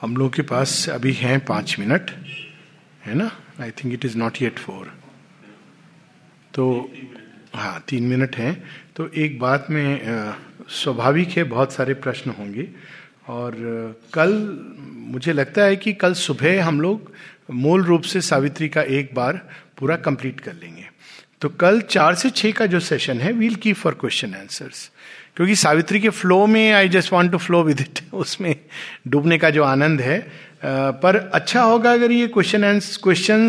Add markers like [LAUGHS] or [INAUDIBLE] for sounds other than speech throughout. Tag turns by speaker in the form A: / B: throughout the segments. A: हम लोग के पास अभी हैं पांच मिनट है ना I think it is not yet four तो हाँ तीन मिनट हैं तो एक बात में स्वाभाविक है बहुत सारे प्रश्न होंगे और कल मुझे लगता है कि कल सुबह हम लोग मूल रूप से सावित्री का एक बार पूरा कंप्लीट कर लेंगे तो कल चार से छः का जो सेशन है we'll keep for question answers क्योंकि सावित्री के फ्लो में I just want to flow with it उसमें डूबने का जो आनंद है पर अच्छा होगा अगर ये क्वेश्चन एंड क्वेश्चन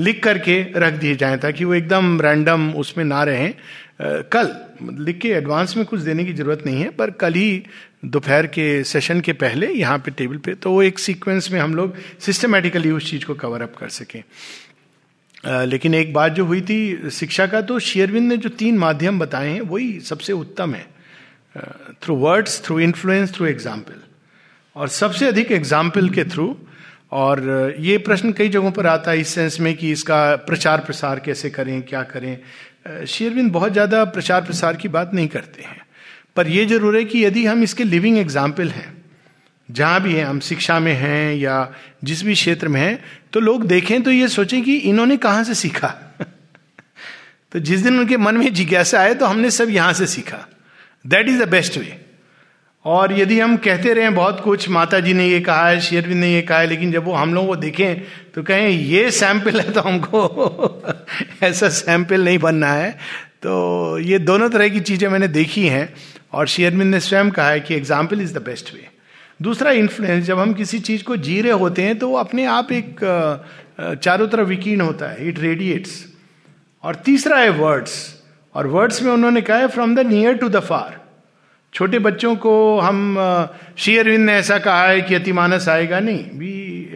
A: लिख करके रख दिए जाए ताकि वो एकदम रैंडम उसमें ना रहें कल लिख के एडवांस में कुछ देने की जरूरत नहीं है पर कल ही दोपहर के सेशन के पहले यहाँ पे टेबल पे तो वो एक सीक्वेंस में हम लोग सिस्टमेटिकली उस चीज़ को कवर अप कर सकें लेकिन एक बात जो हुई थी शिक्षा का तो शेयरविंद ने जो तीन माध्यम बताए हैं वही सबसे उत्तम है through words through influence through example और सबसे अधिक एग्जाम्पल के थ्रू और ये प्रश्न कई जगहों पर आता है इस सेंस में कि इसका प्रचार प्रसार कैसे करें क्या करें शेयरविंद बहुत ज़्यादा प्रचार प्रसार की बात नहीं करते हैं पर यह जरूर है कि यदि हम इसके लिविंग एग्जाम्पल हैं जहाँ भी हैं हम शिक्षा में हैं या जिस भी क्षेत्र में हैं तो लोग देखें तो ये सोचें कि इन्होंने कहाँ से सीखा [LAUGHS] तो जिस दिन उनके मन में जिज्ञासा आए तो हमने सब यहाँ से सीखा that is the best way और यदि हम कहते रहे बहुत कुछ माता जी ने ये कहा है शेरविंद ने ये कहा है लेकिन जब वो हम लोग वो देखें तो कहें ये सैंपल है तो हमको [LAUGHS] ऐसा सैंपल नहीं बनना है तो ये दोनों तरह की चीज़ें मैंने देखी हैं और शेयरविंद ने स्वयं कहा है कि example is the best way दूसरा इन्फ्लुएंस जब हम किसी चीज को जी रहे होते हैं तो वो अपने आप एक चारों तरफ विकीर्ण होता है इट रेडिएट्स और तीसरा है वर्ड्स और वर्ड्स में उन्होंने कहा है from the near to the far छोटे बच्चों को हम शेयरविंद ने ऐसा कहा है कि अतिमानस आएगा नहीं भी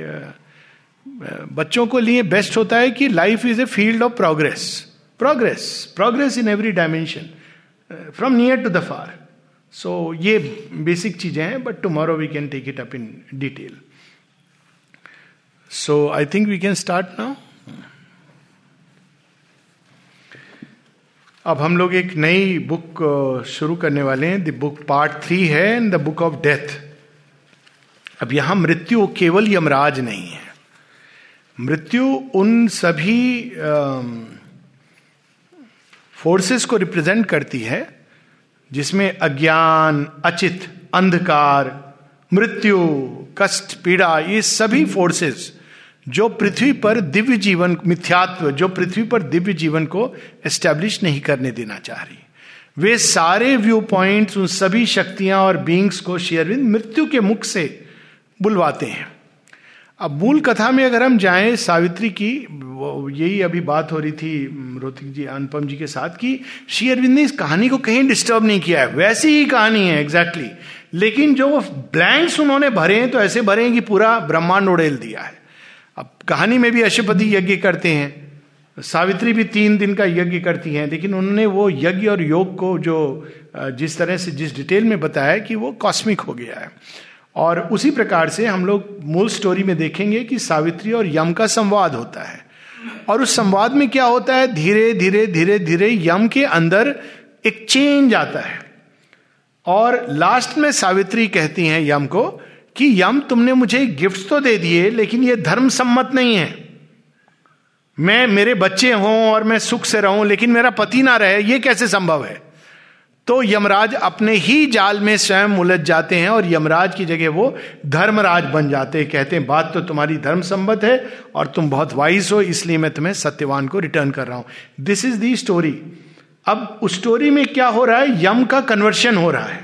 A: बच्चों को लिए बेस्ट होता है कि life is a field of progress progress progress in every dimension from near to the far so so, ये बेसिक चीजें हैं but tomorrow we can take it up in detail so I think we can start now अब हम लोग एक नई book uh, शुरू करने वाले हैं द बुक पार्ट थ्री है in the book of death अब यहां मृत्यु केवल यमराज नहीं है मृत्यु उन सभी फोर्सेस um, को रिप्रेजेंट करती है जिसमें अज्ञान अचित अंधकार मृत्यु कष्ट पीड़ा ये सभी फोर्सेस जो पृथ्वी पर दिव्य जीवन मिथ्यात्व जो पृथ्वी पर दिव्य जीवन को एस्टेब्लिश नहीं करने देना चाह रही वे सारे व्यू पॉइंट उन सभी शक्तियां और बींग्स को शेयरविंद मृत्यु के मुख से बुलवाते हैं अब मूल कथा में अगर हम जाएं सावित्री की यही अभी बात हो रही थी रोहतिक जी अनुपम जी के साथ कि श्री अरविंद ने इस कहानी को कहीं डिस्टर्ब नहीं किया है वैसी ही कहानी है एग्जैक्टली exactly. लेकिन जो ब्लैंक्स उन्होंने भरे हैं तो ऐसे भरे हैं कि पूरा ब्रह्मांड उड़ेल दिया है अब कहानी में भी अशुपति यज्ञ करते हैं सावित्री भी तीन दिन का यज्ञ करती हैं लेकिन उन्होंने वो यज्ञ और योग को जो जिस तरह से जिस डिटेल में बताया कि वो कॉस्मिक हो गया है और उसी प्रकार से हम लोग मूल स्टोरी में देखेंगे कि सावित्री और यम का संवाद होता है और उस संवाद में क्या होता है धीरे धीरे धीरे धीरे यम के अंदर एक चेंज आता है और लास्ट में सावित्री कहती हैं यम को कि यम तुमने मुझे गिफ्ट तो दे दिए लेकिन यह धर्म सम्मत नहीं है मैं मेरे बच्चे हों और मैं सुख से रहूं लेकिन मेरा पति ना रहे ये कैसे संभव है तो यमराज अपने ही जाल में स्वयं उलझ जाते हैं और यमराज की जगह वो धर्मराज बन जाते हैं कहते हैं बात तो तुम्हारी धर्म संबद्ध है और तुम बहुत वाइस हो इसलिए मैं तुम्हें सत्यवान को रिटर्न कर रहा हूं दिस इज दी स्टोरी अब उस स्टोरी में क्या हो रहा है यम का कन्वर्शन हो रहा है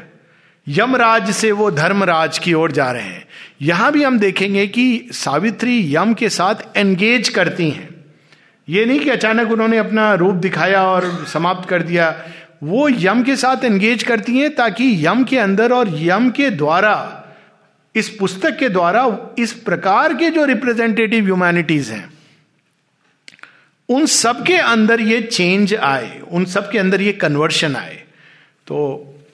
A: यमराज से वो धर्मराज की ओर जा रहे हैं यहां भी हम देखेंगे कि सावित्री यम के साथ एंगेज करती हैं ये नहीं कि अचानक उन्होंने अपना रूप दिखाया और समाप्त कर दिया वो यम के साथ एंगेज करती हैं ताकि यम के अंदर और यम के द्वारा इस पुस्तक के द्वारा इस प्रकार के जो रिप्रेजेंटेटिव ह्यूमैनिटीज हैं उन सब के अंदर ये चेंज आए उन सब के अंदर ये कन्वर्शन आए तो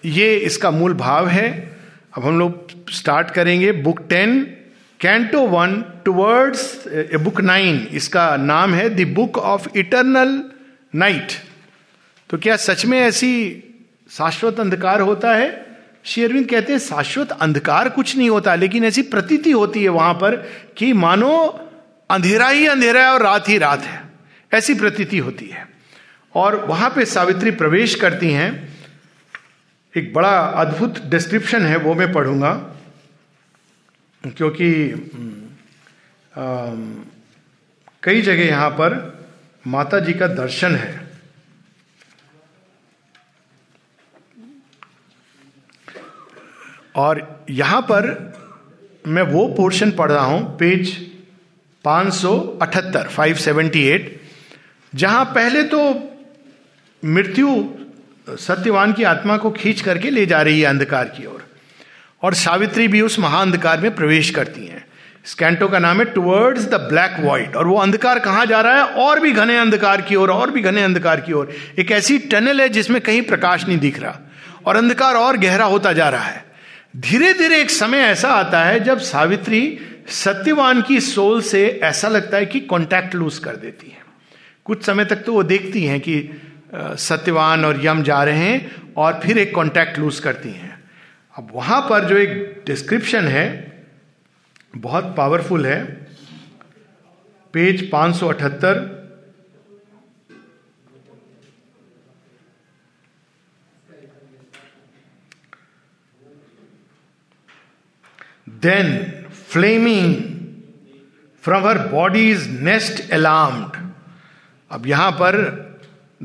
A: ये इसका मूल भाव है अब हम लोग स्टार्ट करेंगे book ten canto one towards book nine इसका नाम है the book of eternal night तो क्या सच में ऐसी शाश्वत अंधकार होता है श्री अरविंद कहते हैं शाश्वत अंधकार कुछ नहीं होता लेकिन ऐसी प्रतीति होती है वहां पर कि मानो अंधेरा ही अंधेरा है और रात ही रात है ऐसी प्रतीति होती है और वहां पे सावित्री प्रवेश करती हैं एक बड़ा अद्भुत डिस्क्रिप्शन है वो मैं पढ़ूंगा क्योंकि आ, कई जगह यहां पर माता जी का दर्शन है और यहां पर मैं वो पोर्शन पढ़ रहा हूं पेज 578 578 जहां पहले तो मृत्यु सत्यवान की आत्मा को खींच करके ले जा रही है अंधकार की ओर और, सावित्री भी उस महाअंधकार में प्रवेश करती हैं स्कैंटो का नाम है टुवर्ड्स द ब्लैक वाइट और वो अंधकार कहाँ जा रहा है और भी घने अंधकार की ओर और, और भी घने अंधकार की ओर एक ऐसी टनल है जिसमें कहीं प्रकाश नहीं दिख रहा और अंधकार और गहरा होता जा रहा है धीरे धीरे एक समय ऐसा आता है जब सावित्री सत्यवान की सोल से ऐसा लगता है कि कॉन्टैक्ट लूज कर देती है कुछ समय तक तो वो देखती हैं कि सत्यवान और यम जा रहे हैं और फिर एक कॉन्टैक्ट लूज करती हैं अब वहां पर जो एक डिस्क्रिप्शन है बहुत पावरफुल है page 578 Then, flaming from her body's nest alarmed. अब यहां पर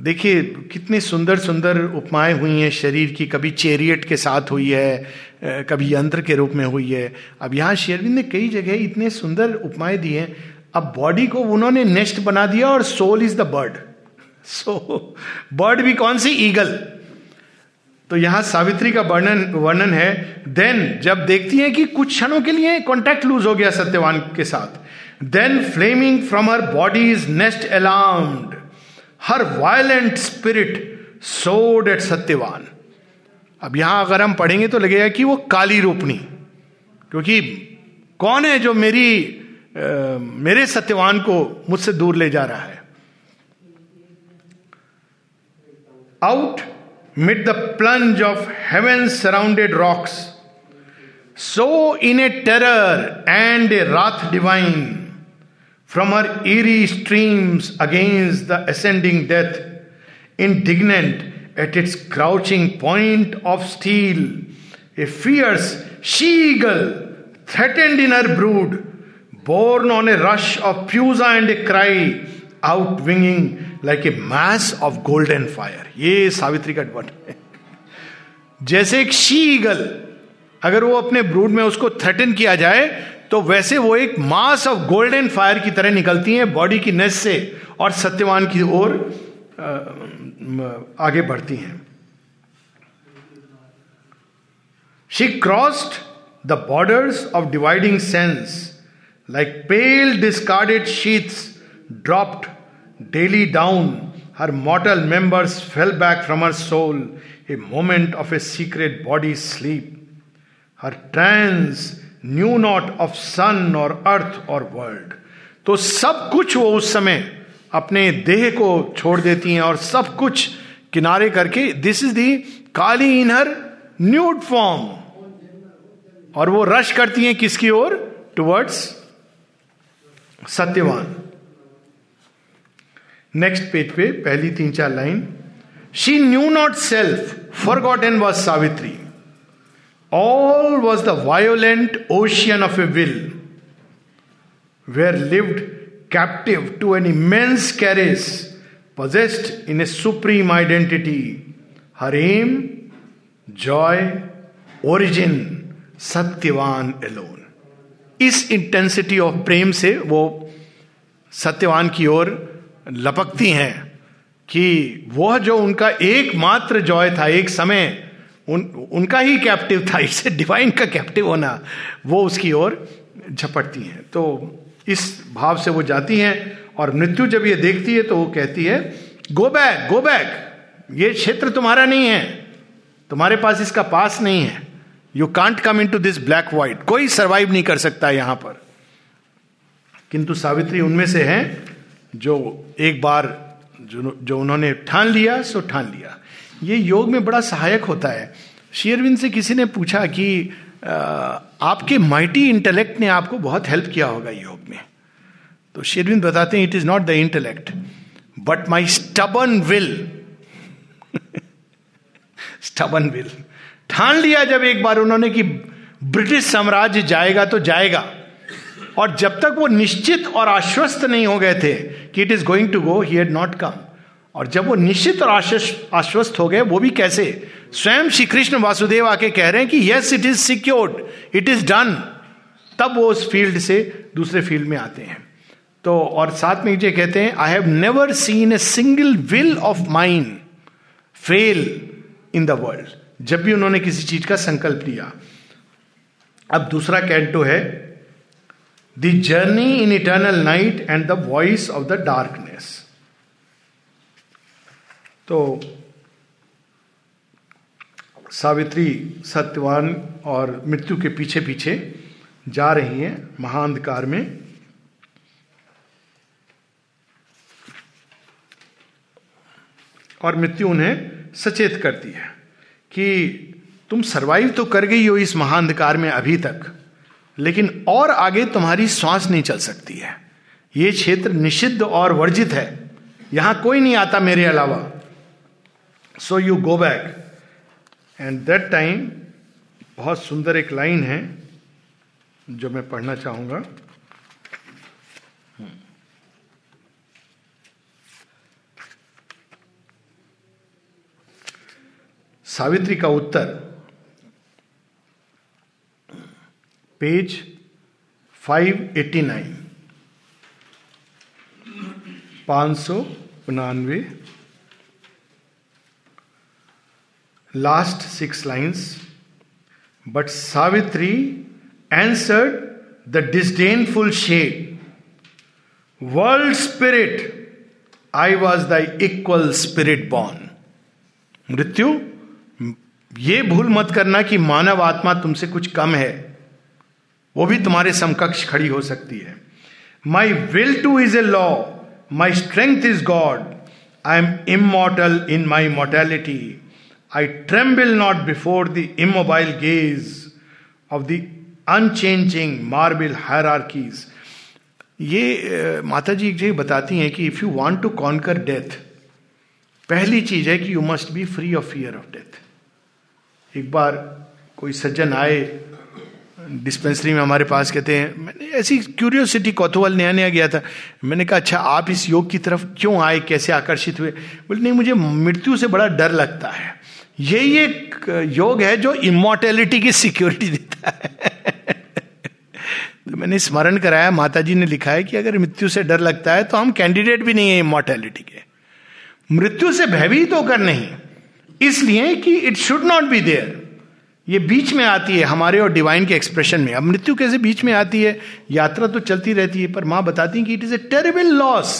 A: देखिए कितनी सुंदर सुंदर उपमाएं हुई हैं शरीर की कभी चेरियट के साथ हुई है कभी यंत्र के रूप में हुई है अब यहाँ शेरविंद ने कई जगह इतने सुंदर उपमाएं दी हैं अब बॉडी को उन्होंने नेस्ट बना दिया और soul is the bird so bird भी कौन सी ईगल तो यहां सावित्री का वर्णन वर्णन है देन जब देखती है कि कुछ क्षणों के लिए कॉन्टेक्ट लूज हो गया सत्यवान के साथ then flaming from her body is nest alarmed her violent spirit soared at Satyavan अब यहां अगर हम पढ़ेंगे तो लगेगा कि वो काली रूपनी क्योंकि कौन है जो मेरी आ, मेरे सत्यवान को मुझसे दूर ले जा रहा है out mid the plunge of heaven surrounded rocks. So, in a terror and a wrath divine, from her eerie streams against the ascending death, indignant at its crouching point of steel, a fierce she eagle threatened in her brood, born on a rush of pusa and a cry, outwinging like a mass of golden fire ये सावित्री का word है जैसे एक she eagle अगर वो अपने brood में उसको थ्रेटन किया जाए तो वैसे वो एक मास ऑफ गोल्डन फायर की तरह निकलती है बॉडी की नस से और सत्यवान की ओर आगे बढ़ती हैं she crossed the borders of dividing sense like pale discarded sheets dropped daily down her mortal members fell back from her soul a moment of a secret body sleep her trance knew not of sun और earth और world तो सब कुछ वो उस समय अपने देह को छोड़ देती हैं और सब कुछ किनारे करके this is the Kali in her nude form और वो रश करती हैं किसकी ओर टुवर्ड्स सत्यवान नेक्स्ट पेज पे पहली तीन चार line she knew not self forgot and was Savitri all was the violent ocean of a will where lived captive to an immense carriage possessed in a supreme identity her aim joy origin Satyavan alone इस intensity of प्रेम से वो सत्यवान की ओर लपकती हैं कि वह जो उनका एकमात्र जॉय था एक समय उन उनका ही कैप्टिव था इससे डिवाइन का कैप्टिव होना वो उसकी ओर झपटती हैं तो इस भाव से वो जाती हैं और मृत्यु जब ये देखती है तो वो कहती है गो बैक गो बैक ये क्षेत्र तुम्हारा नहीं है तुम्हारे पास इसका पास नहीं है you can't come in to this black white कोई सर्वाइव नहीं कर सकता यहां पर किंतु सावित्री उनमें से है जो एक बार जो जो उन्होंने ठान लिया सो ठान लिया ये योग में बड़ा सहायक होता है शेयरविंद से किसी ने पूछा कि आपके माइटी इंटेलेक्ट ने आपको बहुत हेल्प किया होगा योग में तो शेरविंद बताते हैं it is not the intellect but my stubborn will stubborn will ठान लिया जब एक बार उन्होंने कि ब्रिटिश साम्राज्य जाएगा तो जाएगा और जब तक वो निश्चित और आश्वस्त नहीं हो गए थे कि it is going to go he had not come और जब वो निश्चित और आश्वस्त हो गए वो भी कैसे स्वयं श्री कृष्ण वासुदेव आके कह रहे हैं कि yes it is secured it is done तब वो उस फील्ड से दूसरे फील्ड में आते हैं तो और साथ में ये कहते हैं I have never seen a single will of mind fail in the world जब भी उन्होंने किसी चीज का संकल्प लिया अब दूसरा कैंटो है the journey in eternal night and the voice of the darkness तो सावित्री सत्यवान और मृत्यु के पीछे पीछे जा रही है महाअंधकार में और मृत्यु उन्हें सचेत करती है कि तुम सरवाइव तो कर गई हो इस महाअंधकार में अभी तक लेकिन और आगे तुम्हारी श्वास नहीं चल सकती है ये क्षेत्र निषिद्ध और वर्जित है यहां कोई नहीं आता मेरे अलावा so you go back and that time बहुत सुंदर एक लाइन है जो मैं पढ़ना चाहूंगा सावित्री का उत्तर पेज 589 पांच सौ उनानवे last six lines but Savitri answered the disdainful shade world spirit I was the equal spirit born मृत्यु ये भूल मत करना कि मानव आत्मा तुमसे कुछ कम है वो भी तुम्हारे समकक्ष खड़ी हो सकती है my will too is a law my strength is God I am immortal in my mortality I tremble not before the immobile gaze of the unchanging marble hierarchies ये माता जी एक जगह बताती हैं कि if you want to conquer death पहली चीज है कि you must be free of fear of death एक बार कोई सज्जन आए डिस्पेंसरी में हमारे पास कहते हैं मैंने ऐसी क्यूरियोसिटी कौतूहल नया नया गया था मैंने कहा अच्छा आप इस योग की तरफ क्यों आए कैसे आकर्षित हुए बोले नहीं मुझे मृत्यु से बड़ा डर लगता है यही एक योग है जो इमोर्टेलिटी की सिक्योरिटी देता है [LAUGHS] तो मैंने स्मरण कराया माता जी ने लिखा है कि अगर मृत्यु से डर लगता है तो हम कैंडिडेट भी नहीं है इमोर्टेलिटी के मृत्यु से भयभीत होकर नहीं इसलिए कि it should not be there ये बीच में आती है हमारे और डिवाइन के एक्सप्रेशन में अब मृत्यु कैसे बीच में आती है यात्रा तो चलती रहती है पर माँ बताती है कि it is a terrible loss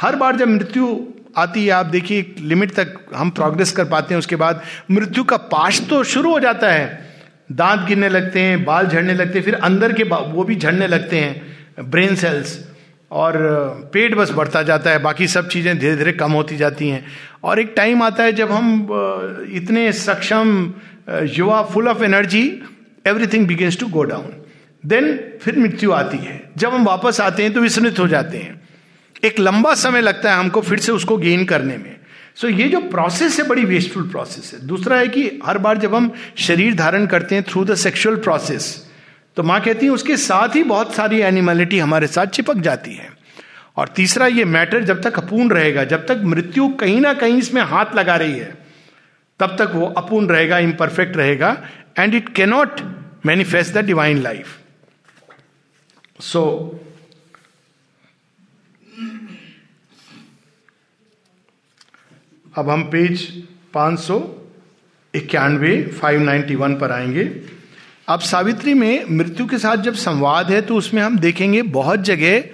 A: हर बार जब मृत्यु आती है आप देखिए एक लिमिट तक हम प्रोग्रेस कर पाते हैं उसके बाद मृत्यु का पाश तो शुरू हो जाता है दांत गिरने लगते हैं बाल झड़ने लगते हैं फिर अंदर के वो भी झड़ने लगते हैं ब्रेन सेल्स और पेट बस बढ़ता जाता है बाकी सब चीज़ें धीरे धीरे कम होती जाती हैं और एक टाइम आता है जब हम इतने सक्षम युवा full of energy everything begins to go down then फिर मृत्यु आती है जब हम वापस आते हैं तो विस्मृत हो जाते हैं एक लंबा समय लगता है हमको फिर से उसको गेन करने में सो so, ये जो प्रोसेस है बड़ी वेस्टफुल प्रोसेस है दूसरा है कि हर बार जब हम शरीर धारण करते हैं थ्रू द सेक्सुअल प्रोसेस तो माँ कहती है उसके साथ ही बहुत सारी एनिमलिटी हमारे साथ चिपक जाती है और तीसरा ये मैटर जब तक अपूर्ण रहेगा जब तक मृत्यु कहीं ना कहीं इसमें हाथ लगा रही है तब तक वो अपूर्ण रहेगा इम्परफेक्ट रहेगा and it cannot manifest the divine life so अब हम पेज पांच सौ इक्यानवे फाइव नाइन्टी वन पर आएंगे अब सावित्री में मृत्यु के साथ जब संवाद है तो उसमें हम देखेंगे बहुत जगह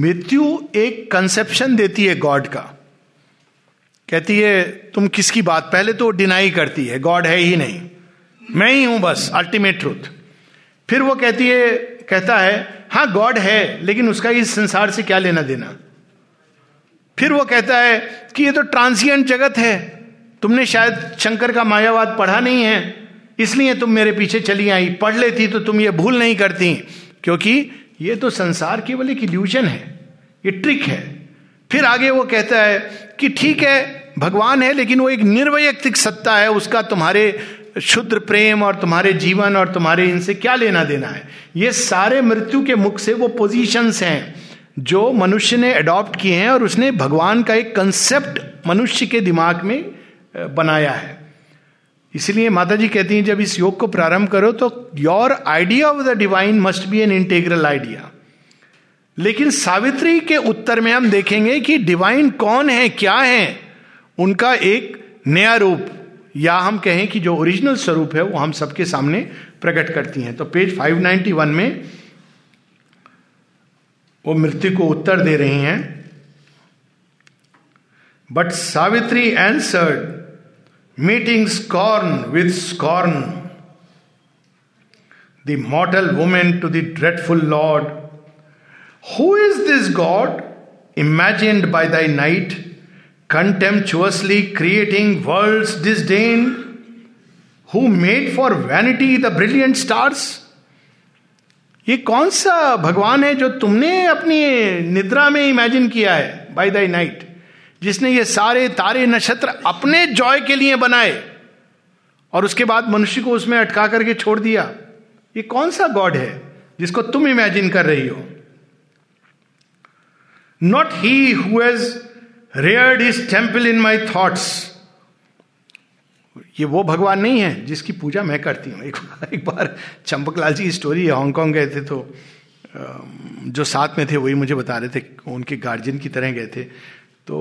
A: मृत्यु एक कंसेप्शन देती है गॉड का कहती है तुम किसकी बात पहले तो डिनाई करती है गॉड है ही नहीं मैं ही हूं बस अल्टीमेट ट्रूथ फिर वो कहती है कहता है हाँ गॉड है लेकिन उसका इस संसार से क्या लेना देना फिर वो कहता है कि ये तो ट्रांसियंट जगत है तुमने शायद शंकर का मायावाद पढ़ा नहीं है इसलिए तुम मेरे पीछे चली आई पढ़ लेती तो तुम ये भूल नहीं करती क्योंकि ये तो संसार केवल एक इल्यूजन है ये ट्रिक है फिर आगे वो कहता है कि ठीक है भगवान है लेकिन वो एक निर्वैयक्तिक सत्ता है उसका तुम्हारे शुद्ध प्रेम और तुम्हारे जीवन और तुम्हारे इनसे क्या लेना देना है ये सारे मृत्यु के मुख से वो पोजीशंस हैं जो मनुष्य ने अडॉप्ट किए हैं और उसने भगवान का एक कंसेप्ट मनुष्य के दिमाग में बनाया है इसलिए माता जी कहती हैं जब इस योग को प्रारंभ करो तो your idea of the divine must be an integral idea लेकिन सावित्री के उत्तर में हम देखेंगे कि डिवाइन कौन है क्या है उनका एक नया रूप या हम कहें कि जो ओरिजिनल स्वरूप है वो हम सबके सामने प्रकट करती हैं तो पेज 591 में वो मृत्यु को उत्तर दे रहे हैं but Savitri answered meeting scorn with scorn the mortal women to the dreadful lord who is this God imagined by thy night contemptuously creating world's disdain, who made for vanity the brilliant stars? ये कौन सा भगवान है जो तुमने अपनी निद्रा में इमेजिन किया है बाय दाई नाइट जिसने ये सारे तारे नक्षत्र अपने जॉय के लिए बनाए और उसके बाद मनुष्य को उसमें अटका करके छोड़ दिया ये कौन सा गॉड है जिसको तुम इमेजिन कर रही हो not he whose reared is temple in my thoughts ये वो भगवान नहीं है जिसकी पूजा मैं करती हूँ एक बार एक बार लाल जी की स्टोरी है हांगकॉन्ग गए थे तो जो साथ में थे वही मुझे बता रहे थे उनके गार्जियन की तरह गए थे तो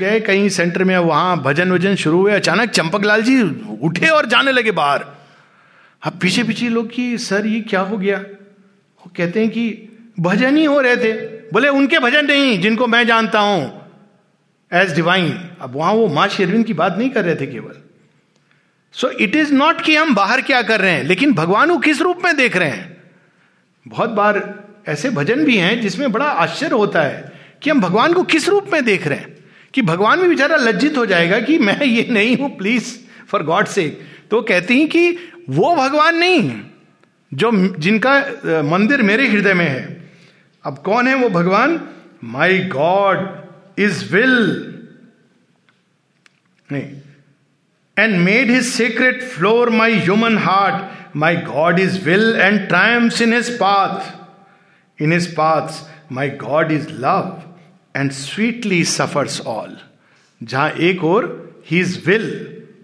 A: गए कहीं सेंटर में वहां भजन वजन शुरू हुए अचानक चंपक लाल जी उठे और जाने लगे बाहर अब पीछे पीछे लोग कि सर ये क्या हो गया वो कहते हैं कि भजन ही हो रहे थे बोले उनके भजन नहीं जिनको मैं जानता हूं एज डिवाइन अब वहां वो मां शेरविन की बात नहीं कर रहे थे केवल सो इट इज नॉट कि हम बाहर क्या कर रहे हैं लेकिन भगवान को किस रूप में देख रहे हैं बहुत बार ऐसे भजन भी हैं जिसमें बड़ा आश्चर्य होता है कि हम भगवान को किस रूप में देख रहे हैं कि भगवान भी बेचारा लज्जित हो जाएगा कि मैं [LAUGHS] ये नहीं हूं प्लीज फॉर गॉड सेक तो कहती हैं कि वो भगवान नहीं जो जिनका मंदिर मेरे हृदय में है अब कौन है वो भगवान my God is will and made his secret floor my human heart my God is will and triumphs in his path in his path my God is love and sweetly suffers all जहां एक और he is will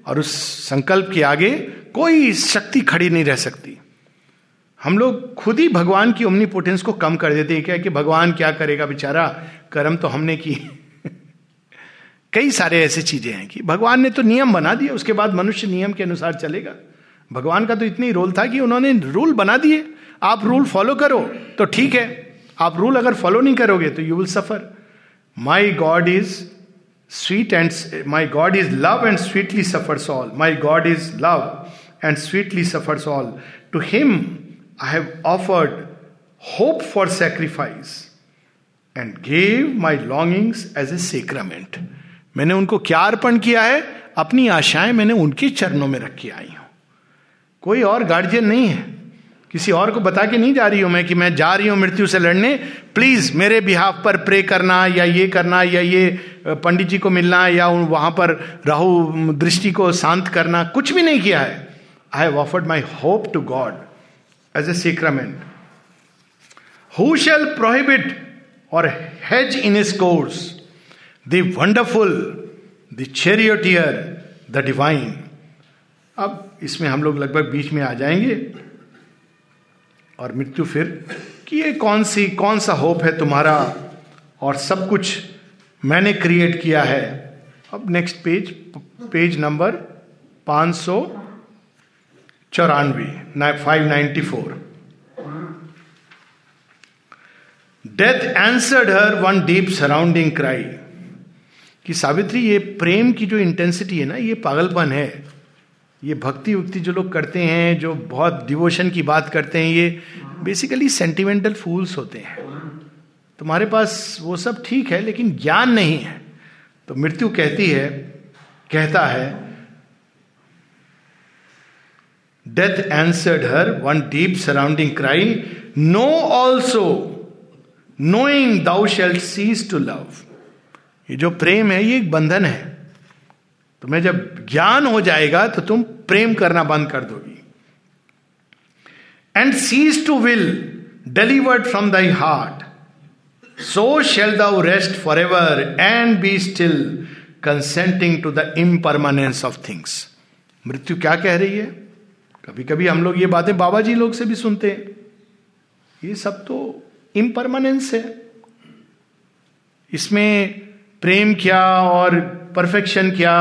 A: और उस संकल्प के आगे कोई शक्ति खड़ी नहीं रह सकती हम लोग खुद ही भगवान की पोटेंस को कम कर देते हैं क्या कि भगवान क्या करेगा बेचारा कर्म तो हमने की [LAUGHS] कई सारे ऐसे चीजें हैं कि भगवान ने तो नियम बना दिया उसके बाद मनुष्य नियम के अनुसार चलेगा भगवान का तो इतना ही रोल था कि उन्होंने रूल बना दिए आप रूल फॉलो करो तो ठीक है आप रूल अगर फॉलो नहीं करोगे तो you will suffer my God is sweet and my God is love and sweetly suffers all my God is love and sweetly suffers all to him I have offered hope for sacrifice and gave my longings as a sacrament मैंने उनको क्या अर्पण किया है अपनी आशाएं मैंने उनके चरणों में रखी आई हूं कोई और गार्जियन नहीं है किसी और को बता के नहीं जा रही हूं मैं कि मैं जा रही हूं मृत्यु से लड़ने प्लीज मेरे बिहाफ पर प्रे करना या ये करना या ये पंडित जी को मिलना या वहां पर राहु दृष्टि को शांत करना कुछ भी नहीं किया है I have offered my hope to God as a sacrament who shall prohibit और has in his course the wonderful the charioteer the divine अब इसमें हम लोग लगभग बीच में आ जाएंगे और मृत्यु फिर कि ये कौन सी कौन सा होप है तुम्हारा और सब कुछ मैंने क्रिएट किया है अब नेक्स्ट पेज पेज नंबर पाँच सौ चौरानवे five ninety four death answered her one deep surrounding cry कि सावित्री ये प्रेम की जो इंटेंसिटी है ना ये पागलपन है ये भक्ति उक्ति जो लोग करते हैं जो बहुत डिवोशन की बात करते हैं ये बेसिकली सेंटिमेंटल फूल्स होते हैं तुम्हारे पास वो सब ठीक है लेकिन ज्ञान नहीं है तो मृत्यु कहती है कहता है death answered her one deep surrounding crime no also knowing thou shalt cease to love ये जो प्रेम है ये एक बंधन है तुम्हें जब ज्ञान हो जाएगा तो तुम प्रेम करना बंद कर दोगी and cease to will delivered from thy heart so shall thou rest for ever and be still consenting to the impermanence of things मृत्यु क्या कह रही है कभी कभी हम लोग ये बातें बाबा जी लोग से भी सुनते हैं ये सब तो इम्परमानेंस है इसमें प्रेम क्या और परफेक्शन क्या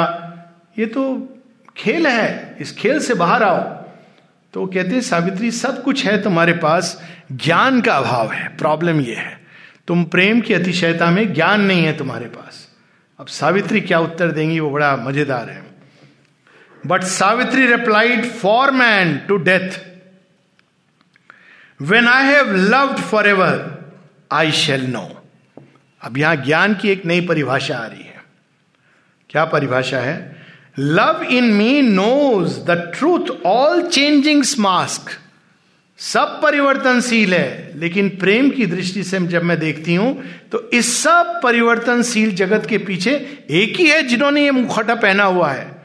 A: ये तो खेल है इस खेल से बाहर आओ तो कहते हैं सावित्री सब कुछ है तुम्हारे पास ज्ञान का अभाव है प्रॉब्लम ये है तुम प्रेम की अतिशयता में ज्ञान नहीं है तुम्हारे पास अब सावित्री क्या उत्तर देंगी वो बड़ा मजेदार है but Savitri replied for man to death when I have love for ever I shall no अब यहां ज्ञान की एक नई परिभाषा आ रही है क्या परिभाषा है love in me knows the truth all changing mask सब परिवर्तनशील है लेकिन प्रेम की दृष्टि से जब मैं देखती हूं तो इस सब परिवर्तनशील जगत के पीछे एक ही है जिन्होंने ये मुखौटा पहना हुआ है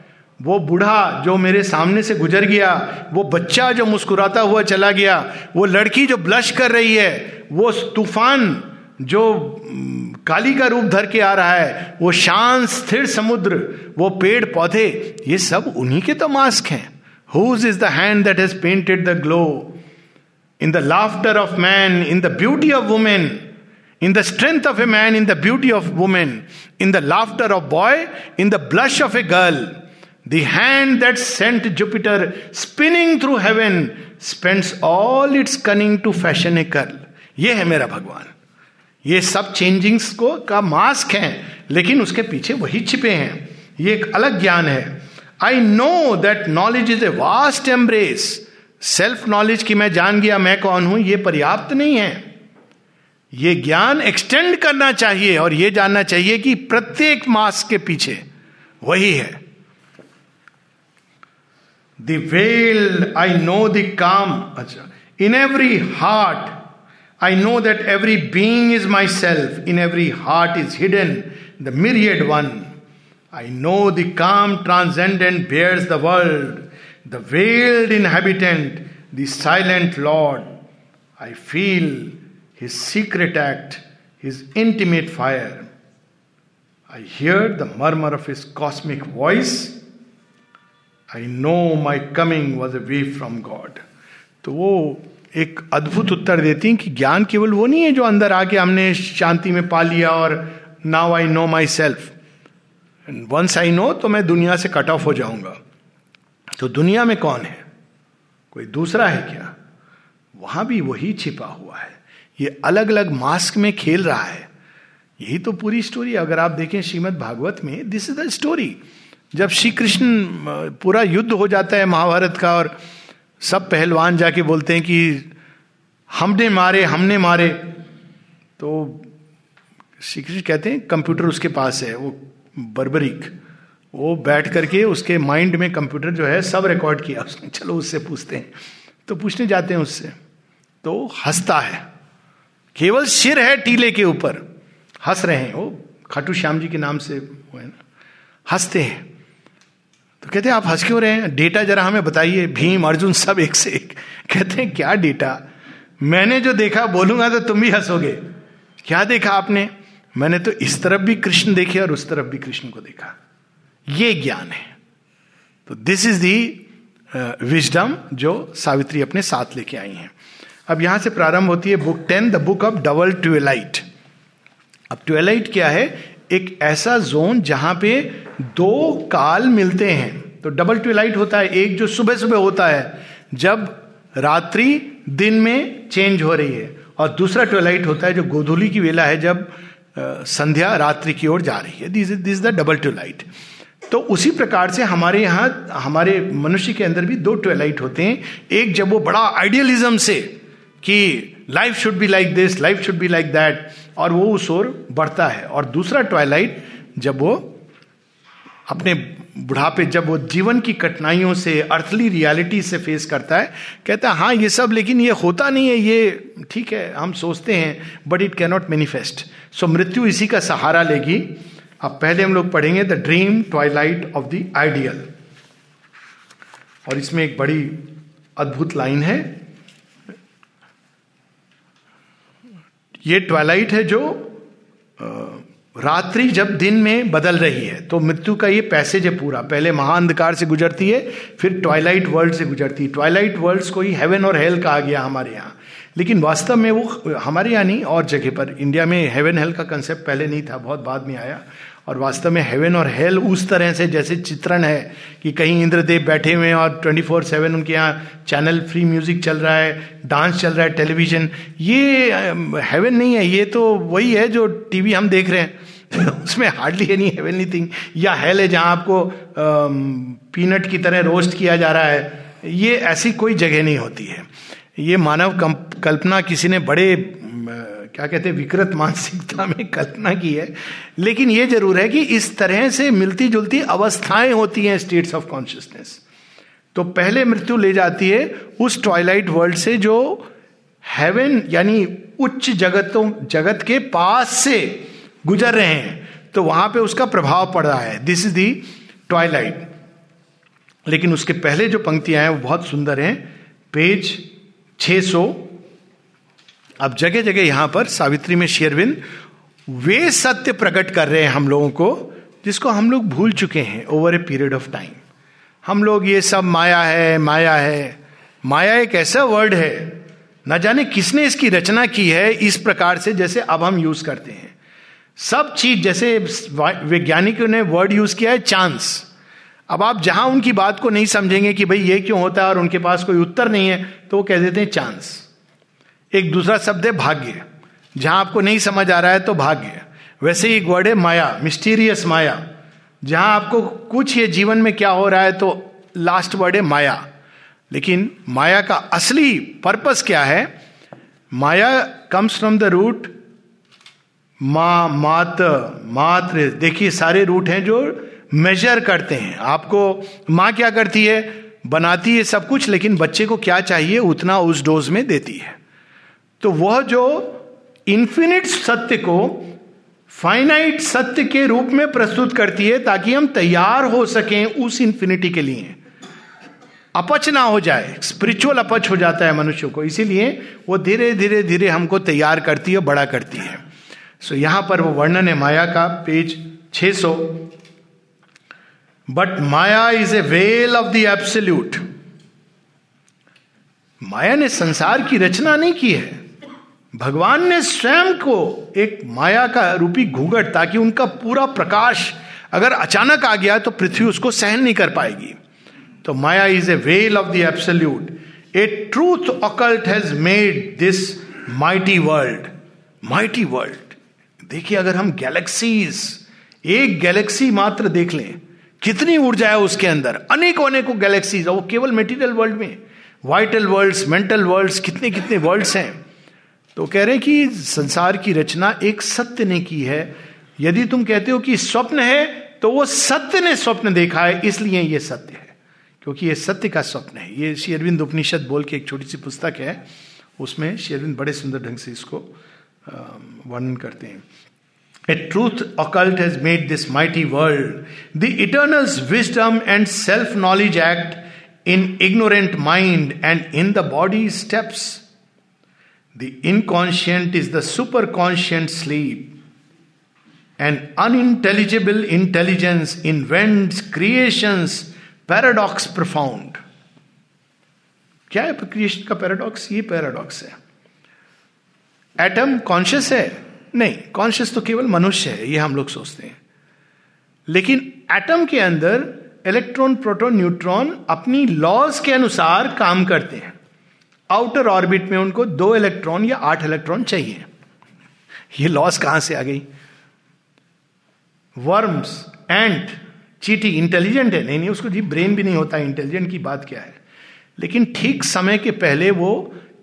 A: वो बूढ़ा जो मेरे सामने से गुजर गया वो बच्चा जो मुस्कुराता हुआ चला गया वो लड़की जो ब्लश कर रही है वो तूफान जो काली का रूप धर के आ रहा है वो शांत स्थिर समुद्र वो पेड़ पौधे ये सब उन्हीं के तो मास्क हैं whose is the hand that has painted the glow in the laughter of man in the beauty of women in the strength of a man in the beauty of women in the laughter of boy in the blush of a girl The hand that sent Jupiter spinning through heaven spends all its cunning to fashion a curl. ये है मेरा भगवान ये सब changings को का mask है लेकिन उसके पीछे वही छिपे हैं ये एक अलग ज्ञान है I know that knowledge is a vast embrace self knowledge की मैं जान गया मैं कौन हूं ये पर्याप्त नहीं है ये ज्ञान एक्सटेंड करना चाहिए और ये जानना चाहिए कि प्रत्येक मास्क के पीछे वही है The veil. I know the calm. In every heart, I know that every being is myself. In every heart is hidden the myriad one. I know the calm transcendent bears the world, the veiled inhabitant, the silent Lord. I feel his secret act, his intimate fire. I hear the murmur of his cosmic voice I know my coming was a way from God तो वो एक अद्भुत उत्तर देती हैं कि ज्ञान केवल वो नहीं है जो अंदर आके हमने शांति में पा लिया और now I know my self and once I know तो मैं दुनिया से कट ऑफ हो जाऊंगा तो दुनिया में कौन है कोई दूसरा है क्या वहां भी वही छिपा हुआ है ये अलग अलग मास्क में खेल रहा है यही तो पूरी स्टोरी अगर आप देखें श्रीमद भागवत में दिस इज द स्टोरी जब श्री कृष्ण पूरा युद्ध हो जाता है महाभारत का और सब पहलवान जाके बोलते हैं कि हमने मारे हमने मारे तो श्री कृष्ण कहते हैं कंप्यूटर उसके पास है वो बर्बरिक वो बैठ करके उसके माइंड में कंप्यूटर जो है सब रिकॉर्ड किया उसने [LAUGHS] चलो उससे पूछते हैं तो पूछने जाते हैं उससे तो हंसता है केवल सिर है टीले के ऊपर हंस रहे हैं वो खाटू श्याम जी के नाम से वो है ना हंसते हैं तो कहते आप हंस क्यों रहे हैं डेटा जरा हमें बताइए भीम अर्जुन सब एक से एक कहते हैं क्या डेटा मैंने जो देखा बोलूंगा तो तुम भी हंसोगे क्या देखा आपने मैंने तो इस तरफ भी कृष्ण देखे और उस तरफ भी कृष्ण को देखा ये ज्ञान है तो दिस इज दी विजडम जो सावित्री अपने साथ लेके आई है अब यहां से प्रारंभ होती है book ten the book of double twilight अब ट्वेलाइट क्या है एक ऐसा जोन जहां पे दो काल मिलते हैं तो डबल ट्विलाइट होता है एक जो सुबह सुबह होता है जब रात्रि दिन में चेंज हो रही है और दूसरा ट्वेलाइट होता है जो गोधूली की वेला है जब संध्या रात्रि की ओर जा रही है this this the double twilight तो उसी प्रकार से हमारे यहाँ हमारे मनुष्य के अंदर भी दो ट्वेलाइट होते हैं एक जब वो बड़ा आइडियलिज्म से कि life should be like this life should be like that और वो उस ओर बढ़ता है और दूसरा ट्वाइलाइट जब वो अपने बुढ़ापे जब वो जीवन की कठिनाइयों से अर्थली रियलिटी से फेस करता है कहता है हाँ ये सब लेकिन ये होता नहीं है ये ठीक है हम सोचते हैं but it cannot manifest so मृत्यु इसी का सहारा लेगी अब पहले हम लोग पढ़ेंगे the dream twilight of the ideal और इसमें एक बड़ी अद्भुत लाइन है ये ट्वाइलाइट है जो रात्रि जब दिन में बदल रही है तो मृत्यु का ये पैसेज है पूरा पहले महाअंधकार से गुजरती है फिर ट्वाइलाइट वर्ल्ड से गुजरती है ट्वाइलाइट वर्ल्ड को ही हेवन और हेल कहा गया हमारे यहाँ लेकिन वास्तव में वो हमारे यहाँ नहीं और जगह पर इंडिया में हेवन हेल का कंसेप्ट पहले नहीं था बहुत बाद में आया और वास्तव में हेवन और हेल उस तरह से जैसे चित्रण है कि कहीं इंद्रदेव बैठे हुए हैं और 24 सेवन उनके यहाँ चैनल फ्री म्यूजिक चल रहा है डांस चल रहा है टेलीविजन ये हेवन नहीं है ये तो वही है जो टीवी हम देख रहे हैं [LAUGHS] उसमें हार्डली एनी हेवनली थिंग या हेल है जहाँ आपको पीनट की तरह रोस्ट किया जा रहा है ये ऐसी कोई जगह नहीं होती है ये मानव कल्पना किसी ने बड़े क्या कहते हैं विकृत मानसिकता में कल्पना की है लेकिन यह जरूर है कि इस तरह से मिलती जुलती अवस्थाएं होती हैं स्टेट्स ऑफ कॉन्शियसनेस तो पहले मृत्यु ले जाती है उस टॉयलाइट वर्ल्ड से जो हेवन यानी उच्च जगतों जगत के पास से गुजर रहे हैं तो वहां पे उसका प्रभाव पड़ रहा है दिस इज दी टॉयलाइट लेकिन उसके पहले जो पंक्तियां हैं वो बहुत सुंदर हैं पेज 600 अब जगह जगह यहां पर सावित्री में शेरविन वे सत्य प्रकट कर रहे हैं हम लोगों को जिसको हम लोग भूल चुके हैं over a period of time हम लोग ये सब माया है माया है माया एक ऐसा वर्ड है ना जाने किसने इसकी रचना की है इस प्रकार से जैसे अब हम यूज करते हैं सब चीज जैसे वैज्ञानिकों ने वर्ड यूज किया है चांस अब आप जहां उनकी बात को नहीं समझेंगे कि भाई ये क्यों होता है और उनके पास कोई उत्तर नहीं है तो वो कह देते हैं चांस एक दूसरा शब्द है भाग्य जहां आपको नहीं समझ आ रहा है तो भाग्य वैसे ही एक वर्ड है माया मिस्टीरियस माया जहां आपको कुछ ये जीवन में क्या हो रहा है तो लास्ट वर्ड है माया लेकिन माया का असली पर्पस क्या है maya comes from the root माँ मात मात्र देखिए सारे रूट हैं जो मेजर करते हैं आपको माँ क्या करती है बनाती है सब कुछ लेकिन बच्चे को क्या चाहिए उतना उस डोज में देती है तो वह जो इन्फिनिट सत्य को फाइनाइट सत्य के रूप में प्रस्तुत करती है ताकि हम तैयार हो सकें उस इन्फिनिटी के लिए अपच ना हो जाए स्पिरिचुअल अपच हो जाता है मनुष्य को इसीलिए वो धीरे धीरे धीरे हमको तैयार करती है बड़ा करती है सो यहां पर वो वर्णन है माया का page 600 but maya is a veil of the माया ने संसार की रचना नहीं की है भगवान ने स्वयं को एक माया का रूपी घूंघट ताकि उनका पूरा प्रकाश अगर अचानक आ गया तो पृथ्वी उसको सहन नहीं कर पाएगी तो maya is a veil of the a truth occult has made this mighty world mighty world देखिए अगर हम गैलेक्सीज एक गैलेक्सी मात्र देख लें कितनी ऊर्जा है उसके अंदर अनेकों अनेकों गैलेक्सीज और वो केवल मेटीरियल वर्ल्ड में वाइटल वर्ल्ड्स मेंटल वर्ल्ड्स कितने कितने वर्ल्ड्स हैं तो कह रहे कि संसार की रचना एक सत्य ने की है यदि तुम कहते हो कि स्वप्न है तो वो सत्य ने स्वप्न देखा है इसलिए ये सत्य है क्योंकि ये सत्य का स्वप्न है ये शेरविंद उपनिषद बोल के एक छोटी सी पुस्तक है उसमें शेरविंद बड़े सुंदर ढंग से इसको वर्णन करते हैं a truth occult has made this mighty world the eternal's wisdom and self knowledge act in ignorant mind and in the body steps The inconscient is the superconscient sleep. An unintelligible intelligence invents creations paradox profound क्या है creation का paradox ये paradox है atom conscious है नहीं conscious तो केवल मनुष्य है ये हम लोग सोचते हैं लेकिन एटम के अंदर इलेक्ट्रॉन प्रोटॉन न्यूट्रॉन अपनी लॉज के अनुसार काम करते हैं आउटर ऑर्बिट में उनको दो इलेक्ट्रॉन या आठ इलेक्ट्रॉन चाहिए ये लॉस कहां से आ गई वर्म्स एंट चीटी इंटेलिजेंट है नहीं नहीं उसको जी ब्रेन भी नहीं होता इंटेलिजेंट की बात क्या है लेकिन ठीक समय के पहले वो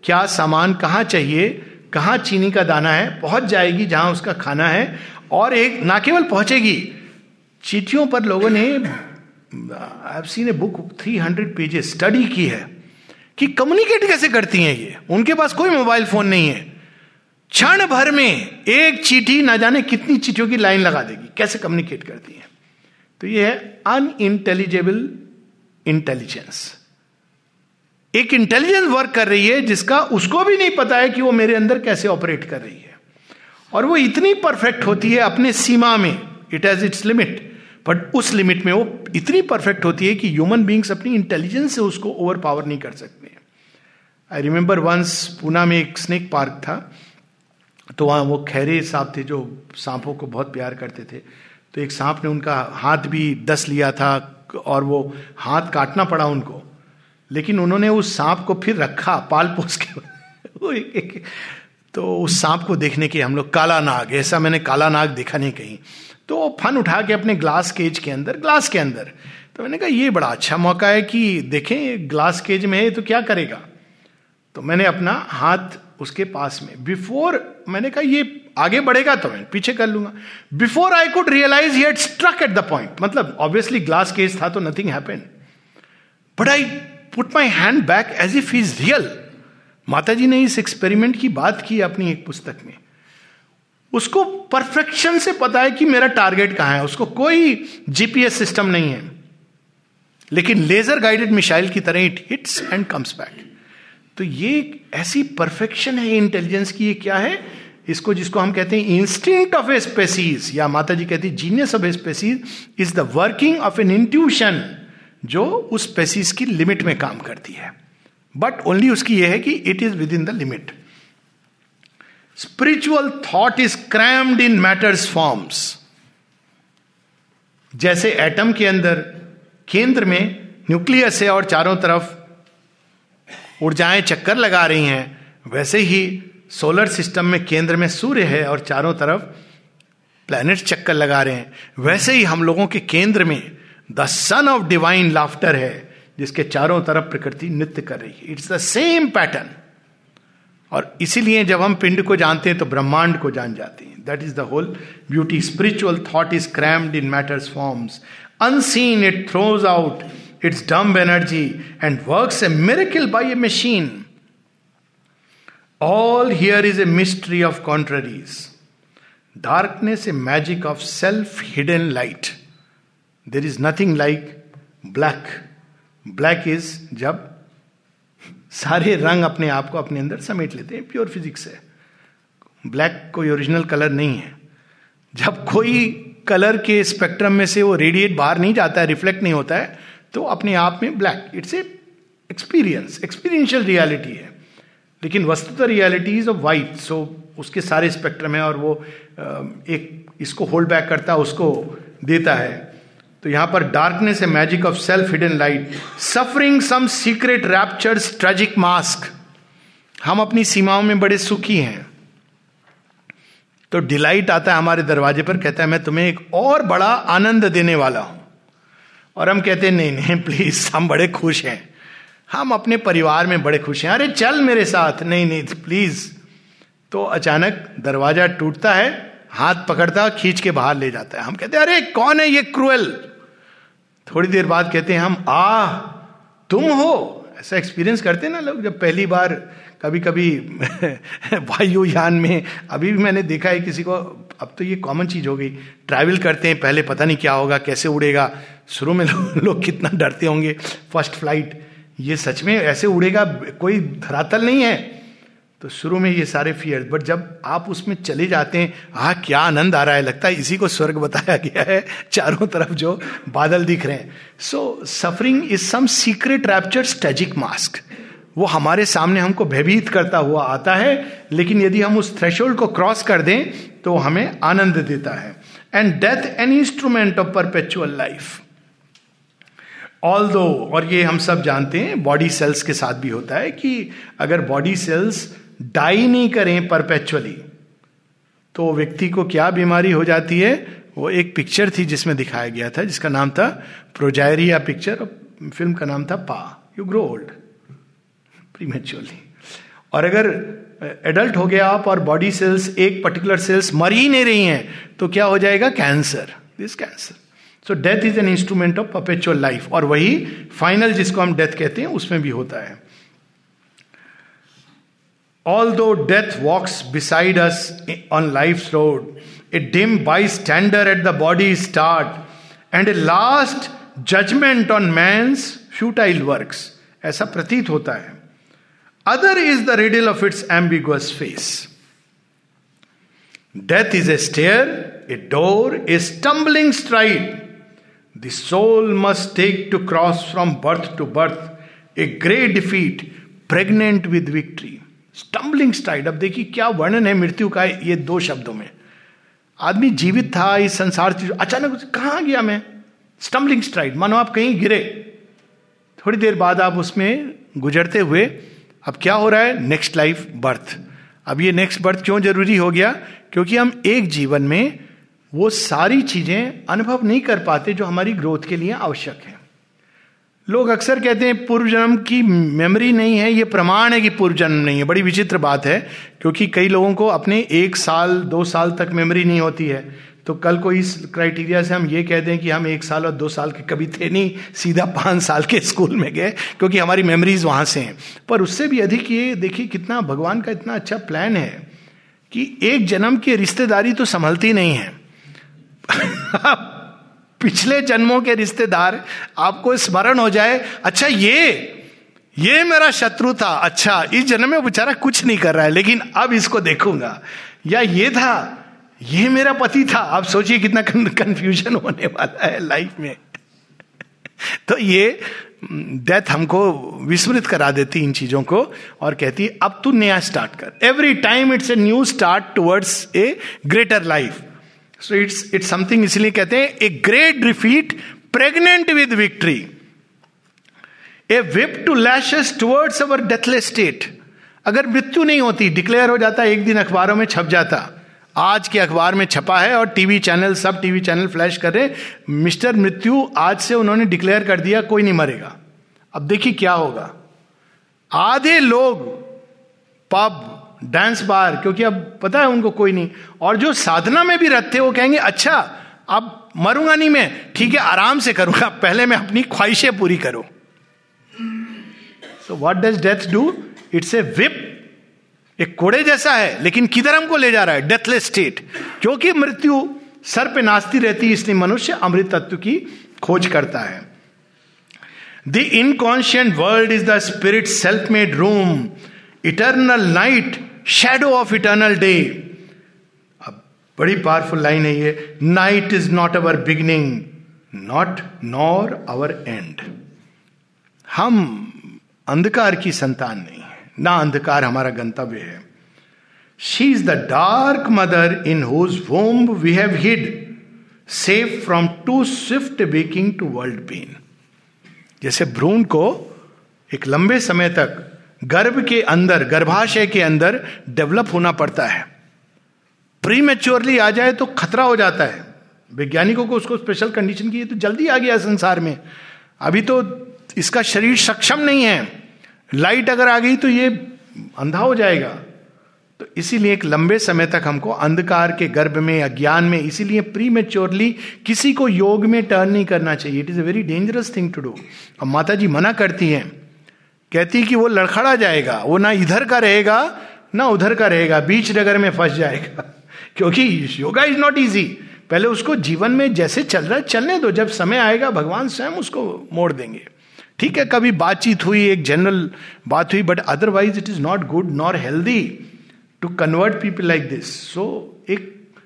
A: क्या सामान कहां चाहिए कहां चीनी का दाना है पहुंच जाएगी जहां उसका खाना है और एक ना केवल पहुंचेगी चीटियों पर लोगों ने I seen a book three hundred pages study की है कि कम्युनिकेट कैसे करती हैं ये उनके पास कोई मोबाइल फोन नहीं है क्षण भर में एक चीठी ना जाने कितनी चीटियों की लाइन लगा देगी कैसे कम्युनिकेट करती है तो ये है अन इंटेलिजेबल इंटेलिजेंस एक इंटेलिजेंस वर्क कर रही है जिसका उसको भी नहीं पता है कि वो मेरे अंदर कैसे ऑपरेट कर रही है और वो इतनी परफेक्ट होती है अपने सीमा में it has its limit but उस लिमिट में वो इतनी परफेक्ट होती है कि ह्यूमन बींग्स अपनी इंटेलिजेंस से उसको ओवर पावर नहीं कर सकते आई रिमेम्बर वंस पूना में एक स्नेक पार्क था तो वहाँ वो खैरे सांप थे जो सांपों को बहुत प्यार करते थे तो एक सांप ने उनका हाथ भी दस लिया था और वो हाथ काटना पड़ा उनको लेकिन उन्होंने उस सांप को फिर रखा पाल पोस के [LAUGHS] तो उस सांप को देखने के हम लोग काला नाग ऐसा मैंने काला नाग देखा नहीं कहीं तो फन उठा के अपने ग्लास केज के अंदर ग्लास के अंदर तो मैंने कहा ये बड़ा अच्छा मौका है कि देखें ग्लास केज में है तो क्या करेगा तो मैंने अपना हाथ उसके पास में बिफोर मैंने कहा ये आगे बढ़ेगा तो मैं पीछे कर लूंगा before I could realise he struck at the point मतलब ऑब्वियसली ग्लास केस था तो nothing happened but I put my hand back as if is real Mata ji ने इस एक्सपेरिमेंट की बात की अपनी एक पुस्तक में उसको परफेक्शन से पता है कि मेरा टारगेट कहाँ है उसको कोई जीपीएस सिस्टम नहीं है लेकिन लेजर गाइडेड मिसाइल की तरह it hits and comes back तो ये ऐसी परफेक्शन है इंटेलिजेंस की ये क्या है इसको जिसको हम कहते हैं इंस्टिंक्ट ऑफ ए स्पेसीज या माता जी कहती है genius of a species is the working of an intuition जो उस स्पेसीज की लिमिट में काम करती है बट ओनली उसकी यह है कि it is within the limit spiritual thought is crammed in matters forms जैसे एटम के अंदर केंद्र में न्यूक्लियस है और चारों तरफ ऊर्जाएं चक्कर लगा रही हैं वैसे ही सोलर सिस्टम में केंद्र में सूर्य है और चारों तरफ प्लैनेट चक्कर लगा रहे हैं वैसे ही हम लोगों के केंद्र में the sun of divine laughter है जिसके चारों तरफ प्रकृति नृत्य कर रही है इट्स द सेम पैटर्न और इसीलिए जब हम पिंड को जानते हैं तो ब्रह्मांड को जान जाते हैं that is the whole beauty spiritual thought is crammed in matters forms unseen it throws out its dumb energy and works a miracle by a machine. All here is a mystery of contraries. Darkness, a magic of self hidden light. There is nothing like black. Black is jab sare rang apne आप को अपने अंदर समेट लेते हैं pure physics है black कोई original colour नहीं है जब कोई कलर के स्पेक्ट्रम में से वो रेडिएट बाहर नहीं जाता है रिफ्लेक्ट नहीं होता है तो अपने आप में black it's a experience experiential reality है लेकिन वस्तुतः reality is a white so उसके सारे स्पेक्ट्रम है और वो एक इसको होल्ड बैक करता है उसको देता है तो यहां पर darkness a magic of self hidden light suffering some secret raptures tragic mask हम अपनी सीमाओं में बड़े सुखी हैं तो डिलाइट आता है हमारे दरवाजे पर कहता है मैं तुम्हें एक और बड़ा आनंद देने वाला हूं और हम कहते हैं नहीं नहीं प्लीज हम बड़े खुश हैं हम अपने परिवार में बड़े खुश हैं अरे चल मेरे साथ नहीं नहीं प्लीज तो अचानक दरवाजा टूटता है हाथ पकड़ता है खींच के बाहर ले जाता है हम कहते हैं अरे कौन है ये क्रूएल थोड़ी देर बाद कहते हैं हम आ तुम हो ऐसा एक्सपीरियंस करते ना लोग जब पहली बार कभी कभी वायुयान में अभी भी मैंने देखा है किसी को अब तो ये कॉमन चीज हो गई ट्रैवल करते हैं पहले पता नहीं क्या होगा कैसे उड़ेगा शुरू में लोग लो कितना डरते होंगे फर्स्ट फ्लाइट ये सच में ऐसे उड़ेगा कोई धरातल नहीं है तो शुरू में ये सारे फियर बट जब आप उसमें चले जाते हैं हा क्या आनंद आ रहा है लगता है इसी को स्वर्ग बताया गया है चारों तरफ जो बादल दिख रहे हैं so suffering is some secret rapture tragic mask वो हमारे सामने हमको भयभीत करता हुआ आता है लेकिन यदि हम उस थ्रेशोल्ड को क्रॉस कर दें तो हमें आनंद देता है and death an instrument of perpetual life although और ये हम सब जानते हैं बॉडी सेल्स के साथ भी होता है कि अगर बॉडी सेल्स डाई नहीं करें परपेचुअली तो व्यक्ति को क्या बीमारी हो जाती है वो एक पिक्चर थी जिसमें दिखाया गया था जिसका नाम था प्रोजायरिया पिक्चर फिल्म का नाम था Paa you grow old prematurely और अगर एडल्ट हो गया आप और बॉडी सेल्स एक पर्टिकुलर सेल्स मर ही नहीं रही हैं तो क्या हो जाएगा cancer this cancer so death is an instrument of perpetual life और वही फाइनल जिसको हम डेथ कहते हैं उसमें भी होता है ऑल दो death walks beside us on life road a dim bystander at the body start and a last judgement on मैं फ्यूटाइल वर्क ऐसा प्रतीत होता है Other is the riddle of its ambiguous face. Death is a stair, a door, a stumbling stride. The soul must take to cross from birth to birth, a grey defeat, pregnant with victory. Stumbling stride अब देखिए क्या वर्णन है मृत्यु का ये दो शब्दों में आदमी जीवित था इस संसार चीज अचानक कहाँ गया मैं स्टम्बलिंग स्ट्राइड मानो आप कहीं गिरे थोड़ी देर बाद आप उसमें गुजरते हुए अब क्या हो रहा है नेक्स्ट लाइफ बर्थ अब ये नेक्स्ट बर्थ क्यों जरूरी हो गया क्योंकि हम एक जीवन में वो सारी चीजें अनुभव नहीं कर पाते जो हमारी ग्रोथ के लिए आवश्यक है लोग अक्सर कहते हैं पूर्व जन्म की मेमोरी नहीं है ये प्रमाण है कि पूर्व जन्म नहीं है बड़ी विचित्र बात है क्योंकि कई लोगों को अपने एक साल दो साल तक मेमोरी नहीं होती है तो कल को इस क्राइटेरिया से हम ये कह दें कि हम एक साल और दो साल के कभी थे नहीं सीधा पांच साल के स्कूल में गए क्योंकि हमारी मेमोरीज वहां से हैं पर उससे भी अधिक ये देखिए कितना भगवान का इतना अच्छा प्लान है कि एक जन्म की रिश्तेदारी तो संभलती नहीं है पिछले जन्मों के रिश्तेदार आपको स्मरण हो जाए अच्छा ये ये मेरा शत्रु था अच्छा इस जन्म में बेचारा कुछ नहीं कर रहा है लेकिन अब इसको देखूंगा या ये था ये मेरा पति था आप सोचिए कितना कंफ्यूजन होने वाला है लाइफ में तो ये डेथ हम्म, हमको विस्मृत करा देती इन चीजों को और कहती अब तू नया स्टार्ट कर every time it's a new start towards a greater life so it's it's something इसलिए कहते हैं a great defeat pregnant with victory a whip to lashes towards our deathless state अगर मृत्यु नहीं होती डिक्लेयर हो जाता एक दिन अखबारों में छप जाता आज के अखबार में छपा है और टीवी चैनल सब टीवी चैनल फ्लैश कर रहे मिस्टर मृत्यु आज से उन्होंने डिक्लेयर कर दिया कोई नहीं मरेगा अब देखिए क्या होगा आधे लोग पब डांस बार क्योंकि अब पता है उनको कोई नहीं और जो साधना में भी रहते वो कहेंगे अच्छा अब मरूंगा नहीं मैं ठीक है आराम से करूंगा पहले मैं अपनी ख्वाहिशें पूरी करूं so what does death do it's a whip एक कोड़े जैसा है लेकिन किधर हमको ले जा रहा है डेथलेस स्टेट क्योंकि मृत्यु सर पे नाचती रहती है इसलिए मनुष्य अमृत तत्व की खोज करता है the inconscient world is the spirit self made room eternal night shadow of eternal day अब बड़ी पावरफुल लाइन है ये night is not our beginning not nor our end हम अंधकार की संतान नहीं ना अंधकार हमारा गंतव्य है she is the dark mother in whose womb we have hid safe from too swift waking to world pain जैसे भ्रूण को एक लंबे समय तक गर्भ के अंदर गर्भाशय के अंदर डेवलप होना पड़ता है प्री मेच्योरली आ जाए तो खतरा हो जाता है वैज्ञानिकों को उसको स्पेशल कंडीशन की तो जल्दी आ गया संसार में अभी तो इसका शरीर सक्षम नहीं है लाइट अगर आ गई तो ये अंधा हो जाएगा तो इसीलिए एक लंबे समय तक हमको अंधकार के गर्भ में अज्ञान में इसीलिए प्री मेच्योरली किसी को योग में टर्न नहीं करना चाहिए it is a very dangerous thing to do अब माता जी मना करती हैं कहती कि वो लड़खड़ा जाएगा वो ना इधर का रहेगा ना उधर का रहेगा बीच नगर में फंस जाएगा [LAUGHS] क्योंकि योगा इज नॉट ईजी पहले उसको जीवन में जैसे चल रहा है चलने दो जब समय आएगा भगवान स्वयं उसको मोड़ देंगे ठीक है कभी बातचीत हुई एक जनरल बात हुई but otherwise it is not good nor healthy to convert people like this so एक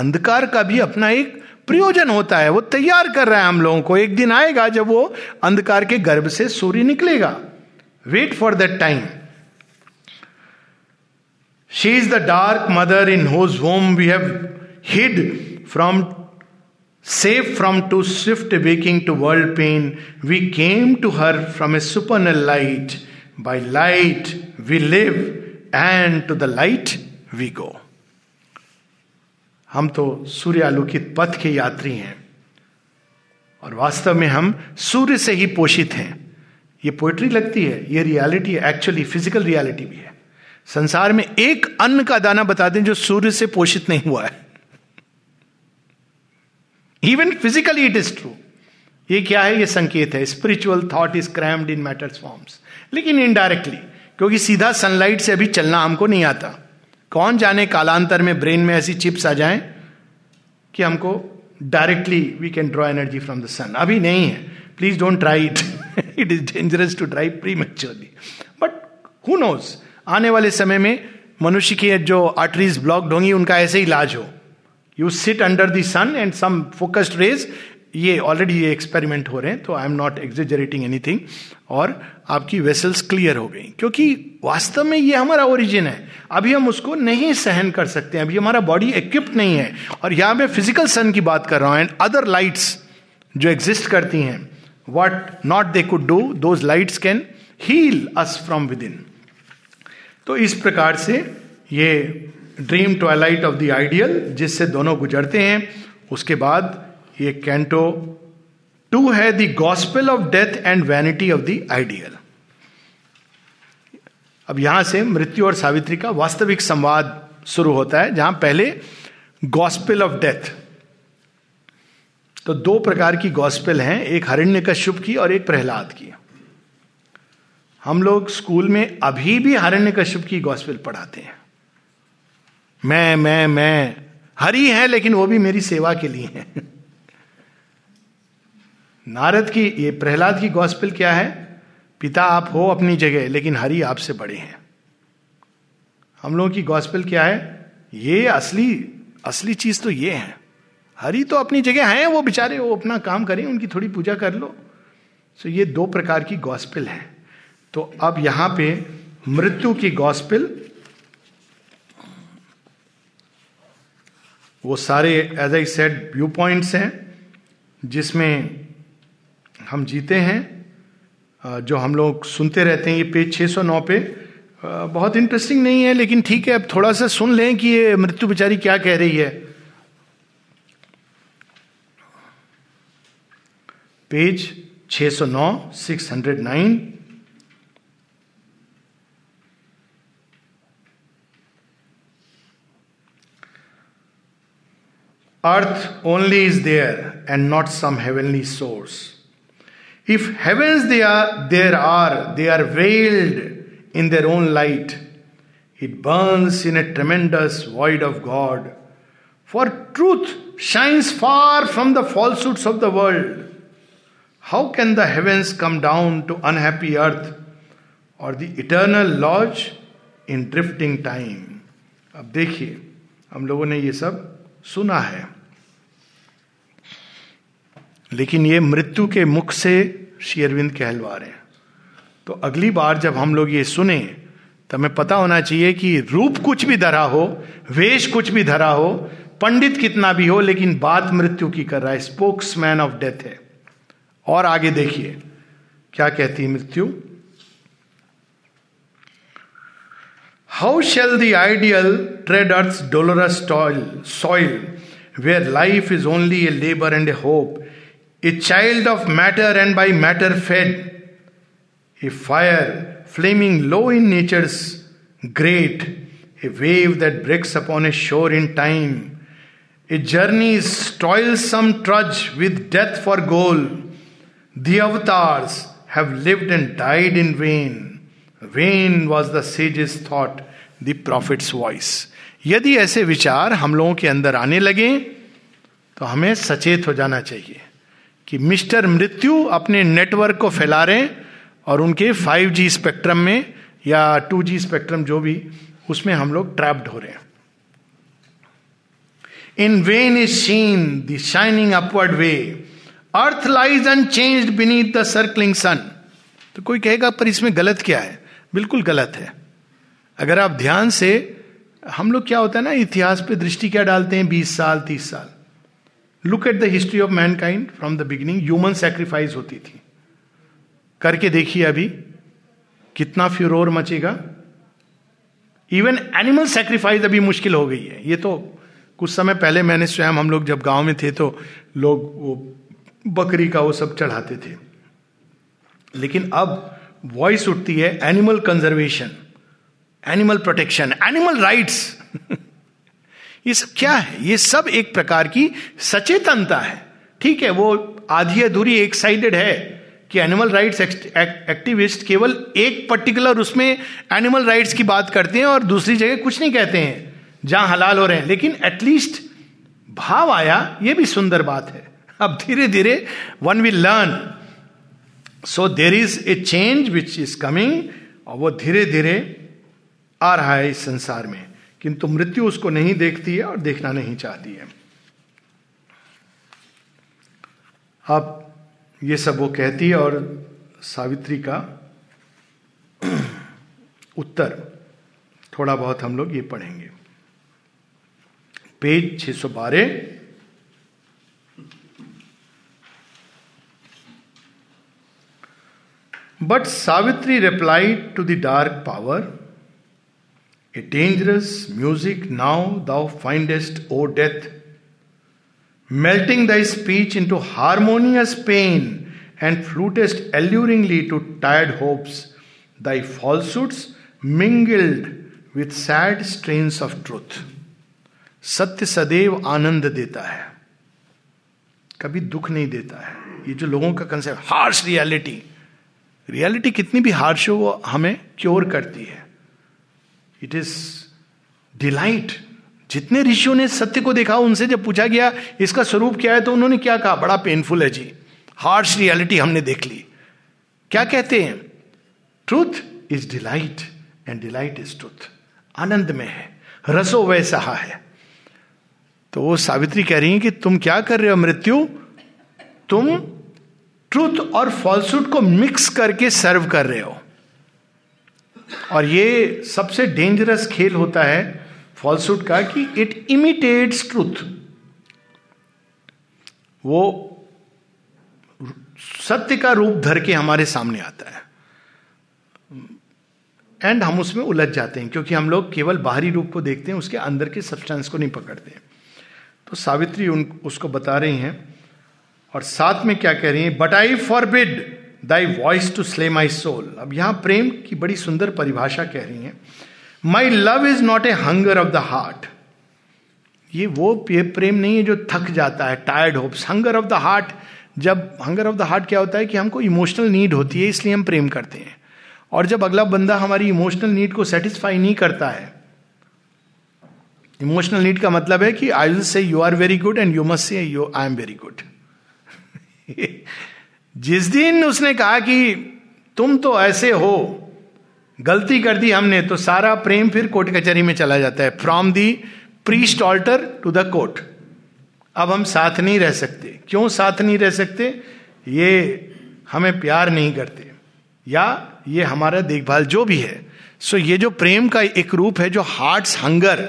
A: अंधकार का भी अपना एक प्रयोजन होता है वो तैयार कर रहा है हम लोगों को एक दिन आएगा जब वो अंधकार के गर्भ से सूर्य निकलेगा wait for that time she is the dark mother in whose home we have hid from Safe from too swift waking to world pain, we came to her from a supernal light. By light we live, and to the light we go. हम तो सूर्य आलोकित पथ के यात्री हैं और वास्तव में हम सूर्य से ही पोषित हैं ये पोइट्री लगती है ये रियलिटी है एक्चुअली फिजिकल रियलिटी भी है संसार में एक अन्न का दाना बता दें जो सूर्य से पोषित नहीं हुआ है even physically it is true ये क्या है ये संकेत है spiritual thought is crammed in matters forms लेकिन इनडायरेक्टली क्योंकि सीधा सनलाइट से अभी चलना हमको नहीं आता कौन जाने कालांतर में ब्रेन में ऐसी चिप्स आ जाएं कि हमको directly we can draw energy from the sun अभी नहीं है please don't try it it is dangerous to try prematurely but who knows आने वाले समय में मनुष्य की जो आर्टरीज ब्लॉक्ड होंगी उनका ऐसे इलाज हो you sit under the sun and some focused rays ये ऑलरेडी ये एक्सपेरिमेंट हो रहे हैं तो I am not exaggerating anything और आपकी वेसल्स क्लियर हो गई क्योंकि वास्तव में ये हमारा ओरिजिन है अभी हम उसको नहीं सहन कर सकते हैं अभी हमारा बॉडी इक्विप्ड नहीं है और यहां मैं फिजिकल सन की बात कर रहा हूं एंड अदर लाइट्स जो एग्जिस्ट करती हैं what not they could do those lights can heal us from within तो इस प्रकार से ये dream twilight of the ideal जिससे दोनों गुजरते हैं उसके बाद ये कैंटो टू है the gospel of death and vanity of the ideal अब यहां से मृत्यु और सावित्री का वास्तविक संवाद शुरू होता है जहां पहले गॉस्पेल ऑफ डेथ तो दो प्रकार की गॉस्पेल हैं एक हरिण्य कश्यप की और एक प्रहलाद की हम लोग स्कूल में अभी भी हरण्य कश्यप की गॉस्पेल पढ़ाते हैं मैं मैं मैं हरि है लेकिन वो भी मेरी सेवा के लिए है नारद की ये प्रहलाद की गॉस्पिल क्या है पिता आप हो अपनी जगह लेकिन हरि आपसे बड़े हैं हम लोगों की गॉस्पिल क्या है ये असली असली चीज तो ये है हरि तो अपनी जगह है वो बेचारे वो अपना काम करें उनकी थोड़ी पूजा कर लो सो ये दो प्रकार की गॉस्पिल है तो अब यहां पे मृत्यु की गॉस्पिल वो सारे as I said view points हैं जिसमें हम जीते हैं जो हम लोग सुनते रहते हैं ये पेज 609 पे बहुत इंटरेस्टिंग नहीं है लेकिन ठीक है अब थोड़ा सा सुन लें कि ये मृत्यु बेचारी क्या कह रही है page 609 609 earth only is there and not some heavenly source if heavens they are there are they are veiled in their own light it burns in a tremendous void of God for truth shines far from the falsehoods of the world how can the heavens come down to unhappy earth और the eternal laws in drifting time अब देखिए हम लोगों ने ये सब सुना है लेकिन ये मृत्यु के मुख से श्री अरविंद कहलवा रहे हैं तो अगली बार जब हम लोग ये सुने तो हमें पता होना चाहिए कि रूप कुछ भी धरा हो वेश कुछ भी धरा हो पंडित कितना भी हो लेकिन बात मृत्यु की कर रहा है मैन ऑफ डेथ है और आगे देखिए क्या कहती है मृत्यु how shall the ideal tread earth dolorous soil where life is only a labour and a hope a child of matter and by matter fed, a fire flaming low in nature's great, a wave that breaks upon a shore in time, a journey's toilsome trudge with death for goal. The avatars have lived and died in vain. Vain was the sage's thought, the prophet's voice. यदि ऐसे विचार हम लोगों के अंदर आने लगे तो हमें सचेत हो जाना चाहिए कि मिस्टर मृत्यु अपने नेटवर्क को फैला रहे हैं और उनके 5G स्पेक्ट्रम में या 2G स्पेक्ट्रम जो भी उसमें हम लोग ट्रैप्ड हो रहे हैं in vain is seen the shining upward way earth lies change beneath the circling sun तो कोई कहेगा पर इसमें गलत क्या है बिल्कुल गलत है अगर आप ध्यान से हम लोग क्या होता है ना इतिहास पे दृष्टि क्या डालते हैं 20 साल 30 साल look at the history of mankind from the beginning human sacrifice होती थी करके देखिए अभी कितना फ्यूरोर मचेगा इवन एनिमल सेक्रीफाइस अभी मुश्किल हो गई है ये तो कुछ समय पहले मैंने स्वयं हम लोग जब गांव में थे तो लोग वो बकरी का वो सब चढ़ाते थे लेकिन अब वॉइस उठती है animal conservation animal protection animal rights ये सब क्या है ये सब एक प्रकार की सचेतनता है ठीक है वो आधी अधूरी एक साइडेड है कि एनिमल राइट्स एक्टिविस्ट केवल एक पर्टिकुलर उसमें एनिमल राइट्स की बात करते हैं और दूसरी जगह कुछ नहीं कहते हैं जहां हलाल हो रहे हैं लेकिन एटलीस्ट भाव आया ये भी सुंदर बात है अब धीरे धीरे one will learn so there is a change which is coming और वो धीरे धीरे आ रहा है इस संसार में किंतु मृत्यु उसको नहीं देखती है और देखना नहीं चाहती है अब ये सब वो कहती है और सावित्री का [CLEARS THROAT] उत्तर थोड़ा बहुत हम लोग ये पढ़ेंगे page 612 but Savitri reply to the dark power a dangerous music now thou findest O death melting the speech into harmonious pain and flutest alluringly to tired hopes thy falsehoods mingled with sad strains of truth सत्य सदैव आनंद देता है कभी दुख नहीं देता है ये जो लोगों का कंसेप्ट हार्श रियलिटी रियलिटी कितनी भी हार्श हो वो हमें क्योर करती है इट इज डिलाइट जितने ऋषियों ने सत्य को देखा उनसे जब पूछा गया इसका स्वरूप क्या है तो उन्होंने क्या कहा बड़ा पेनफुल है जी हार्श रियलिटी हमने देख ली क्या कहते हैं truth is delight and delight is truth आनंद में है रसो वैसा है तो वो सावित्री कह रही है कि तुम क्या कर रहे हो मृत्यु तुम ट्रूथ और फॉल्सुड को मिक्स करके सर्व कर रहे हो और ये सबसे डेंजरस खेल होता है फॉल्सूट का कि इट इमिटेट्स ट्रूथ वो सत्य का रूप धर के हमारे सामने आता है एंड हम उसमें उलझ जाते हैं क्योंकि हम लोग केवल बाहरी रूप को देखते हैं उसके अंदर के सब्सटेंस को नहीं पकड़ते तो सावित्री उन उसको बता रही हैं और साथ में क्या कह रही हैं but I forbid thy voice to slay my soul अब यहां प्रेम की बड़ी सुंदर परिभाषा कह रही है my love is not a hunger of the heart ये वो ये प्रेम नहीं है जो थक जाता है tired hopes hunger of the heart जब हंगर ऑफ द हार्ट क्या होता है कि हमको इमोशनल नीड होती है इसलिए हम प्रेम करते हैं और जब अगला बंदा हमारी इमोशनल नीड को सेटिस्फाई नहीं करता है इमोशनल नीड का मतलब है कि I will say you are very good and you must say you I am very good जिस दिन उसने कहा कि तुम तो ऐसे हो गलती कर दी हमने तो सारा प्रेम फिर कोर्ट कचहरी में चला जाता है from the priest altar to the court अब हम साथ नहीं रह सकते क्यों साथ नहीं रह सकते ये हमें प्यार नहीं करते या ये हमारा देखभाल जो भी है सो so ये जो प्रेम का एक रूप है जो हार्ट्स हंगर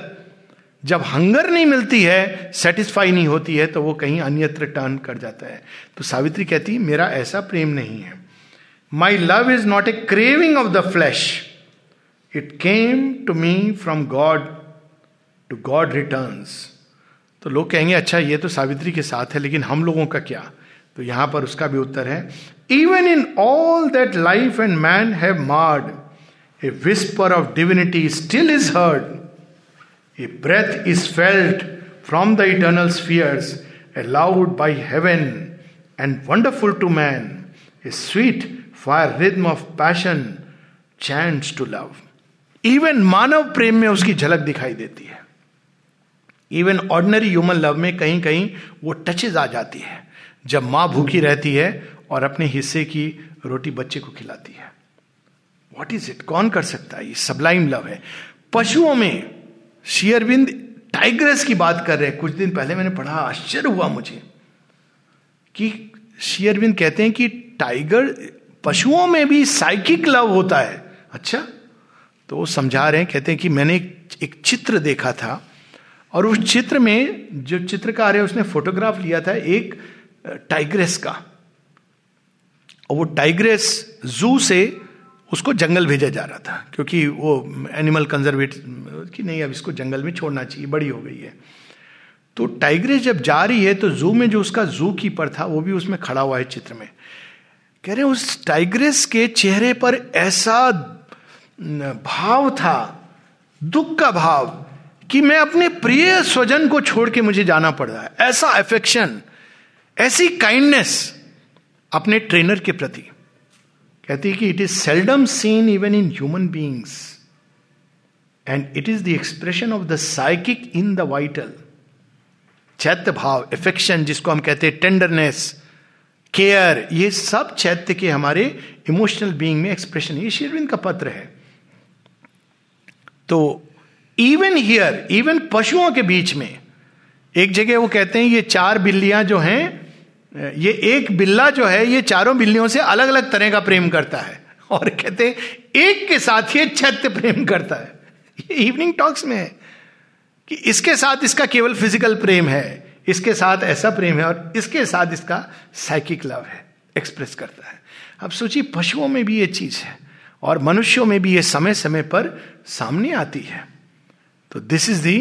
A: जब हंगर नहीं मिलती है सेटिस्फाई नहीं होती है तो वो कहीं अन्यत्र टर्न कर जाता है तो सावित्री कहती है मेरा ऐसा प्रेम नहीं है my love is not a craving of the flesh it came to me from God to God return तो लोग कहेंगे अच्छा ये तो सावित्री के साथ है लेकिन हम लोगों का क्या तो यहां पर उसका भी उत्तर है even in all that life and man have marred a whisper of divinity still is heard breath is felt from the the eternal spheres, allowed by heaven and wonderful to man a sweet fire rhythm of passion chants to love even मानव प्रेम में उसकी झलक दिखाई देती है even ordinary human love में कहीं कहीं वो टचेज आ जाती है जब माँ भूखी रहती है और अपने हिस्से की रोटी बच्चे को खिलाती है वॉट इज इट कौन कर सकता है ये सबलाइम लव है पशुओं में शेयरबिंद टाइग्रेस की बात कर रहे हैं कुछ दिन पहले मैंने पढ़ा आश्चर्य हुआ मुझे कि शेयरबिंद कहते हैं कि टाइगर पशुओं में भी साइकिक लव होता है अच्छा तो वो समझा रहे हैं कहते हैं कि मैंने एक चित्र देखा था और उस चित्र में जो चित्रकार है उसने फोटोग्राफ लिया था एक टाइग्रेस का और वो टाइग्रेस जू से उसको जंगल भेजा जा रहा था क्योंकि वो एनिमल कंजर्वेट कि नहीं अब इसको जंगल में छोड़ना चाहिए बड़ी हो गई है तो टाइग्रेस जब जा रही है तो जू में जो उसका जू कीपर था वो भी उसमें खड़ा हुआ है चित्र में कह रहे उस टाइग्रेस के चेहरे पर ऐसा भाव था दुख का भाव कि मैं अपने प्रिय स्वजन को छोड़ के मुझे जाना पड़ रहा है ऐसा अफेक्शन ऐसी काइंडनेस अपने ट्रेनर के प्रति कहती है कि it is seldom seen even in human beings and it is the expression of the psychic in the vital चैत्य भाव एफेक्शन जिसको हम कहते हैं टेंडरनेस केयर ये सब चैत्य के हमारे इमोशनल बीइंग में एक्सप्रेशन ये शेरविंद का पत्र है तो इवन हियर इवन पशुओं के बीच में एक जगह वो कहते हैं ये चार बिल्लियां जो हैं ये एक बिल्ला जो है ये चारों बिल्लियों से अलग अलग तरह का प्रेम करता है और कहते हैं एक के साथ ये छत प्रेम करता है ये इवनिंग टॉक्स में है कि इसके साथ इसका केवल फिजिकल प्रेम है इसके साथ ऐसा प्रेम है और इसके साथ इसका साइकिक लव है एक्सप्रेस करता है अब सोचिए पशुओं में भी ये चीज है और मनुष्यों में भी ये समय समय पर सामने आती है तो this is the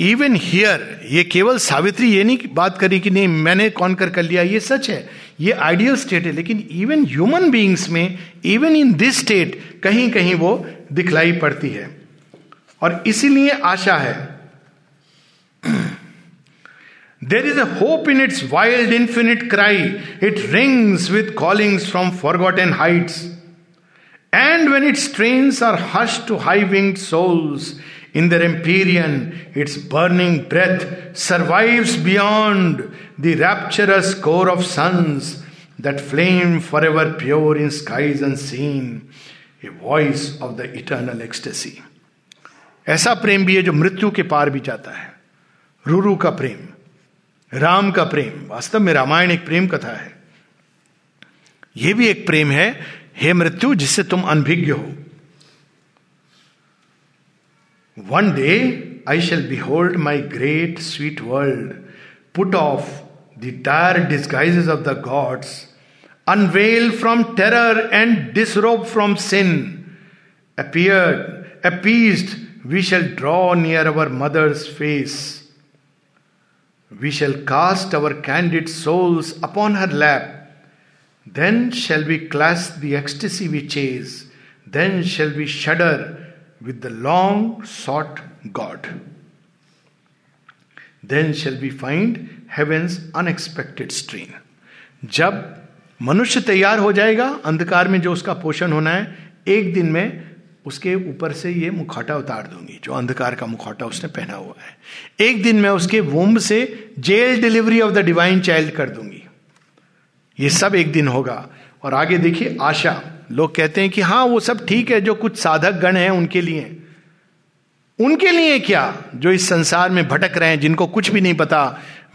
A: even here ये केवल सावित्री ये नहीं बात करी कि नहीं मैंने कौन कर कर लिया ये सच है ये आइडियल स्टेट है लेकिन इवन ह्यूमन बींग्स में इवन इन दिस स्टेट कहीं कहीं वो दिखलाई पड़ती है और इसीलिए आशा है there is a hope in its wild infinite cry it rings with callings from forgotten heights and when its trains are hush to high wing souls in their empyrean, its burning breath survives beyond the rapturous core of suns that flame forever pure in skies unseen, a voice of the eternal ecstasy. ऐसा प्रेम भी है जो मृत्यु के पार भी जाता है रूरू का प्रेम राम का प्रेम वास्तव में रामायण एक प्रेम कथा है यह भी एक प्रेम है हे मृत्यु जिससे तुम अनभिज्ञ हो One day I shall behold my great sweet world, put off the dire disguises of the gods, unveil from terror and disrobe from sin. Appeared, appeased, we shall draw near our mother's face. We shall cast our candid souls upon her lap. Then shall we clasp the ecstasy we chase. Then shall we shudder with the long sought God. Then shall we find heaven's unexpected stream. जब मनुष्य तैयार हो जाएगा अंधकार में जो उसका पोषण होना है एक दिन में उसके ऊपर से ये मुखौटा उतार दूंगी जो अंधकार का मुखौटा उसने पहना हुआ है एक दिन मैं उसके वोम्ब से jail delivery of the divine child कर दूंगी ये सब एक दिन होगा और आगे देखिए आशा लोग कहते हैं कि हाँ वो सब ठीक है जो कुछ साधक गण हैं उनके लिए उनके लिए क्या जो इस संसार में भटक रहे हैं जिनको कुछ भी नहीं पता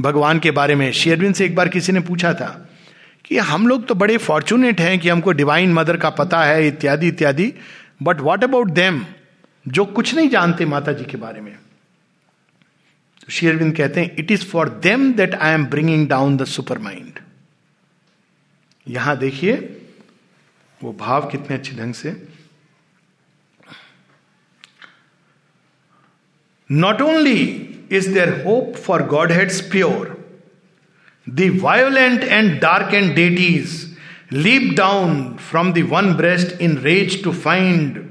A: भगवान के बारे में शेयरविन से एक बार किसी ने पूछा था कि हम लोग तो बड़े फॉर्चुनेट हैं कि हमको डिवाइन मदर का पता है इत्यादि इत्यादि बट वॉट अबाउट देम जो कुछ नहीं जानते माता जी के बारे में तो कहते हैं it is for them that I am bringing down the supermind यहां देखिए वो भाव कितने अच्छे ढंग से not only is there hope for godheads pure the violent and dark and deities leap down from the one breast in rage to find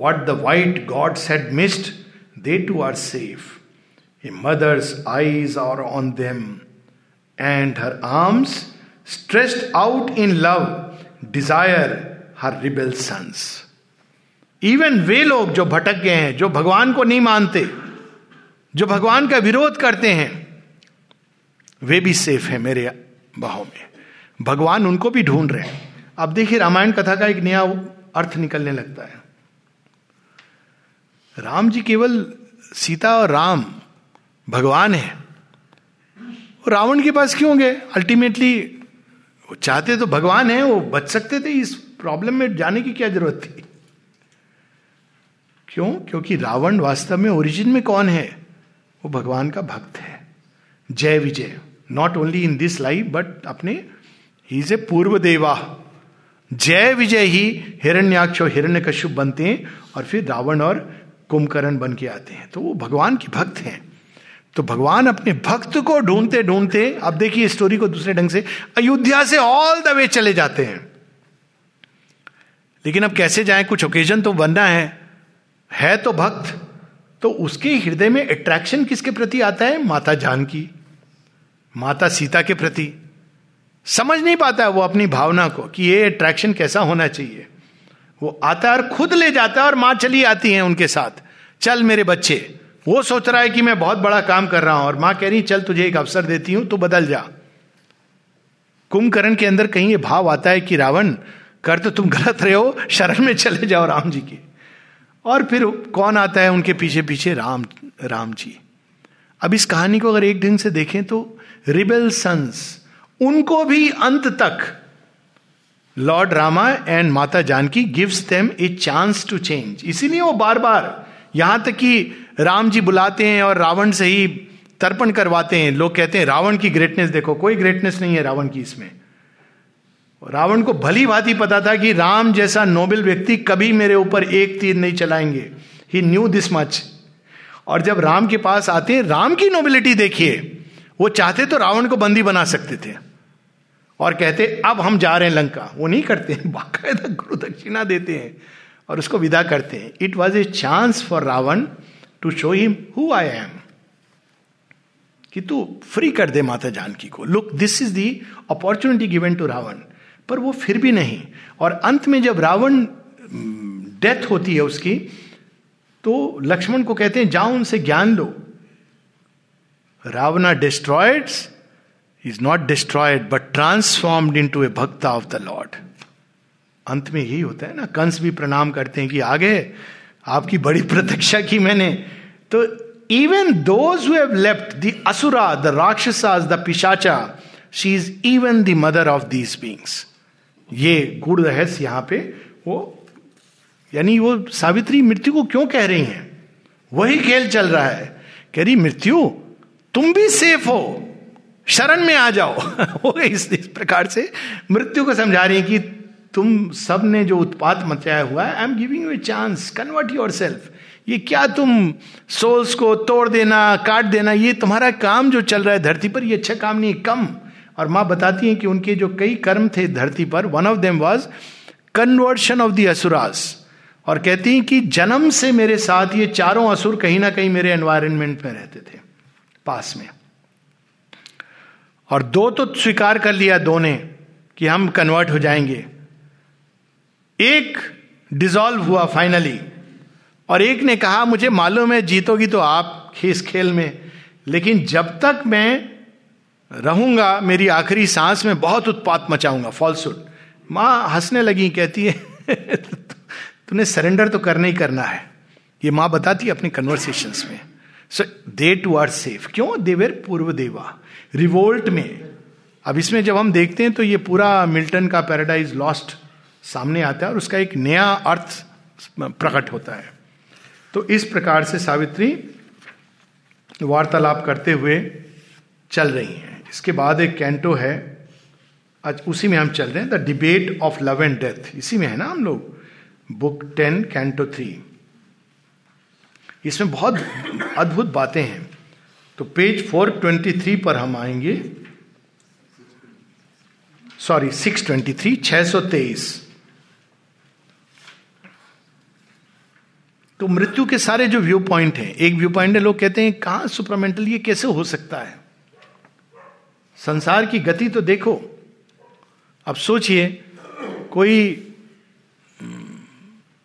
A: what the white God set missed they too are safe a mother's eyes are on them and her arms stressed out in love desire her rebel sons even वे लोग जो भटक गए हैं जो भगवान को नहीं मानते जो भगवान का विरोध करते हैं वे भी सेफ है मेरे भाव में भगवान उनको भी ढूंढ रहे हैं अब देखिए रामायण कथा का एक नया अर्थ निकलने लगता है राम जी केवल सीता और राम भगवान है रावण के पास क्यों गए अल्टीमेटली वो चाहते तो भगवान है वो बच सकते थे इस प्रॉब्लम में जाने की क्या जरूरत थी क्यों क्योंकि रावण वास्तव में ओरिजिन में कौन है वो भगवान का भक्त है जय विजय not only in this life but अपने ही इज ए पूर्व देवा जय विजय ही हिरण्याक्ष और हिरण्य बनते हैं और फिर रावण और कुंभकर्ण बन के आते हैं तो वो भगवान के भक्त हैं तो भगवान अपने भक्त को ढूंढते ढूंढते अब देखिए स्टोरी को दूसरे ढंग से अयोध्या से ऑल द वे चले जाते हैं लेकिन अब कैसे जाए कुछ ओकेजन तो बनना है है तो भक्त तो उसके हृदय में अट्रैक्शन किसके प्रति आता है माता जानकी माता सीता के प्रति समझ नहीं पाता है वो अपनी भावना को कि ये अट्रैक्शन कैसा होना चाहिए वो आता है और खुद ले जाता है और मां चली आती है उनके साथ चल मेरे बच्चे वो सोच रहा है कि मैं बहुत बड़ा काम कर रहा हूं और मां कह रही चल तुझे एक अवसर देती हूं तो बदल जा कुंभकर्ण के अंदर कहीं ये भाव आता है कि रावण कर तो तुम गलत रहे हो शरण में चले जाओ राम जी के और फिर कौन आता है उनके पीछे पीछे राम राम जी अब इस कहानी को अगर एक ढंग से देखें तो रिबेल सन्स उनको भी अंत तक Lord Rama and Mata Janaki gives them a chance to change इसीलिए वो बार बार यहां तक कि राम जी बुलाते हैं और रावण से ही तर्पण करवाते हैं लोग कहते हैं रावण की ग्रेटनेस देखो कोई ग्रेटनेस नहीं है रावण की इसमें रावण को भली भांति पता था कि राम जैसा नोबेल व्यक्ति कभी मेरे ऊपर एक तीर नहीं चलाएंगे ही न्यू दिस मच और जब राम के पास आते हैं राम की नोबिलिटी देखिए वो चाहते तो रावण को बंदी बना सकते थे और कहते अब हम जा रहे हैं लंका वो नहीं करते हैं [LAUGHS] बाकायदा गुरु दक्षिणा देते हैं और उसको विदा करते हैं it was a chance for Ravan to show him who I am कि तू फ्री कर दे माता जानकी को look this is the opportunity given to Ravan पर वो फिर भी नहीं और अंत में जब रावण डेथ mm, होती है उसकी तो लक्ष्मण को कहते हैं जाओ उनसे ज्ञान लो Ravan destroyed is not destroyed but transformed into a भक्त ऑफ द लॉर्ड अंत में यही होता है ना कंस भी प्रणाम करते हैं कि आगे आपकी बड़ी प्रतीक्षा की मैंने तो even those left the asura the rakshasas the pishacha she is even the mother of these beings ये गुड़ रहस्य यहां पे वो यानी वो सावित्री मृत्यु को क्यों कह रही हैं वही खेल चल रहा है कह रही मृत्यु तुम भी सेफ हो शरण में आ जाओ [LAUGHS] इस, इस प्रकार से मृत्यु को समझा रही कि तुम सब ने जो उत्पात मचाया हुआ है I am giving you a chance convert yourself ये क्या तुम सोल्स को तोड़ देना काट देना ये तुम्हारा काम जो चल रहा है धरती पर ये अच्छा काम नहीं कम और माँ बताती हैं कि उनके जो कई कर्म थे धरती पर one of them was conversion of the asuras और कहती हैं कि जन्म से मेरे साथ ये चारों असुर कहीं ना कहीं मेरे एनवायरमेंट में रहते थे पास में और दो तो स्वीकार कर लिया दो ने कि हम कन्वर्ट हो जाएंगे एक डिजॉल्व हुआ फाइनली और एक ने कहा मुझे मालूम है जीतोगी तो आप इस खेल में लेकिन जब तक मैं रहूंगा मेरी आखिरी सांस में बहुत उत्पात मचाऊंगा फॉल्सुड मां हंसने लगी कहती है तूने सरेंडर तो करना ही करना है ये माँ बताती है अपने कन्वर्सेशन में so they too are safe क्यों देवेर पूर्व देवा रिवोल्ट में अब इसमें जब हम देखते हैं तो ये पूरा मिल्टन का पैराडाइज लॉस्ट सामने आता है और उसका एक नया अर्थ प्रकट होता है तो इस प्रकार से सावित्री वार्तालाप करते हुए चल रही हैं इसके बाद एक कैंटो है आज उसी में हम चल रहे हैं the debate of love and death इसी में है ना हम लोग बुक टेन कैंटो थ्री इसमें बहुत अद्भुत बातें हैं तो पेज फोर ट्वेंटी थ्री पर हम आएंगे सॉरी सिक्स ट्वेंटी थ्री छह सौ तेईस तो मृत्यु के सारे जो व्यू पॉइंट है एक व्यू पॉइंट है लोग कहते हैं कहा सुपरमेंटल ये कैसे हो सकता है संसार की गति तो देखो अब सोचिए कोई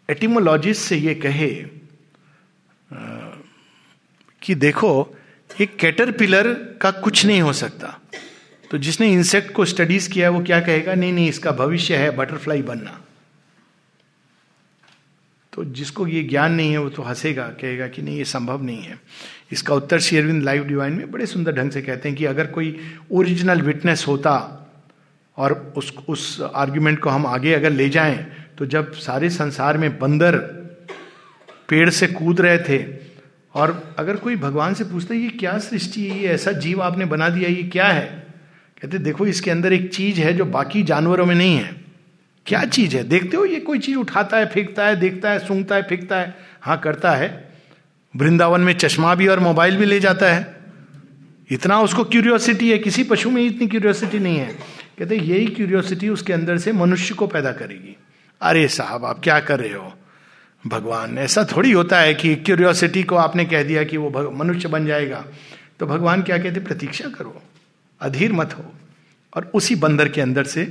A: एटिमोलॉजिस्ट हम्म, से ये कहे कि देखो एक कैटरपिलर का कुछ नहीं हो सकता तो जिसने इंसेक्ट को स्टडीज किया है वो क्या कहेगा नहीं नहीं इसका भविष्य है बटरफ्लाई बनना तो जिसको ये ज्ञान नहीं है वो तो हंसेगा कहेगा कि नहीं ये संभव नहीं है इसका उत्तर शेरविंद लाइव डिवाइन में बड़े सुंदर ढंग से कहते हैं कि अगर कोई ओरिजिनल विटनेस होता और उस उस आर्ग्यूमेंट को हम आगे
B: अगर ले जाएं तो जब सारे संसार में बंदर पेड़ से कूद रहे थे और अगर कोई भगवान से पूछता ये क्या सृष्टि है ये ऐसा जीव आपने बना दिया ये क्या है कहते देखो इसके अंदर एक चीज है जो बाकी जानवरों में नहीं है क्या चीज है देखते हो ये कोई चीज उठाता है फेंकता है देखता है सूंघता है फेंकता है हाँ करता है वृंदावन में चश्मा भी और मोबाइल भी ले जाता है इतना उसको क्यूरियोसिटी है किसी पशु में इतनी क्यूरियोसिटी नहीं है कहते यही क्यूरियोसिटी उसके अंदर से मनुष्य को पैदा करेगी अरे साहब आप क्या कर रहे हो भगवान ऐसा थोड़ी होता है कि क्यूरियोसिटी को आपने कह दिया कि वो मनुष्य बन जाएगा तो भगवान क्या कहते प्रतीक्षा करो अधीर मत हो और उसी बंदर के अंदर से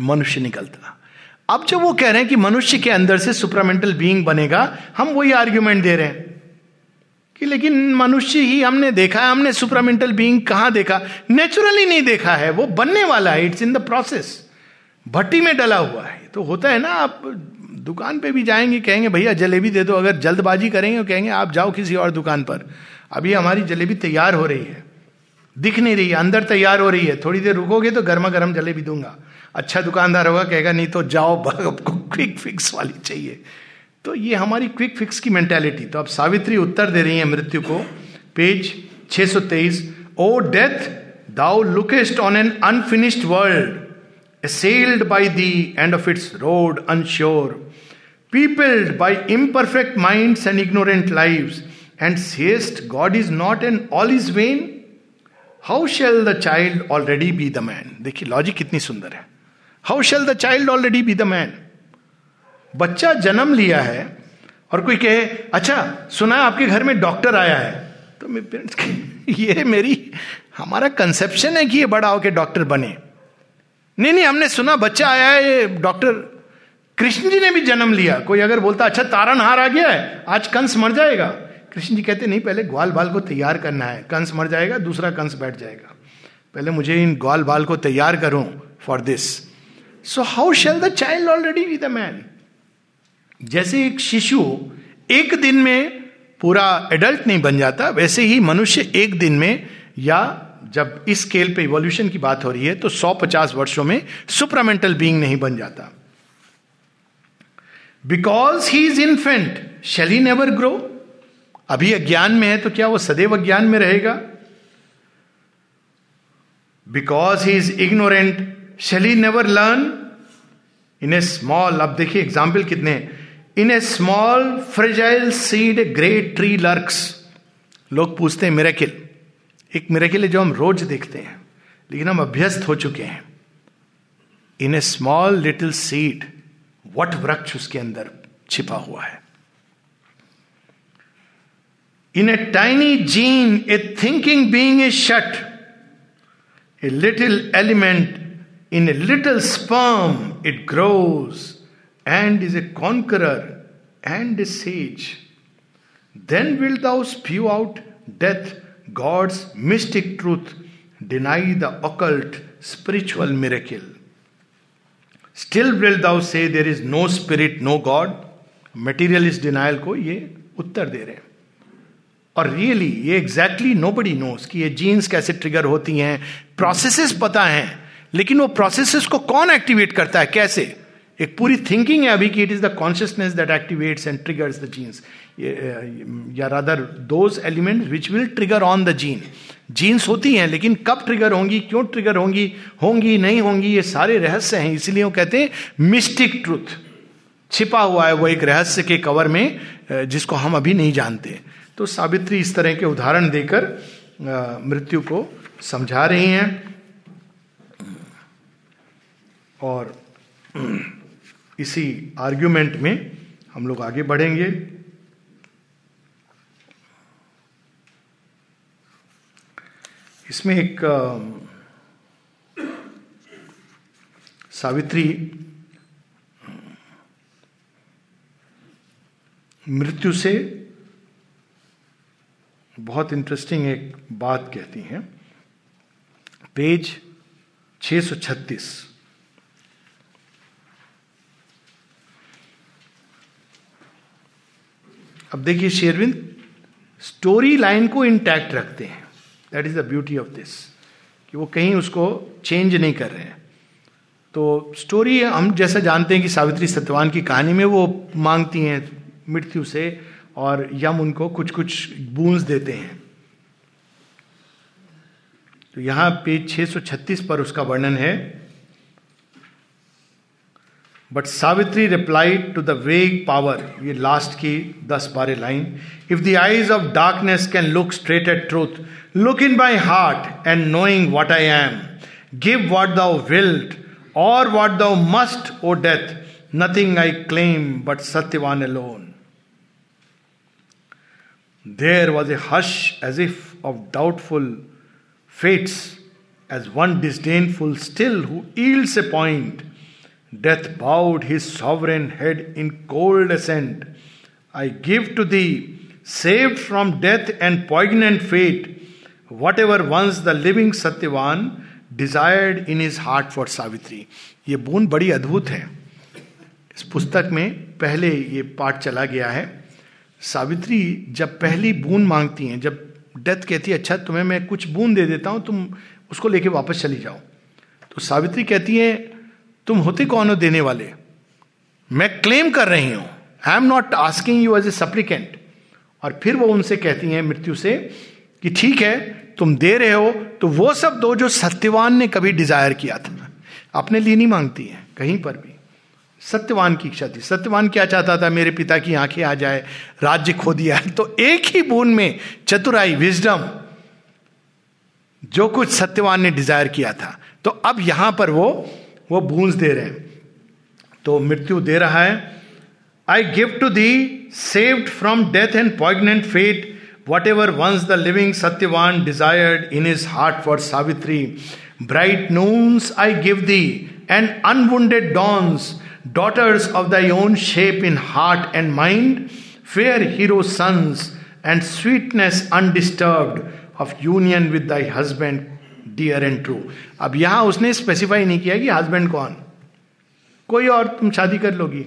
B: मनुष्य निकलता अब जब वो कह रहे हैं कि मनुष्य के अंदर से सुपरामेंटल बीइंग बनेगा हम वही आर्ग्यूमेंट दे रहे हैं कि लेकिन मनुष्य ही हमने देखा है हमने सुपरामेंटल बीइंग कहां देखा नेचुरली नहीं देखा है वो बनने वाला है इट्स इन द प्रोसेस भट्टी में डला हुआ है तो होता है ना आप दुकान पे भी जाएंगे कहेंगे भैया जलेबी दे दो अगर जल्दबाजी करेंगे कहेंगे आप जाओ किसी और दुकान पर अभी हमारी जलेबी तैयार हो रही है दिख नहीं रही है अंदर तैयार हो रही है थोड़ी देर रुकोगे तो गर्मा गर्म जलेबी दूंगा अच्छा दुकानदार होगा कहेगा नहीं तो जाओ आपको क्विक फिक्स वाली चाहिए तो ये हमारी क्विक फिक्स की मेंटेलिटी तो अब सावित्री उत्तर दे रही है मृत्यु को page 623 O death thou lookest on an unfinished world assailed by the and of its road unsure peopled by imperfect minds and ignorant lives and sayest God is not N all is vain how shall the child already be the man देखिए logic कितनी सुंदर है how shall the child already be the man बच्चा जन्म लिया है और कोई कहे अच्छा सुना आपके घर में डॉक्टर आया है तो मेरे पेरेंट्स [LAUGHS] ये मेरी हमारा कंसेप्शन है कि ये बड़ा होके डॉक्टर बने नहीं नहीं हमने सुना बच्चा आया है ये डॉक्टर कृष्ण जी ने भी जन्म लिया कोई अगर बोलता अच्छा तारण हार आ गया है आज कंस मर जाएगा कृष्ण जी कहते नहीं पहले ग्वाल बाल को तैयार करना है कंस मर जाएगा दूसरा कंस बैठ जाएगा पहले मुझे इन ग्वाल बाल को तैयार करूं for this so how shall the child already with a man जैसे एक शिशु एक दिन में पूरा एडल्ट नहीं बन जाता वैसे ही मनुष्य एक दिन में या जब इस स्केल पे इवोल्यूशन की बात हो रही है तो 150 वर्षों में सुपरामेंटल बीइंग नहीं बन जाता because he is infant shall he never grow अभी अज्ञान में है तो क्या वो सदैव अज्ञान में रहेगा because he is ignorant he never learn in a small अब देखिए एग्जाम्पल कितने in a small fragile seed a great tree lurks लोग पूछते हैं मेरेकिल एक मेरेकिल है जो हम रोज देखते हैं लेकिन हम अभ्यस्त हो चुके हैं in a small little seed वट वृक्ष उसके अंदर छिपा हुआ है in a tiny gene a thinking being a shut a little element in a little sperm it grows and is a conqueror and a sage then will thou spew out death God's mystic truth deny the occult spiritual miracle still will thou say there is no spirit no God material is denial को ये उत्तर दे रहे हैं और really ये exactly nobody knows कि ये genes कैसे ट्रिगर होती हैं प्रोसेसेस पता हैं लेकिन वो प्रोसेस को कौन एक्टिवेट करता है कैसे एक पूरी थिंकिंग है अभी कि it is the consciousness that activates and triggers the genes या rather those element which will trigger on the gene genes होती हैं लेकिन कब ट्रिगर होंगी क्यों ट्रिगर होंगी होंगी नहीं होंगी ये सारे रहस्य हैं इसीलिए वो कहते हैं मिस्टिक ट्रूथ छिपा हुआ है वो एक रहस्य के कवर में जिसको हम अभी नहीं जानते तो सावित्री इस तरह के उदाहरण देकर मृत्यु को समझा रही हैं और इसी आर्ग्यूमेंट में हम लोग आगे बढ़ेंगे इसमें एक सावित्री मृत्यु से बहुत इंटरेस्टिंग एक बात कहती हैं पेज 636 अब देखिए शेरविंद स्टोरी लाइन को इंटैक्ट रखते हैं that is the beauty of this कि वो कहीं उसको चेंज नहीं कर रहे हैं तो स्टोरी हम जैसा जानते हैं कि सावित्री सत्यवान की कहानी में वो मांगती हैं मृत्यु से और यम उनको कुछ कुछ बूंज देते हैं तो यहाँ पेज 636 पर उसका वर्णन है but Savitri replied to the vague power ये लास्ट की दस बारह line if the eyes of darkness can look straight at truth look in my heart and knowing what I am give what thou wilt और what thou must O death nothing I claim but Satyavan loan there was a hush as if of doubtful fates as one disdainful still who yields a point death Death bowed his sovereign head in cold assent. I give to thee, saved from death and fate fate, ever once the living Satyavan desired in his heart for Savitri ये boon बड़ी अद्भुत है इस पुस्तक में पहले ये part चला गया है सावित्री जब पहली बूंद मांगती हैं जब डेथ कहती है अच्छा तुम्हें मैं कुछ बूंद दे देता हूँ तुम उसको लेके वापस चली जाओ तो सावित्री कहती है तुम होते कौन हो देने वाले मैं क्लेम कर रही हूं I am not asking you as a सप्लिकेंट और फिर वो उनसे कहती हैं मृत्यु से कि ठीक है तुम दे रहे हो तो वो सब दो जो सत्यवान ने कभी डिजायर किया था अपने लिए नहीं मांगती है कहीं पर भी सत्यवान की इच्छा थी सत्यवान क्या चाहता था मेरे पिता की आंखें आ जाए राज्य खो दिया [LAUGHS] तो एक ही बूंद में चतुराई विजडम जो कुछ सत्यवान ने डिजायर किया था तो अब यहां पर वो वो भूंज दे रहे हैं तो मृत्यु दे रहा है I give to thee saved from death and poignant fate whatever once the living Satyavan desired in his heart for Savitri bright noons I give thee and unwounded dawns daughters of thy own shape in heart and mind fair hero sons and sweetness undisturbed of union with thy husband dear and true अब यहां उसने specify नहीं किया कि husband कौन कोई और तुम शादी कर लोगी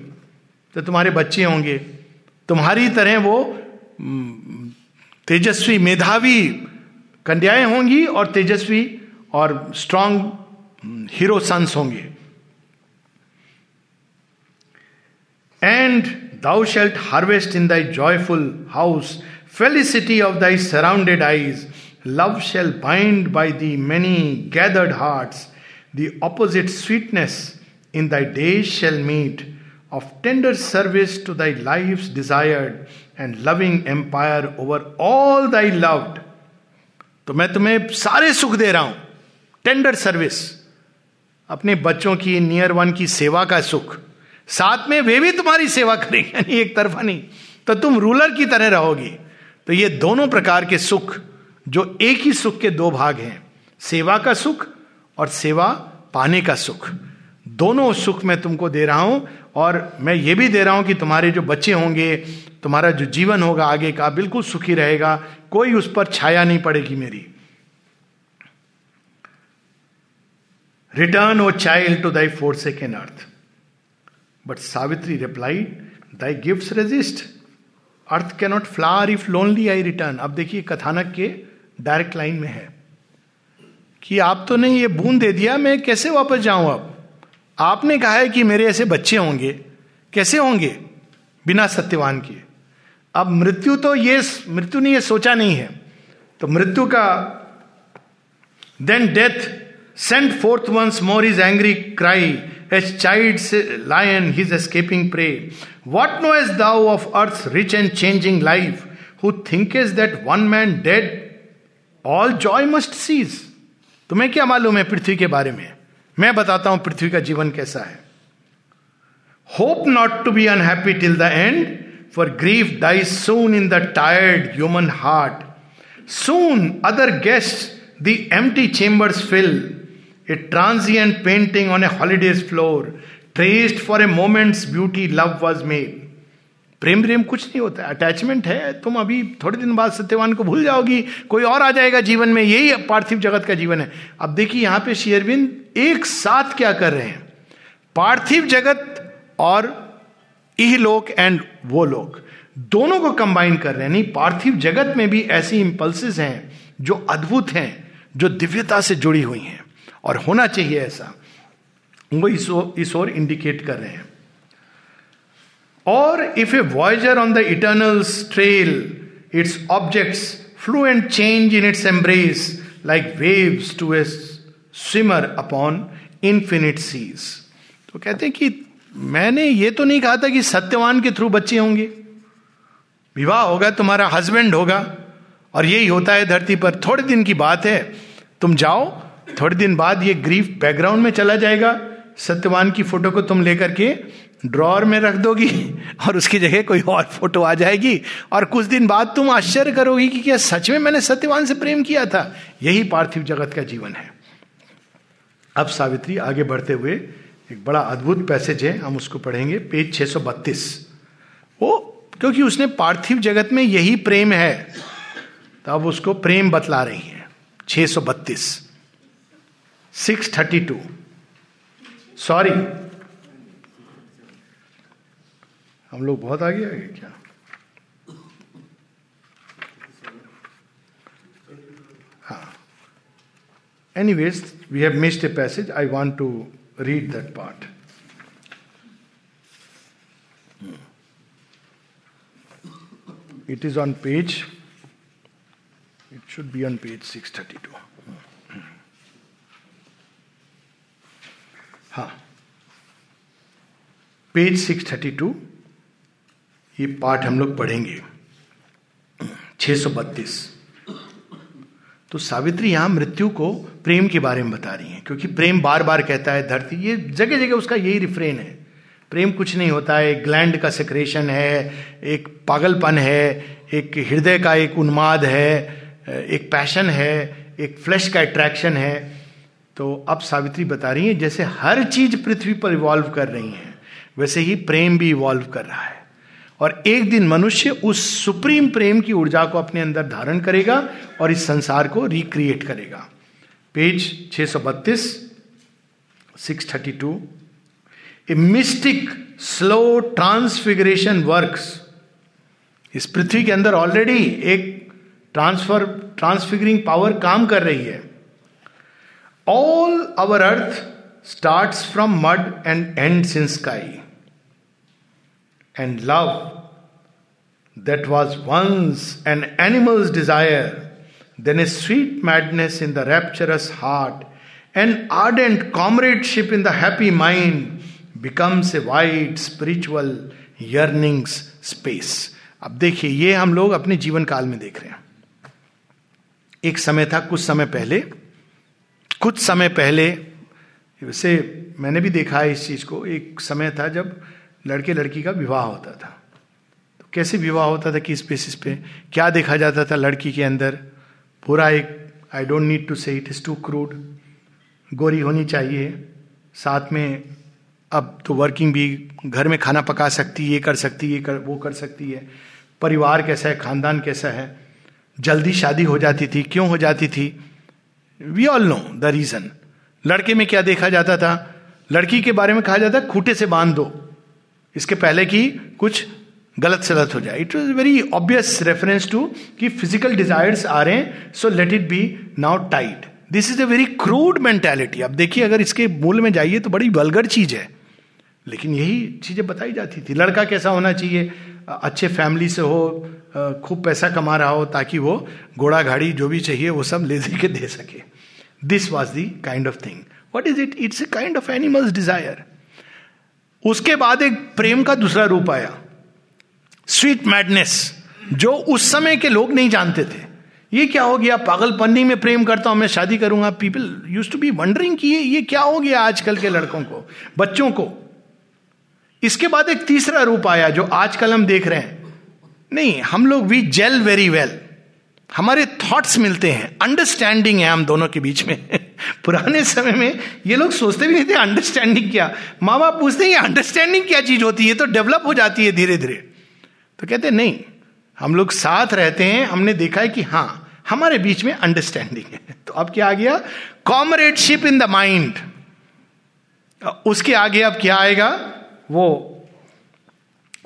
B: तो तुम्हारे बच्चे होंगे तुम्हारी तरह वो तेजस्वी मेधावी कन्याएं होंगी और तेजस्वी और स्ट्रांग हीरो सन्स होंगे and thou shalt harvest in thy joyful house felicity of thy surrounded eyes love shall bind by the many gathered heart the opposite sweetness in thy day shall meet of tender service to thy life desire and loving empire over all thy love तो मैं तुम्हें सारे सुख दे रहा हूं tender service अपने बच्चों की नियर वन की सेवा का सुख साथ में वे भी तुम्हारी सेवा करेंगे [LAUGHS] एक तरफा नहीं तो तुम रूलर की तरह रहोगे तो ये दोनों प्रकार के सुख जो एक ही सुख के दो भाग हैं सेवा का सुख और सेवा पाने का सुख दोनों सुख मैं तुमको दे रहा हूं और मैं ये भी दे रहा हूं कि तुम्हारे जो बच्चे होंगे तुम्हारा जो जीवन होगा आगे का बिल्कुल सुखी रहेगा कोई उस पर छाया नहीं पड़ेगी मेरी return O child to thy forsaken earth but Savitri reply thy gift resist earth cannot flower if lonely I return अब देखिए कथानक के डायरेक्ट लाइन में है कि आप तो नहीं ये बूंद दे दिया मैं कैसे वापस जाऊं अब आपने कहा है कि मेरे ऐसे बच्चे होंगे कैसे होंगे बिना सत्यवान किए अब मृत्यु तो ये मृत्यु ने ये सोचा नहीं है तो मृत्यु का then death sent forth once more is angry cry as child lion his escaping prey what know as thou of earth rich and changing life who think is that one man dead all joy must cease तुम्हें क्या मालूम है पृथ्वी के बारे में मैं बताता हूं पृथ्वी का जीवन कैसा है hope not to be unhappy till the end for grief die soon in the tired human heart soon other guest the T chambers fill a transient painting on a holiday's floor traced for a moment's beauty love was made प्रेम प्रेम कुछ नहीं होता attachment है तुम अभी थोड़े दिन बाद सत्यवान को भूल जाओगी कोई और आ जाएगा जीवन में यही पार्थिव जगत का जीवन है अब देखिए यहां पे शेयरबिंद एक साथ क्या कर रहे हैं पार्थिव जगत और इह लोक एंड वो लोक दोनों को कंबाइन कर रहे हैं नहीं पार्थिव जगत में भी ऐसी इंपल्सिस हैं जो अद्भुत हैं जो दिव्यता से जुड़ी हुई हैं और होना चाहिए ऐसा वो इस ओर इंडिकेट कर रहे हैं Or if a voyager on the eternal's trail, its objects flew and change in its embrace like waves to a swimmer upon infinite seas. तो कहते हैं कि मैंने ये तो नहीं कहा था कि सत्यवान के थ्रू बच्चे होंगे विवाह होगा तुम्हारा हस्बैंड होगा और यही होता है धरती पर थोड़े दिन की बात है तुम जाओ थोड़े दिन बाद ये ग्रीफ बैकग्राउंड में चला जाएगा सत्यवान की फोटो को तुम लेकर के ड्रॉर में रख दोगी और उसकी जगह कोई और फोटो आ जाएगी और कुछ दिन बाद तुम आश्चर्य करोगी कि क्या सच में मैंने सत्यवान से प्रेम किया था यही पार्थिव जगत का जीवन है अब सावित्री आगे बढ़ते हुए एक बड़ा अद्भुत पैसेज है हम उसको पढ़ेंगे पेज बत्तीस वो क्योंकि उसने पार्थिव जगत में यही प्रेम है तो अब उसको प्रेम बतला रही है सौ बत्तीस सिक्स थर्टी टू सॉरी हम लोग बहुत आगे आ गए क्या हाँ anyways we have missed a passage I want to read that part it is on page it should be on page six thirty two हाँ पेज सिक्स थर्टी टू ये पाठ हम लोग पढ़ेंगे छः सौ बत्तीस तो सावित्री यहां मृत्यु को प्रेम के बारे में बता रही हैं क्योंकि प्रेम बार बार कहता है धरती ये जगह जगह उसका यही रिफ्रेन है प्रेम कुछ नहीं होता है एक ग्लैंड का सेक्रेशन है एक पागलपन है एक हृदय का एक उन्माद है एक पैशन है एक फ्लैश का अट्रैक्शन है तो अब सावित्री बता रही हैं जैसे हर चीज पृथ्वी पर इवॉल्व कर रही है वैसे ही प्रेम भी इवॉल्व कर रहा है और एक दिन मनुष्य उस सुप्रीम प्रेम की ऊर्जा को अपने अंदर धारण करेगा और इस संसार को रिक्रिएट करेगा page 632 632 a mystic slow transfiguration works इस पृथ्वी के अंदर ऑलरेडी एक ट्रांसफर ट्रांसफिगरिंग पावर काम कर रही है all our earth start from mud and and in sky and love that was once an animal's desire, then a sweet madness in the rapturous heart, an ardent comradeship in the happy mind becomes a wide spiritual yearnings space. अब देखिए ये हम लोग अपने जीवन काल में देख रहे हैं एक समय था कुछ समय पहले कुछ समय पहले वैसे मैंने भी देखा है इस चीज को एक समय था जब लड़के लड़की का विवाह होता था तो कैसे विवाह होता था किस बेसिस पे क्या देखा जाता था लड़की के अंदर पूरा एक I don't need to say it is too crude गोरी होनी चाहिए साथ में अब तो वर्किंग भी घर में खाना पका सकती ये कर सकती ये कर वो कर सकती है परिवार कैसा है खानदान कैसा है जल्दी शादी हो जाती थी क्यों हो जाती थी we all know the reason लड़के में क्या देखा जाता था लड़की के बारे में कहा जाता खूटे से बांध दो इसके पहले की कुछ गलत सलत हो जाए it was very obvious reference to कि फिजिकल डिजायर्स आ रहे हैं so let it be now tight this is a very crude mentality अब देखिए अगर इसके मूल में जाइए तो बड़ी वलगर चीज है लेकिन यही चीजें बताई जाती थी लड़का कैसा होना चाहिए अच्छे फैमिली से हो खूब पैसा कमा रहा हो ताकि वो घोड़ा घाड़ी जो भी चाहिए वो सब ले के दे सके this was the kind of thing what is it it's a kind of animals desire उसके बाद एक प्रेम का दूसरा रूप आया स्वीट मैडनेस जो उस समय के लोग नहीं जानते थे ये क्या हो गया पागलपन्नी में प्रेम करता हूं मैं शादी करूंगा people use to be wondering कि ये ये क्या हो गया आजकल के लड़कों को बच्चों को इसके बाद एक तीसरा रूप आया जो आजकल हम देख रहे हैं नहीं हम लोग वी जेल वेरी वेल हमारे थॉट्स मिलते हैं अंडरस्टैंडिंग है हम दोनों के बीच में पुराने समय में ये लोग सोचते भी नहीं थे अंडरस्टैंडिंग क्या माँ बाप पूछते हैं अंडरस्टैंडिंग क्या चीज होती है तो डेवलप हो जाती है धीरे धीरे तो कहते नहीं हम लोग साथ रहते हैं हमने देखा है कि हाँ हमारे बीच में अंडरस्टैंडिंग है [LAUGHS] तो अब क्या आ गया कॉमरेडशिप इन द माइंड उसके आगे अब क्या आएगा वो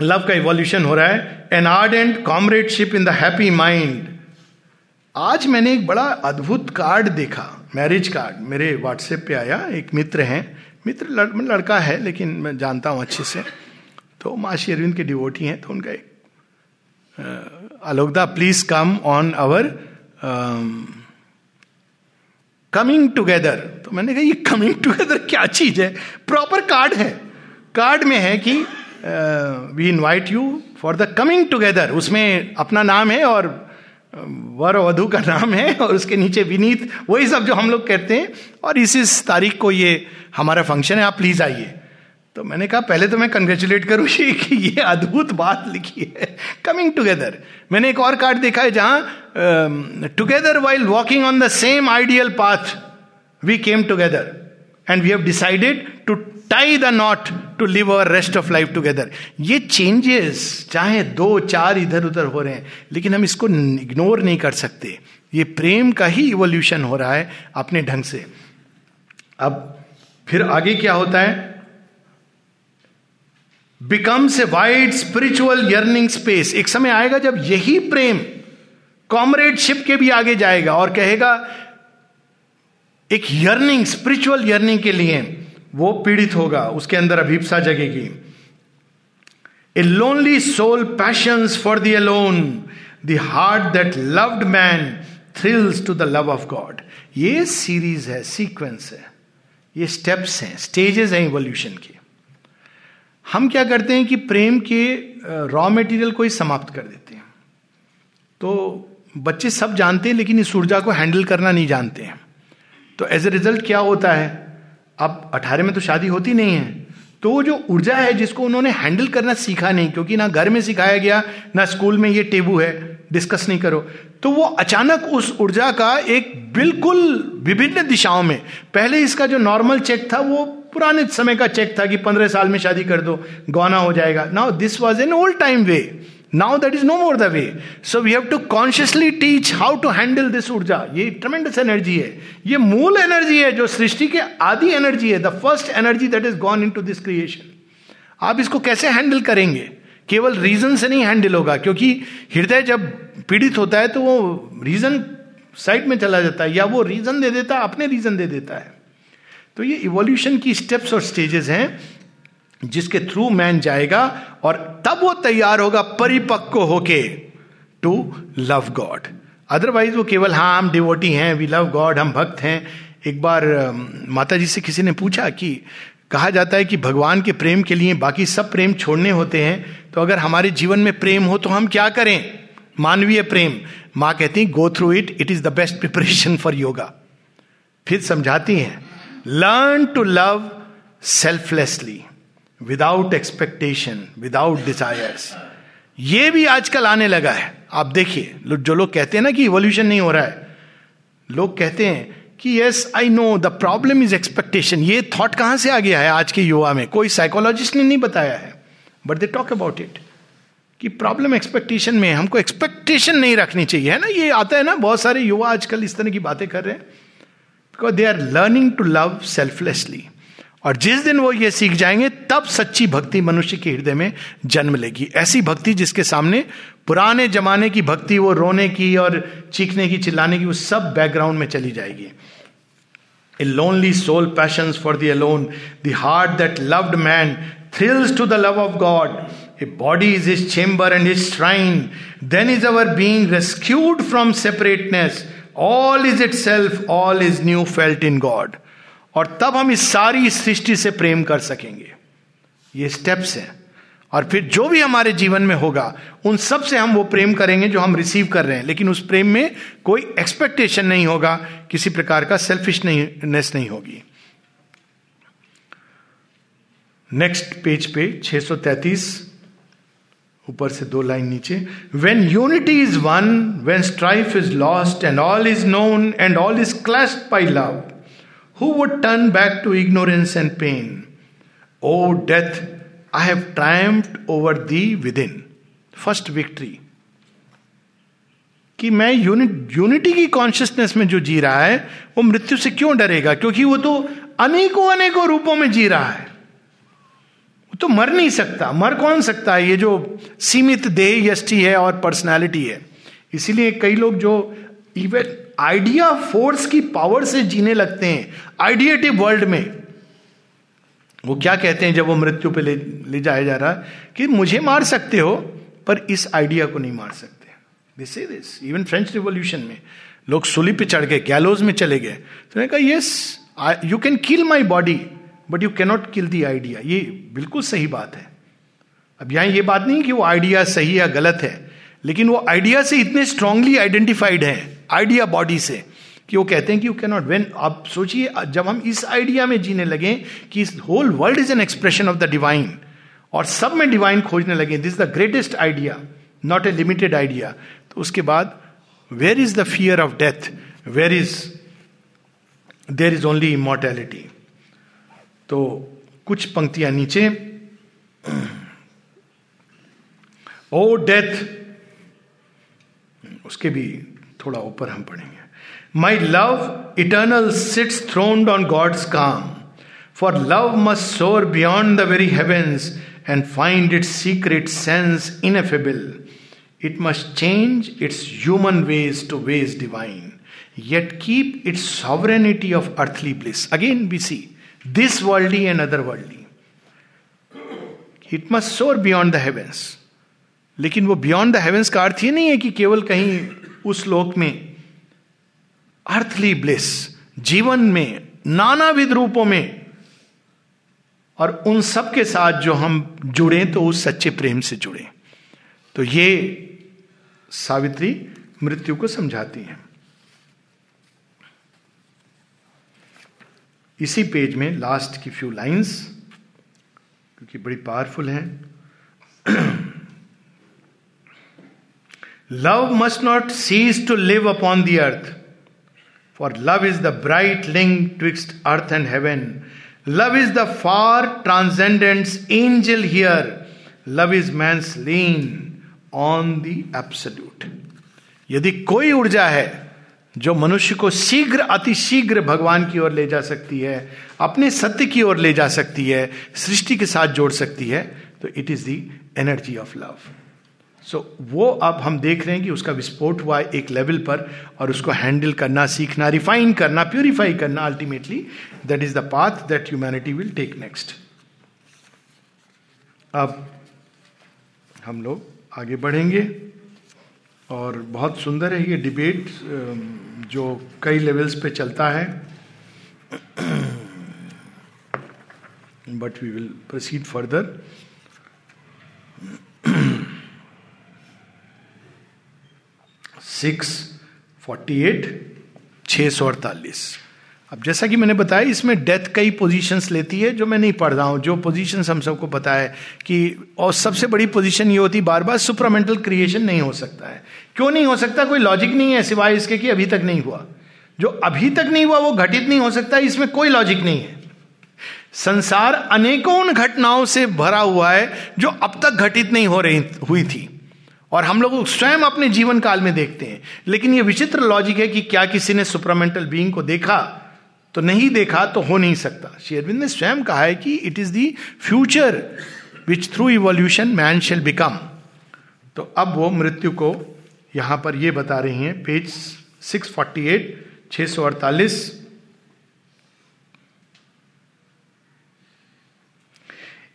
B: लव का इवोल्यूशन हो रहा है an आर्ड and comradeship in the happy mind आज मैंने एक बड़ा अद्भुत कार्ड देखा मैरिज कार्ड मेरे व्हाट्सएप पे आया एक मित्र हैं मित्र लड़, लड़का है लेकिन मैं जानता हूँ अच्छे से तो माँ अरविंद के डिवोटी हैं तो उनका एक आलोकदा please come on our coming together तो मैंने कहा ये कमिंग टुगेदर क्या चीज है प्रॉपर कार्ड है कार्ड में है कि we invite you for the coming together उसमें अपना नाम है और वर वधु का नाम है और उसके नीचे विनीत वही सब जो हम लोग कहते हैं और इस इस तारीख को ये हमारा फंक्शन है आप प्लीज आइए तो मैंने कहा पहले तो मैं कंग्रेचुलेट करूँ ये कि [LAUGHS] ये अद्भुत बात लिखी है कमिंग टुगेदर मैंने एक और कार्ड देखा है जहाँ together while walking on the same ideal path we came together and we have decided to tie the knot to live our rest of life together ये चेंजेस चाहे दो चार इधर उधर हो रहे हैं लेकिन हम इसको इग्नोर नहीं कर सकते ये प्रेम का ही इवोल्यूशन हो रहा है अपने ढंग से अब फिर आगे क्या होता है becomes a wide spiritual yearning space एक समय आएगा जब यही प्रेम कॉमरेडशिप के भी आगे जाएगा और कहेगा एक यर्निंग स्पिरिचुअल यर्निंग के लिए वो पीड़ित होगा उसके अंदर अभिप्सा जगेगी a lonely soul passion for the alone the heart that loved man thrills to the love of God ये सीरीज है सीक्वेंस है ये स्टेप्स हैं स्टेजेस हैं इवोल्यूशन के हम क्या करते हैं कि प्रेम के रॉ मटेरियल को ही समाप्त कर देते हैं तो बच्चे सब जानते हैं लेकिन इस ऊर्जा को हैंडल करना नहीं जानते हैं तो एज ए रिजल्ट क्या होता है अब अठारह में तो शादी होती नहीं है तो वो जो ऊर्जा है जिसको उन्होंने हैंडल करना सीखा नहीं क्योंकि ना घर में सिखाया गया ना स्कूल में ये टेबू है डिस्कस नहीं करो तो वो अचानक उस ऊर्जा का एक बिल्कुल विभिन्न दिशाओं में पहले इसका जो नॉर्मल चेक था वो पुराने समय का चेक था कि पंद्रह साल में शादी कर दो गौना हो जाएगा now this was an old time way now that is no more the way so we have to consciously teach how to handle this ऊर्जा ये ट्रमेंडस एनर्जी है ये मूल एनर्जी है जो सृष्टि के आदि एनर्जी है the first energy that is gone in to this creation आप इसको कैसे हैंडल करेंगे केवल रीजन से नहीं हैंडल होगा क्योंकि हृदय जब पीड़ित होता है तो वो रीजन साइड में चला जाता है या वो रीजन दे देता है अपने रीजन दे देता है तो ये इवोल्यूशन की स्टेप्स और स्टेजेस हैं जिसके थ्रू मैन जाएगा और तब वो तैयार होगा परिपक्व होके टू लव गॉड अदरवाइज वो केवल हाँ हम डिवोटी हैं वी लव गॉड हम भक्त हैं एक बार माता जी से किसी ने पूछा कि कहा जाता है कि भगवान के प्रेम के लिए बाकी सब प्रेम छोड़ने होते हैं तो अगर हमारे जीवन में प्रेम हो तो हम क्या करें मानवीय प्रेम माँ कहती है go through it it is the best preparation for yoga फिर समझाती हैं learn to love selflessly without expectation without desires ये भी आजकल आने लगा है आप देखिए जो लोग कहते हैं ना कि इवोल्यूशन नहीं हो रहा है लोग कहते हैं कि yes I know the problem is expectation ये थॉट कहां से आ गया है आज के युवा में कोई साइकोलॉजिस्ट ने नहीं बताया है but they talk about it कि प्रॉब्लम एक्सपेक्टेशन में हमको एक्सपेक्टेशन नहीं रखनी चाहिए है ना ये आता है ना बहुत सारे युवा आजकल इस तरह की बातें कर रहे हैं because they are learning to love selflessly और जिस दिन वो ये सीख जाएंगे तब सच्ची भक्ति मनुष्य के हृदय में जन्म लेगी ऐसी भक्ति जिसके सामने पुराने जमाने की भक्ति वो रोने की और चीखने की चिल्लाने की वो सब बैकग्राउंड में चली जाएगी a lonely soul passion for the alone the heart that loved man thrills to the love of God a body is is chamber and is shrine then is our being rescued from separateness all is itself all is new felt in God और तब हम इस सारी सृष्टि से प्रेम कर सकेंगे ये steps हैं और फिर जो भी हमारे जीवन में होगा उन सब से हम वो प्रेम करेंगे जो हम रिसीव कर रहे हैं लेकिन उस प्रेम में कोई एक्सपेक्टेशन नहीं होगा किसी प्रकार का सेल्फिशनेस नहीं होगी नेक्स्ट पेज पे 633 ऊपर से दो लाइन नीचे when unity is won when strife is lost and all is known and all is clash by love Who would turn back to ignorance and pain? O oh, death, I have triumphed over thee within. First victory कि मैं unit unity की consciousness में जो जी रहा है वो मृत्यु से क्यों डरेगा क्योंकि वो तो अनेकों अनेकों रूपों में जी रहा है वो तो मर नहीं सकता मर कौन सकता है ये जो सीमित देह यष्टि है और पर्सनैलिटी है इसीलिए कई लोग जो इवन आइडिया फोर्स की पावर से जीने लगते हैं आइडिएटिव वर्ल्ड में वो क्या कहते हैं जब वो मृत्यु पे ले ले जाया जा रहा है कि मुझे मार सकते हो पर इस आइडिया को नहीं मार सकते this is this even French revolution में लोग सुली पे चढ़ गए गैलोज में चले गए तो कहा yes you can kill my body but you cannot kill the idea ये बिल्कुल सही बात है अब यहां ये बात नहीं कि वो आइडिया सही या गलत है लेकिन वो आइडिया से इतने स्ट्रांगली आइडेंटिफाइड है आइडिया बॉडी से कि वो कहते हैं कि यू कैनॉट वेन आप सोचिए जब हम इस आइडिया में जीने लगे कि इस whole world is an expression of the divine और सब में डिवाइन खोजने लगे this the greatest idea not a limited idea तो उसके बाद where is the fear of death where is there is only immortality तो कुछ पंक्तियां नीचे ओ [CLEARS THROAT] डेथ oh, उसके भी थोड़ा ऊपर हम पढ़ेंगे my love eternal sits throned on God's calm for love must soar beyond the very heavens and find its secret sense ineffable it must change its human ways to ways divine yet keep its sovereignty of earthly bliss again be see this world and other world it must soar beyond the heavens लेकिन वो beyond the heavens का अर्थ ही नहीं है कि केवल कहीं उस श्लोक में अर्थली ब्लिस जीवन में नानाविध रूपों में और उन सब के साथ जो हम जुड़े तो उस सच्चे प्रेम से जुड़े तो ये सावित्री मृत्यु को समझाती है इसी पेज में लास्ट की फ्यू लाइंस क्योंकि बड़ी पावरफुल है [CLEARS THROAT] love must not cease to live upon the earth for love is the bright link twixt earth and heaven love is the far transcendent angel here love is man's lien on the absolute यदि कोई ऊर्जा है जो मनुष्य को शीघ्र अतिशीघ्र भगवान की ओर ले जा सकती है अपने सत्य की ओर ले जा सकती है सृष्टि के साथ जोड़ सकती है तो it is the energy of love so so, वो अब हम देख रहे हैं कि उसका विस्फोट हुआ है एक लेवल पर और उसको हैंडल करना सीखना रिफाइन करना प्योरीफाई करना ultimately that is the path that humanity will take next अब हम लोग आगे बढ़ेंगे और बहुत सुंदर है ये डिबेट um, जो कई लेवल्स पे चलता है but we will proceed further six forty eight छः सौ अड़तालीस अब जैसा कि मैंने बताया इसमें डेथ कई पोजीशंस लेती है जो मैं नहीं पढ़ रहा हूँ जो पोजीशंस हम सबको पता है कि और सबसे बड़ी पोजीशन ये होती बार बार सुपरामेंटल क्रिएशन नहीं हो सकता है क्यों नहीं हो सकता कोई लॉजिक नहीं है सिवाय इसके कि अभी तक नहीं हुआ जो अभी तक नहीं हुआ वो घटित नहीं हो सकता इसमें कोई लॉजिक नहीं है संसार अनेकों उन घटनाओं से भरा हुआ है जो अब तक घटित नहीं हो रही हुई थी और हम लोग स्वयं अपने जीवन काल में देखते हैं लेकिन यह विचित्र लॉजिक है कि क्या किसी ने सुपरामेंटल बींग को देखा तो नहीं देखा तो हो नहीं सकता शेयरविंद ने स्वयं कहा है कि it is the future which through evolution man shall become तो अब वो मृत्यु को यहां पर ये बता रही हैं page 648 648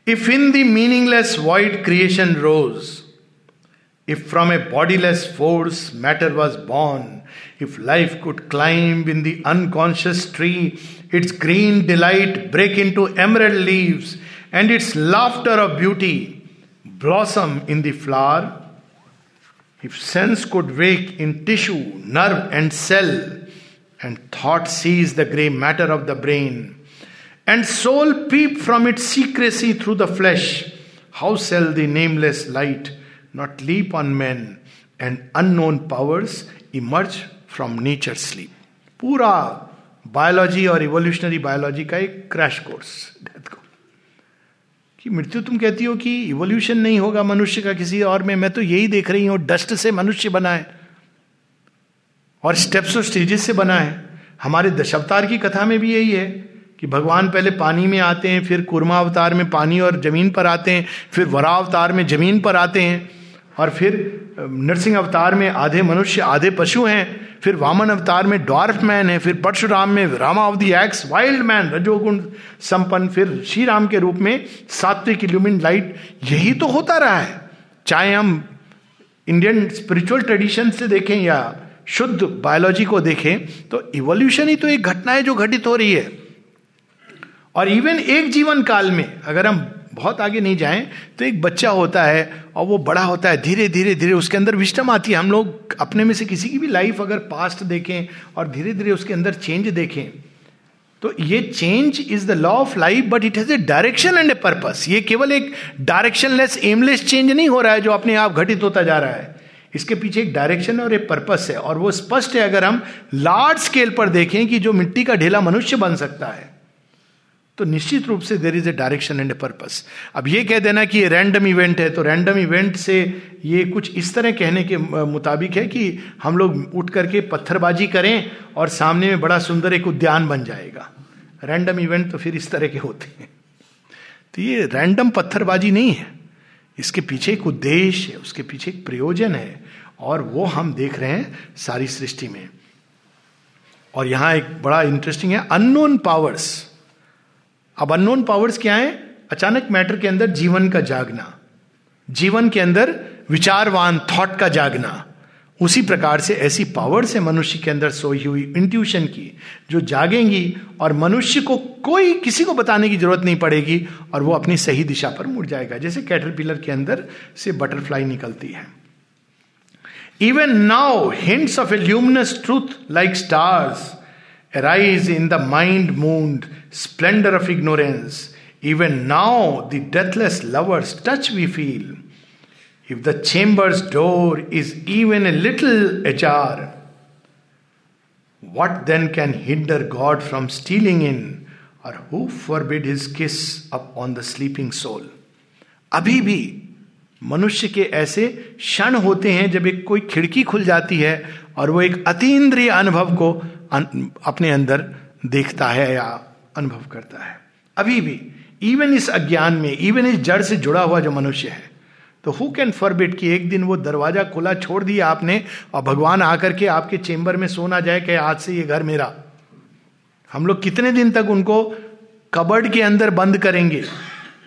B: if in the meaningless wide creation rose If from a bodiless force matter was born, if life could climb in the unconscious tree, its green delight break into emerald leaves, and its laughter of beauty blossom in the flower, if sense could wake in tissue, nerve, and cell, and thought seize the grey matter of the brain, and soul peep from its secrecy through the flesh, how shall the nameless light? not leap on men and unknown powers emerge from nature sleep पूरा biology और evolutionary biology का एक crash course death को कि मृत्यु तुम कहती हो कि इवोल्यूशन नहीं होगा मनुष्य का किसी और में मैं तो यही देख रही हूं डस्ट से मनुष्य बना है और स्टेप्स और स्टेजेस से बना है हमारे दशावतार की कथा में भी यही है कि भगवान पहले पानी में आते हैं फिर कुर्मा अवतार में पानी और जमीन पर आते हैं फिर वरा अवतार में जमीन पर आते हैं और फिर नरसिंह अवतार में आधे मनुष्य आधे पशु हैं फिर वामन अवतार में डॉर्फ मैन है फिर परशुराम में Rama of the axe wild man रजोगुण संपन्न फिर श्री राम के रूप में सात्विक इल्यूमिन लाइट यही तो होता रहा है चाहे हम इंडियन स्पिरिचुअल ट्रेडिशन से देखें या शुद्ध बायोलॉजी को देखें तो इवोल्यूशन ही तो एक घटना है जो घटित हो रही है और इवन एक जीवन काल में अगर हम बहुत आगे नहीं जाएं तो एक बच्चा होता है और वो बड़ा होता है धीरे धीरे धीरे उसके अंदर विस्टम आती है हम लोग अपने में से किसी की भी लाइफ अगर पास्ट देखें और धीरे धीरे उसके अंदर चेंज देखें तो ये change is the law of life but it has a direction and a purpose ये केवल एक डायरेक्शन लेस एमलेस चेंज नहीं हो रहा है जो अपने आप घटित होता जा रहा है इसके पीछे एक डायरेक्शन और एक पर्पस है और वो स्पष्ट है अगर हम लार्ज स्केल पर देखें कि जो मिट्टी का ढेला मनुष्य बन सकता है तो निश्चित रूप से there is a direction and a purpose अब ये कह देना कि ये रैंडम इवेंट है तो रैंडम इवेंट से ये कुछ इस तरह कहने के मुताबिक है कि हम लोग उठ करके पत्थरबाजी करें और सामने में बड़ा सुंदर एक उद्यान बन जाएगा रैंडम इवेंट तो फिर इस तरह के होते हैं तो ये रैंडम पत्थरबाजी नहीं है इसके पीछे एक उद्देश्य है उसके पीछे एक प्रयोजन है और वो हम देख रहे हैं सारी सृष्टि में और यहां एक बड़ा इंटरेस्टिंग है अननोन पावर्स अब अननोन पावर्स क्या है अचानक मैटर के अंदर जीवन का जागना जीवन के अंदर विचारवान थॉट का जागना उसी प्रकार से ऐसी पावर से मनुष्य के अंदर सोई हुई इंट्यूशन की जो जागेंगी और मनुष्य को कोई किसी को बताने की जरूरत नहीं पड़ेगी और वो अपनी सही दिशा पर मुड़ जाएगा जैसे कैटरपिलर के अंदर से बटरफ्लाई निकलती है even now hints of a luminous truth like stars rise in the mind mood splendor of ignorance. Even now, the deathless lover's touch we feel. If the chamber's door is even a little ajar, what then can hinder God from stealing in, or who forbid his kiss upon the sleeping soul? अभी भी मनुष्य के ऐसे क्षण होते हैं जब एक कोई खिड़की खुल जाती है और वो एक अति इंद्रिय अनुभव को अपने अंदर देखता है या अनुभव करता है अभी भी इवन इस अज्ञान में इवन इस जड़ से जुड़ा हुआ जो मनुष्य है तो हु कैन फॉरबिट कि एक दिन वो दरवाजा खुला छोड़ दिया आपने और भगवान आकर के आपके चेंबर में सोना जाए कि आज से ये घर मेरा हम लोग कितने दिन तक उनको कबर्ड के अंदर बंद करेंगे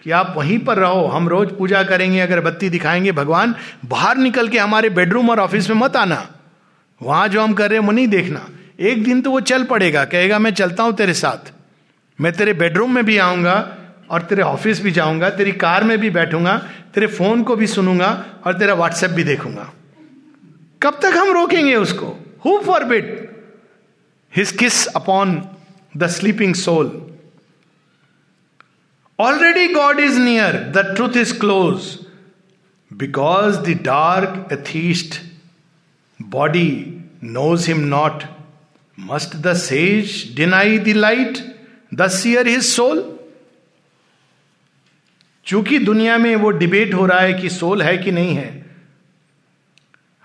B: कि आप वहीं पर रहो हम रोज पूजा करेंगे अगर बत्ती दिखाएंगे भगवान बाहर निकल के हमारे बेडरूम और ऑफिस में मत आना वहां जो हम कर रहे हैं वो नहीं देखना एक दिन तो वो चल पड़ेगा कहेगा मैं चलता हूं तेरे साथ मैं तेरे बेडरूम में भी आऊंगा और तेरे ऑफिस भी जाऊंगा तेरी कार में भी बैठूंगा तेरे फोन को भी सुनूंगा और तेरा व्हाट्सएप भी देखूंगा कब तक हम रोकेंगे उसको who forbid his kiss upon the sleeping soul already God is near the truth is close because the dark atheist body knows him not must the sage deny the light the seer is soul चूंकि दुनिया में वो debate हो रहा है कि soul है कि नहीं है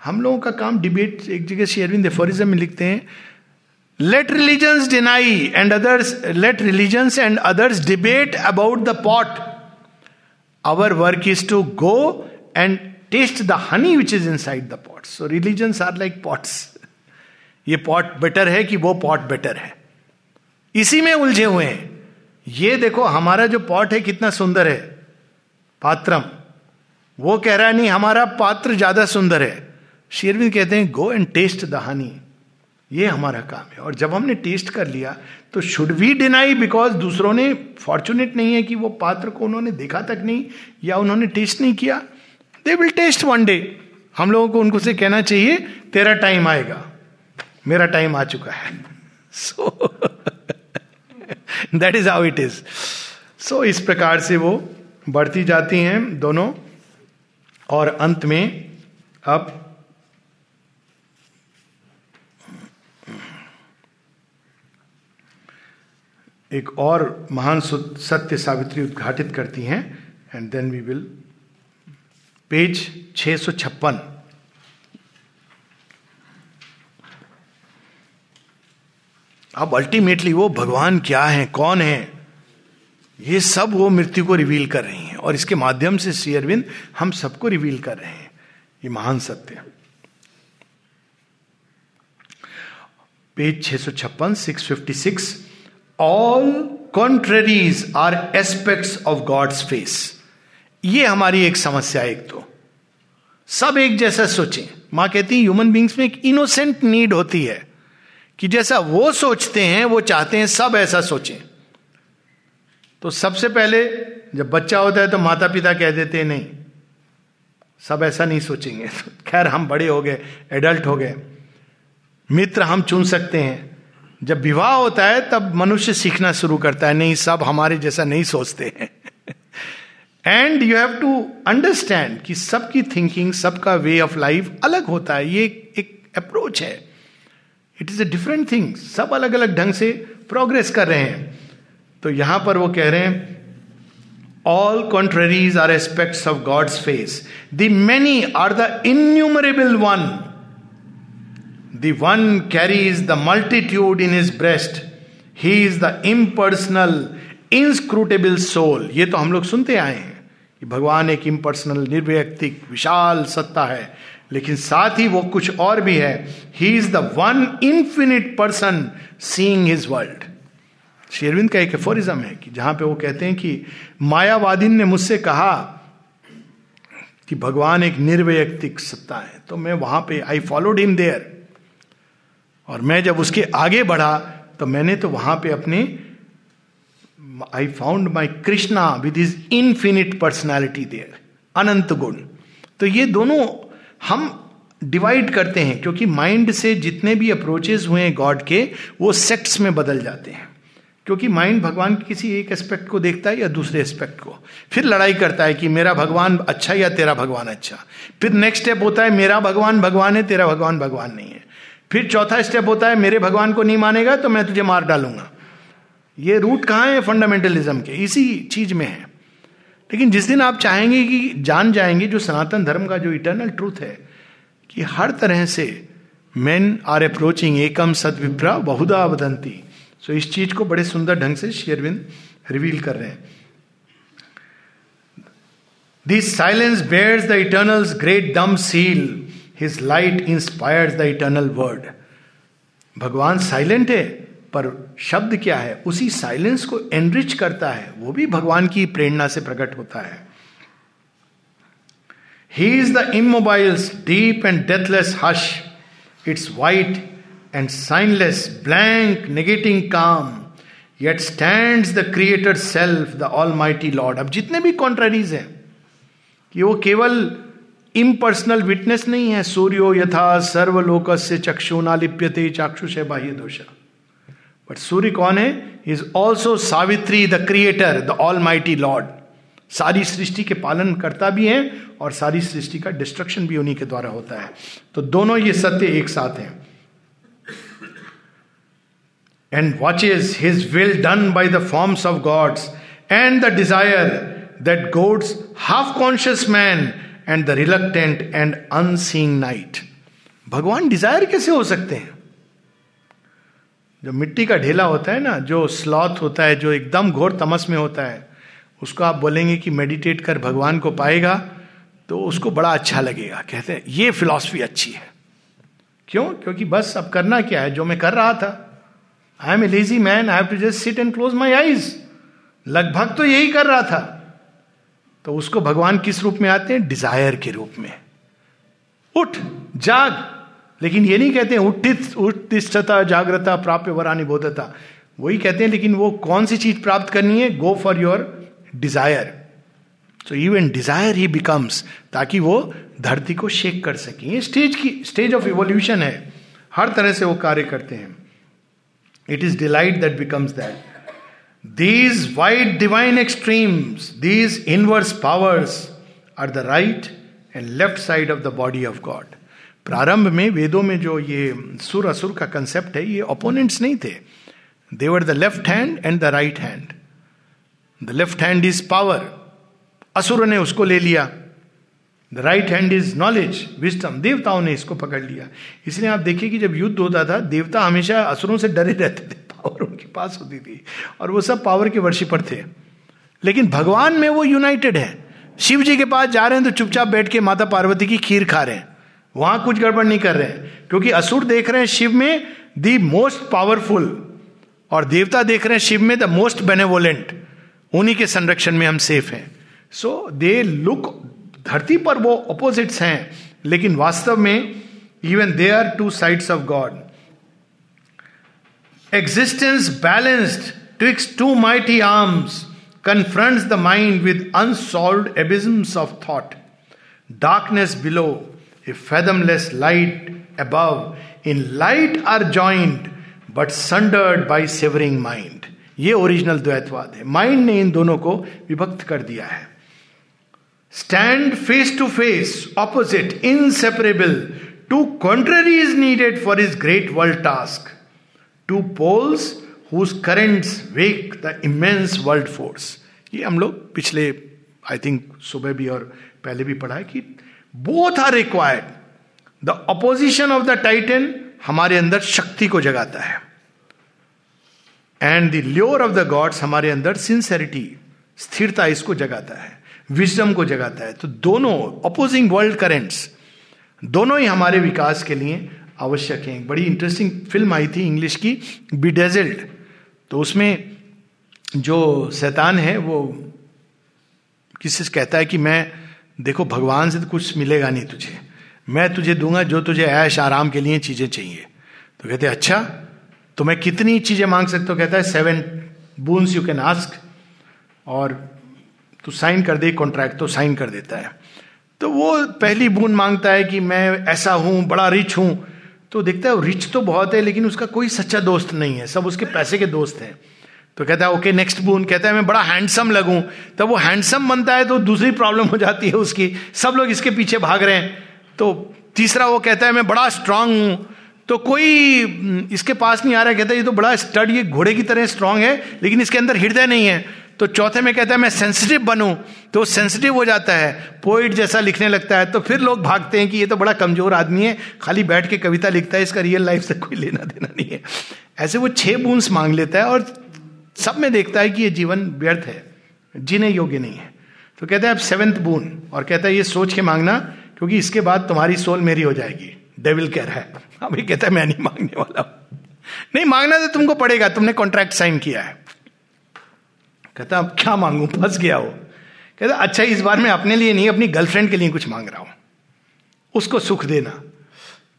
B: हम लोगों का काम डिबेट एक जगह से अरविंद एफोरिज्म में लिखते हैं let religion deny and others let religion and others debate about the pot our work is to go and taste the honey which is inside the pot so religions are like pots ये pot better है कि वो pot better है इसी में उलझे हुए हैं ये देखो हमारा जो पॉट है कितना सुंदर है पात्रम वो कह रहा है नहीं हमारा पात्र ज्यादा सुंदर है शेरविंद कहते हैं go and taste the honey ये हमारा काम है और जब हमने टेस्ट कर लिया तो शुड वी डिनाई बिकॉज दूसरों ने फॉर्चुनेट नहीं है कि वो पात्र को उन्होंने देखा तक नहीं या उन्होंने टेस्ट नहीं किया they will taste one day हम लोगों को उनको से कहना चाहिए तेरा टाइम आएगा मेरा टाइम आ चुका है so [LAUGHS] so, that is how it is so इस प्रकार से वो बढ़ती जाती हैं दोनों और अंत में अब एक और महान सत्य सावित्री उद्घाटित करती हैं and then we will page छः सौ छप्पन अब अल्टीमेटली वो भगवान क्या है कौन है ये सब वो मृत्यु को रिवील कर रही हैं और इसके माध्यम से श्री अरविंद हम सबको रिवील कर रहे हैं ये महान सत्य पेज 656 सौ छप्पन six fifty six all contraries are aspects of God's face ये हमारी एक समस्या एक तो सब एक जैसा सोचें मां कहती है ह्यूमन बींग्स में एक इनोसेंट नीड होती है कि जैसा वो सोचते हैं वो चाहते हैं सब ऐसा सोचें तो सबसे पहले जब बच्चा होता है तो माता पिता कह देते हैं नहीं सब ऐसा नहीं सोचेंगे [LAUGHS] तो खैर हम बड़े हो गए एडल्ट हो गए मित्र हम चुन सकते हैं जब विवाह होता है तब मनुष्य सीखना शुरू करता है नहीं सब हमारे जैसा नहीं सोचते हैं and you have to understand कि सबकी थिंकिंग सबका वे ऑफ लाइफ अलग होता है ये एक अप्रोच है it is a different thing सब अलग अलग ढंग से प्रोग्रेस कर रहे हैं तो यहां पर वो कह रहे हैं all contraries are aspects of God's face the many are the innumerable one the one carries the multitude in his breast he is the impersonal inscrutable soul ये तो हम लोग सुनते आए हैं कि भगवान एक इम्पर्सनल निर्व्यक्तिक विशाल सत्ता है लेकिन साथ ही वो कुछ और भी है he is the one infinite person seeing his world शेरविंद का एक एफोरिज्म है कि जहां पे वो कहते हैं कि मायावादीन ने मुझसे कहा कि भगवान एक निर्वैयक्तिक सत्ता है तो मैं वहां पे आई फॉलोड हिम देयर और मैं जब उसके आगे बढ़ा तो मैंने तो वहां पे अपने I found my Krishna with his infinite personality there अनंत गुण तो ये दोनों हम डिवाइड करते हैं क्योंकि माइंड से जितने भी अप्रोचेज हुए हैं गॉड के वो सेक्ट्स में बदल जाते हैं क्योंकि माइंड भगवान किसी एक एस्पेक्ट को देखता है या दूसरे एस्पेक्ट को फिर लड़ाई करता है कि मेरा भगवान अच्छा या तेरा भगवान अच्छा फिर नेक्स्ट स्टेप होता है मेरा भगवान भगवान है तेरा भगवान भगवान नहीं है फिर चौथा स्टेप होता है मेरे भगवान को नहीं मानेगा तो मैं तुझे मार डालूंगा ये रूट कहाँ है फंडामेंटलिज्म के इसी चीज में है लेकिन जिस दिन आप चाहेंगे कि जान जाएंगे जो सनातन धर्म का जो इटर्नल ट्रूथ है कि हर तरह से मेन आर अप्रोचिंग एकम विप्रा बहुधा वदंती सो इस चीज को बड़े सुंदर ढंग से शेयरविंद रिवील कर रहे हैं this silence bears the eternal great dumb seal his light inspires the eternal word भगवान साइलेंट है पर शब्द क्या है उसी साइलेंस को एनरिच करता है वो भी भगवान की प्रेरणा से प्रकट होता है he is the immobile's deep and deathless hush its white and signless blank negating calm yet stand the creator self the almighty Lord अब जितने भी कॉन्ट्ररीज हैं कि वो केवल इम्पर्सनल विटनेस नहीं है सूर्यो यथा सर्वलोक से चक्षुना लिप्यते चाक्षुष बाह्य दोषा बट सूर्य कौन है is also Savitri the creator the almighty Lord सारी सृष्टि के पालन करता भी है और सारी सृष्टि का डिस्ट्रक्शन भी उन्हीं के द्वारा होता है तो दोनों ये सत्य एक साथ हैं and is his will done by the forms of gods and the desire that goads half conscious man and the reluctant and unseeing night भगवान डिजायर कैसे हो सकते हैं जो मिट्टी का ढेला होता है ना जो स्लॉथ होता है जो एकदम घोर तमस में होता है उसको आप बोलेंगे कि मेडिटेट कर भगवान को पाएगा तो उसको बड़ा अच्छा लगेगा कहते हैं ये फिलॉसफी अच्छी है क्यों क्योंकि बस अब करना क्या है जो मैं कर रहा था I am a lazy man I have to just sit and close my eyes लगभग तो यही कर रहा था तो उसको भगवान किस रूप में आते हैं डिजायर के रूप में उठ जाग लेकिन ये नहीं कहते उठित उत्तिष्ठता जागृता प्राप्य वरानी बोधता वही कहते हैं लेकिन वो कौन सी चीज प्राप्त करनी है go for your desire so even desire ही बिकम्स ताकि वो धरती को शेक कर सके ये स्टेज की स्टेज ऑफ इवोल्यूशन है हर तरह से वो कार्य करते हैं it is delight that becomes that these white divine extremes these inverse powers are the right and left side of the body of God प्रारंभ में वेदों में जो ये सुर असुर का कंसेप्ट है ये ओपोनेंट्स नहीं थे they were the left hand and the right hand the left hand is power असुर ने उसको ले लिया the right hand is knowledge wisdom देवताओं ने इसको पकड़ लिया इसलिए आप देखिए कि जब युद्ध होता था देवता हमेशा असुरों से डरे रहते थे पावर उनके पास होती थी और वो सब पावर के पर थे लेकिन भगवान में वो यूनाइटेड है शिव जी के पास जा रहे हैं तो चुपचाप बैठ के माता पार्वती की खीर खा रहे हैं वहां कुछ गड़बड़ नहीं कर रहे हैं क्योंकि असुर देख रहे हैं शिव में दी मोस्ट पावरफुल और देवता देख रहे हैं शिव में द मोस्ट बेनेवोलेंट उन्हीं के संरक्षण में हम सेफ हैं सो दे लुक धरती पर वो अपोजिट्स हैं लेकिन वास्तव में even they are two sides of God existence balanced twixt two mighty arms confronts the mind with unsolved abysms of thought darkness below a fathomless light above in light are joint but sundered by severing mind ये original द्वैतवाद है mind ने इन दोनों को विभक्त कर दिया है stand face to face opposite inseparable two contrary is needed for is great world task two poles whose currents wake the immense world force ये हम लोग पिछले आई थिंक सुबह भी और पहले भी पढ़ा है कि both are required the opposition of the titan हमारे अंदर शक्ति को जगाता है and the of the gods हमारे अंदर सिंसेरिटी स्थिरता इसको जगाता है विजडम को जगाता है तो दोनों अपोजिंग वर्ल्ड करेंट्स दोनों ही हमारे विकास के लिए आवश्यक हैं बड़ी इंटरेस्टिंग फिल्म आई थी इंग्लिश की बी डेजल्ड तो उसमें जो शैतान है वो किसी से कहता है कि मैं देखो भगवान से तो कुछ मिलेगा नहीं तुझे मैं तुझे दूंगा जो तुझे ऐश आराम के लिए चीजें चाहिए तो कहते अच्छा तो मैं कितनी चीजें मांग सकता हूँ कहता है seven boons you can ask और तू साइन कर दे कॉन्ट्रैक्ट तो साइन कर देता है तो वो पहली बूंद मांगता है कि मैं ऐसा हूं बड़ा रिच हूं तो देखता है रिच तो बहुत है लेकिन उसका कोई सच्चा दोस्त नहीं है सब उसके पैसे के दोस्त हैं तो कहता है ओके नेक्स्ट बून कहता है मैं बड़ा हैंडसम लगूं तब वो हैंडसम बनता है तो दूसरी प्रॉब्लम हो जाती है उसकी सब लोग इसके पीछे भाग रहे हैं तो तीसरा वो कहता है मैं बड़ा स्ट्रांग हूं तो कोई हम्म, इसके पास नहीं आ रहा कहता है ये तो बड़ा स्टड ये घोड़े की तरह स्ट्रांग है लेकिन इसके अंदर हृदय नहीं है तो चौथे में कहता है मैं सेंसिटिव बनूं तो सेंसिटिव हो जाता है पोइट जैसा लिखने लगता है तो फिर लोग भागते हैं कि ये तो बड़ा कमजोर आदमी है खाली बैठ के कविता लिखता है इसका रियल लाइफ से कोई लेना देना नहीं है ऐसे वो छह बूंस मांग लेता है और सब में देखता है कि ये जीवन व्यर्थ है जीने योग्य नहीं है तो कहते हैं अब सेवेंथ बून और कहता है ये सोच के मांगना क्योंकि इसके बाद तुम्हारी सोल मेरी हो जाएगी डेविल कह रहा है अभी हाँ कहता है मैं नहीं मांगने वाला नहीं मांगना तो तुमको पड़ेगा तुमने कॉन्ट्रैक्ट साइन किया है कहता अब क्या मांगू फंस गया हो कहता अच्छा इस बार मैं अपने लिए नहीं अपनी गर्लफ्रेंड के लिए कुछ मांग रहा हूं उसको सुख देना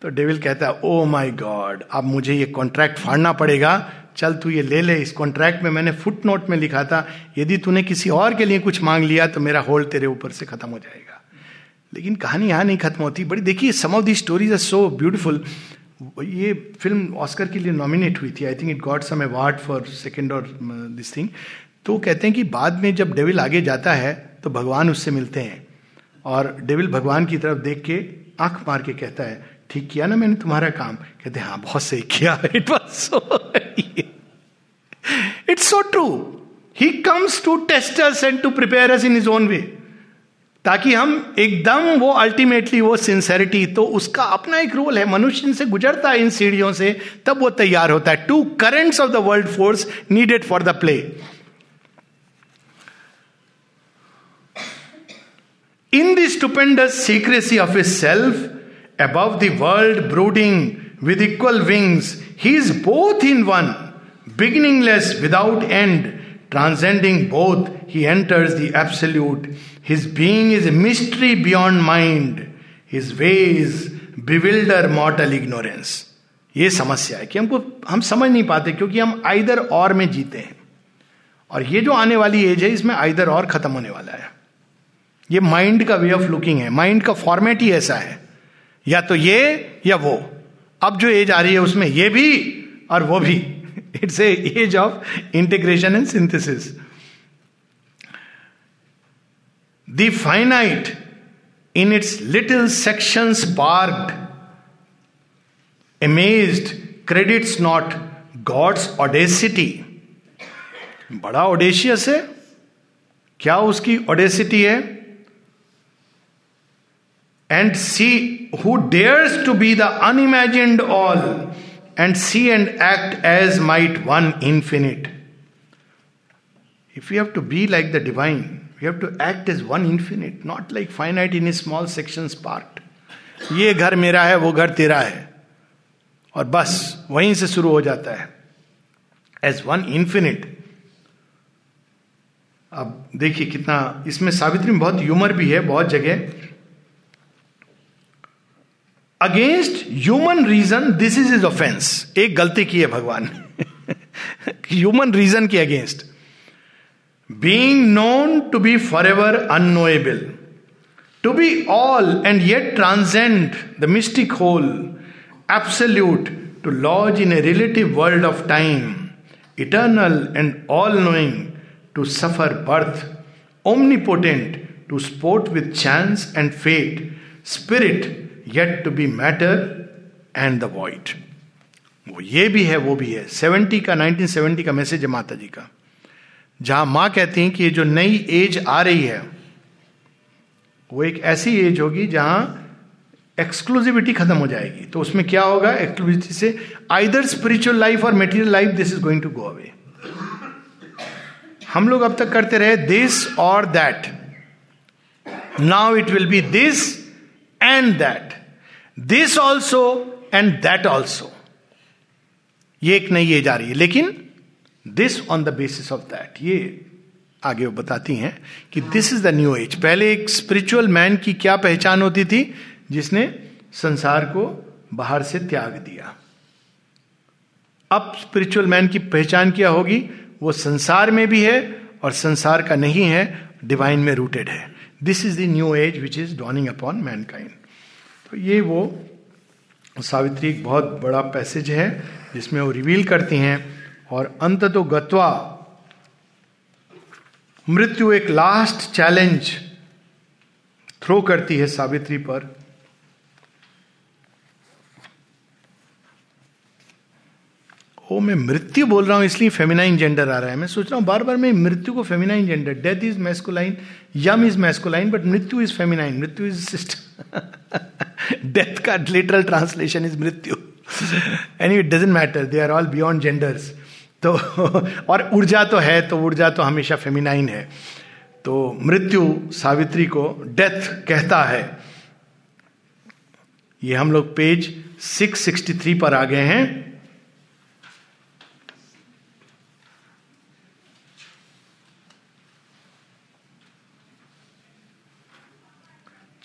B: तो डेविल कहता है ओ माई गॉड अब मुझे ये कॉन्ट्रैक्ट फाड़ना पड़ेगा चल तू ये ले ले इस कॉन्ट्रैक्ट में मैंने फुट नोट में लिखा था यदि तूने किसी और के लिए कुछ मांग लिया तो मेरा होल्ड तेरे ऊपर से खत्म हो जाएगा लेकिन कहानी यहाँ नहीं खत्म होती बड़ी देखिए some of the stories are so beautiful ये फिल्म ऑस्कर के लिए नॉमिनेट हुई थी I think it got some award for second और दिस थिंग तो कहते हैं कि बाद में जब डेविल आगे जाता है तो भगवान उससे मिलते हैं और डेविल भगवान की तरफ देख के आंख मार के कहता है ठीक किया ना मैंने तुम्हारा काम कहते हैं हाँ बहुत सही किया it was so it's so true he comes to test and to prepare in is own way ताकि हम एकदम वो अल्टीमेटली वो सिंसेरिटी तो उसका अपना एक रोल है मनुष्य इनसे गुजरता है इन सीढ़ियों से तब वो तैयार होता है two currents of the world force needed for the play in the stupendous secrecy of a self above the world brooding with equal wings he is both in one beginningless, without end, transcending both, he enters the absolute. His being is a mystery beyond mind. His ways bewilder mortal ignorance. ये समस्या है कि हमको हम समझ नहीं पाते क्योंकि हम आइदर और में जीते हैं और ये जो आने वाली एज है इसमें आइदर और खत्म होने वाला है ये माइंड का वे ऑफ लुकिंग है माइंड का फॉर्मेट ही ऐसा है या तो ये या वो अब जो एज आ रही है उसमें ये भी और वो भी it's a age of integration and synthesis the finite in its little sections parked amazed credits not God's audacity बड़ा ऑडेशियस है क्या उसकी ऑडेसिटी है and see who dares to be the unimagined all and see and act as might one infinite. If we have to be like the divine, we have to act as one infinite, not like finite in small sections part. ये घर मेरा है वो घर तेरा है और बस वहीं से शुरू हो जाता है एज वन इन्फिनिट अब देखिए कितना इसमें सावित्री में बहुत ह्यूमर भी है बहुत जगह against human reason this is is offense एक गलती की है भगवान ह्यूमन रीजन के against being known to be for ever unknowable to be all and yet transcend the mystic whole absolute to laws in a relative world of time eternal and all knowing to suffer birth omnipotent to sport with chance and fate spirit yet to be matter and the void वो ये भी है वो भी है seventy का nineteen seventy का message है माता जी का जहां मां कहती हैं कि ये जो नई एज आ रही है वो एक ऐसी एज होगी जहां एक्सक्लूसिविटी खत्म हो जाएगी तो उसमें क्या होगा एक्सक्लूसिविटी से आइदर स्पिरिचुअल लाइफ और material life this is going to go away हम लोग अब तक करते रहे दिस और that now it will be this and that this also and that also ये एक नहीं ये जा रही है लेकिन this on the basis of that ये आगे वो बताती हैं कि this is the new age पहले एक स्पिरिचुअल मैन की क्या पहचान होती थी जिसने संसार को बाहर से त्याग दिया अब स्पिरिचुअल मैन की पहचान क्या होगी वो संसार में भी है और संसार का नहीं है डिवाइन में रूटेड है this is the new age which is dawning upon mankind तो ये वो सावित्री एक बहुत बड़ा पैसेज है जिसमें वो रिवील करती हैं और अंत तो गत्वा मृत्यु एक लास्ट चैलेंज थ्रो करती है सावित्री पर ओ मैं मृत्यु बोल रहा हूं इसलिए फेमिनाइन जेंडर आ रहा है मैं सोच रहा हूं बार बार मैं मृत्यु को feminine gender death is masculine Yama is masculine but मृत्यु इज फेमिनाइन मृत्यु इज सिस्टर [LAUGHS] डेथ का लिटरल ट्रांसलेशन इज मृत्यु any it doesn't matter they are all beyond genders तो और ऊर्जा तो है तो ऊर्जा तो हमेशा फेमिनाइन है तो मृत्यु सावित्री को डेथ कहता है ये हम लोग पेज 663 पर आ गए हैं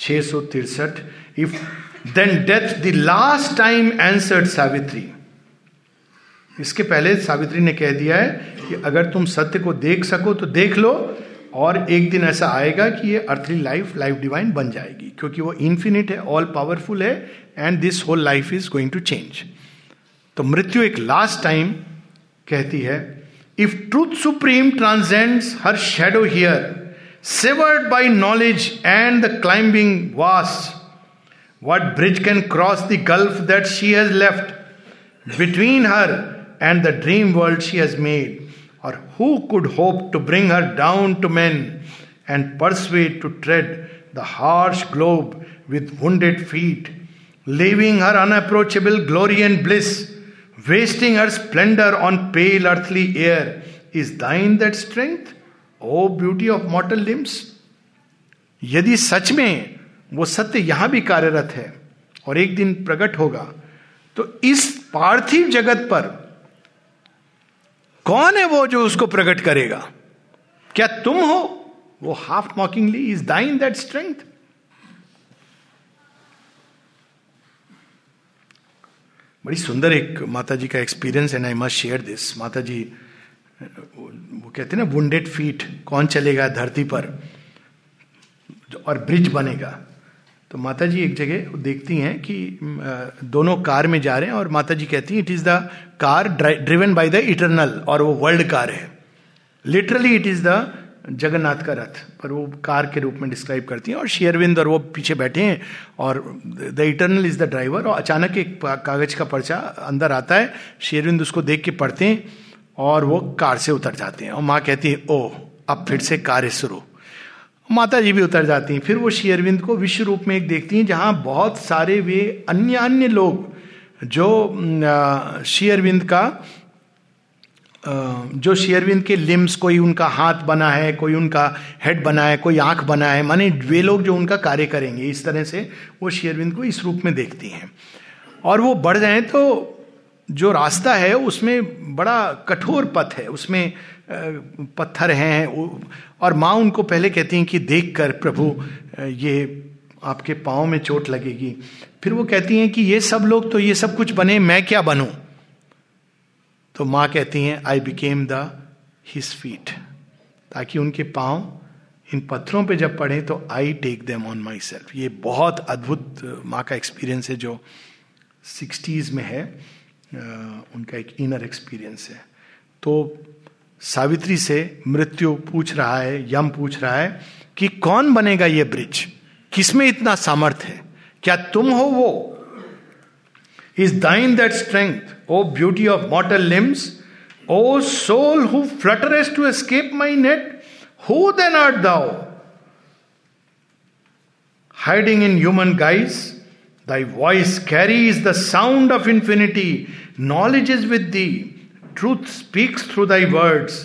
B: छह सौ तिरसठ if then death the last time answered Savitri इसके पहले सावित्री ने कह दिया है कि अगर तुम सत्य को देख सको तो देख लो और एक दिन ऐसा आएगा कि ये अर्थली लाइफ लाइफ डिवाइन बन जाएगी क्योंकि वो इन्फिनिट है ऑल पावरफुल है and this whole life is going to change तो मृत्यु एक लास्ट टाइम कहती है if truth supreme transcends her shadow here severed by knowledge and the climbing vast. What bridge can cross the gulf that she has left between her and the dream world she has made? Or who could hope to bring her down to men and persuade to tread the harsh globe with wounded feet, leaving her unapproachable glory and bliss, wasting her splendor on pale earthly air? Is thine that strength? O beauty of mortal limbs यदि सच में वो सत्य यहां भी कार्यरत है और एक दिन प्रकट होगा तो इस पार्थिव जगत पर कौन है वो जो उसको प्रकट करेगा क्या तुम हो वो half mockingly is thine that strength बड़ी सुंदर एक माता जी का experience and I must share this माता जी वो कहते हैं ना वुंडेड फीट कौन चलेगा धरती पर और ब्रिज बनेगा तो माता जी एक जगह देखती हैं कि दोनों कार में जा रहे हैं और माता जी कहती हैं it is the car driven by the eternal और वो वर्ल्ड कार है literally it is the Jagannath का रथ पर वो कार के रूप में डिस्क्राइब करती हैं और शेयरविंद और वो पीछे बैठे हैं और the eternal is the driver और अचानक एक कागज का पर्चा अंदर आता है शेयरविंद उसको देख के पढ़ते हैं और वो कार से उतर जाते हैं और माँ कहती है ओ अब फिर से कार्य शुरू माता जी भी उतर जाती हैं फिर वो शेरविंद को विश्व रूप में एक देखती हैं जहाँ बहुत सारे वे अन्य अन्य लोग जो शेयरविंद का जो शेयरविंद के लिम्स कोई उनका हाथ बना है कोई उनका हेड बना है कोई आंख बना है माने वे लोग जो उनका कार्य करेंगे इस तरह से वो शेयरविंद को इस रूप में देखती हैं और वो बढ़ जाए तो जो रास्ता है उसमें बड़ा कठोर पथ है उसमें पत्थर हैं और माँ उनको पहले कहती हैं कि देख कर प्रभु ये आपके पाँव में चोट लगेगी फिर वो कहती हैं कि ये सब लोग तो ये सब कुछ बने मैं क्या बनूं तो माँ कहती हैं I became the his feet ताकि उनके पाँव इन पत्थरों पे जब पढ़े तो I take them on my self ये बहुत अद्भुत माँ का एक्सपीरियंस है जो सिक्सटीज में है उनका एक इनर एक्सपीरियंस है तो सावित्री से मृत्यु पूछ रहा है यम पूछ रहा है कि कौन बनेगा ये ब्रिज किसमें इतना सामर्थ्य है क्या तुम हो वो is thine that strength O beauty of mortal limbs O soul who flutterest to escape my net who then art thou hiding in human guise Thy voice carries the sound of infinity knowledge is with the truth speaks through thy words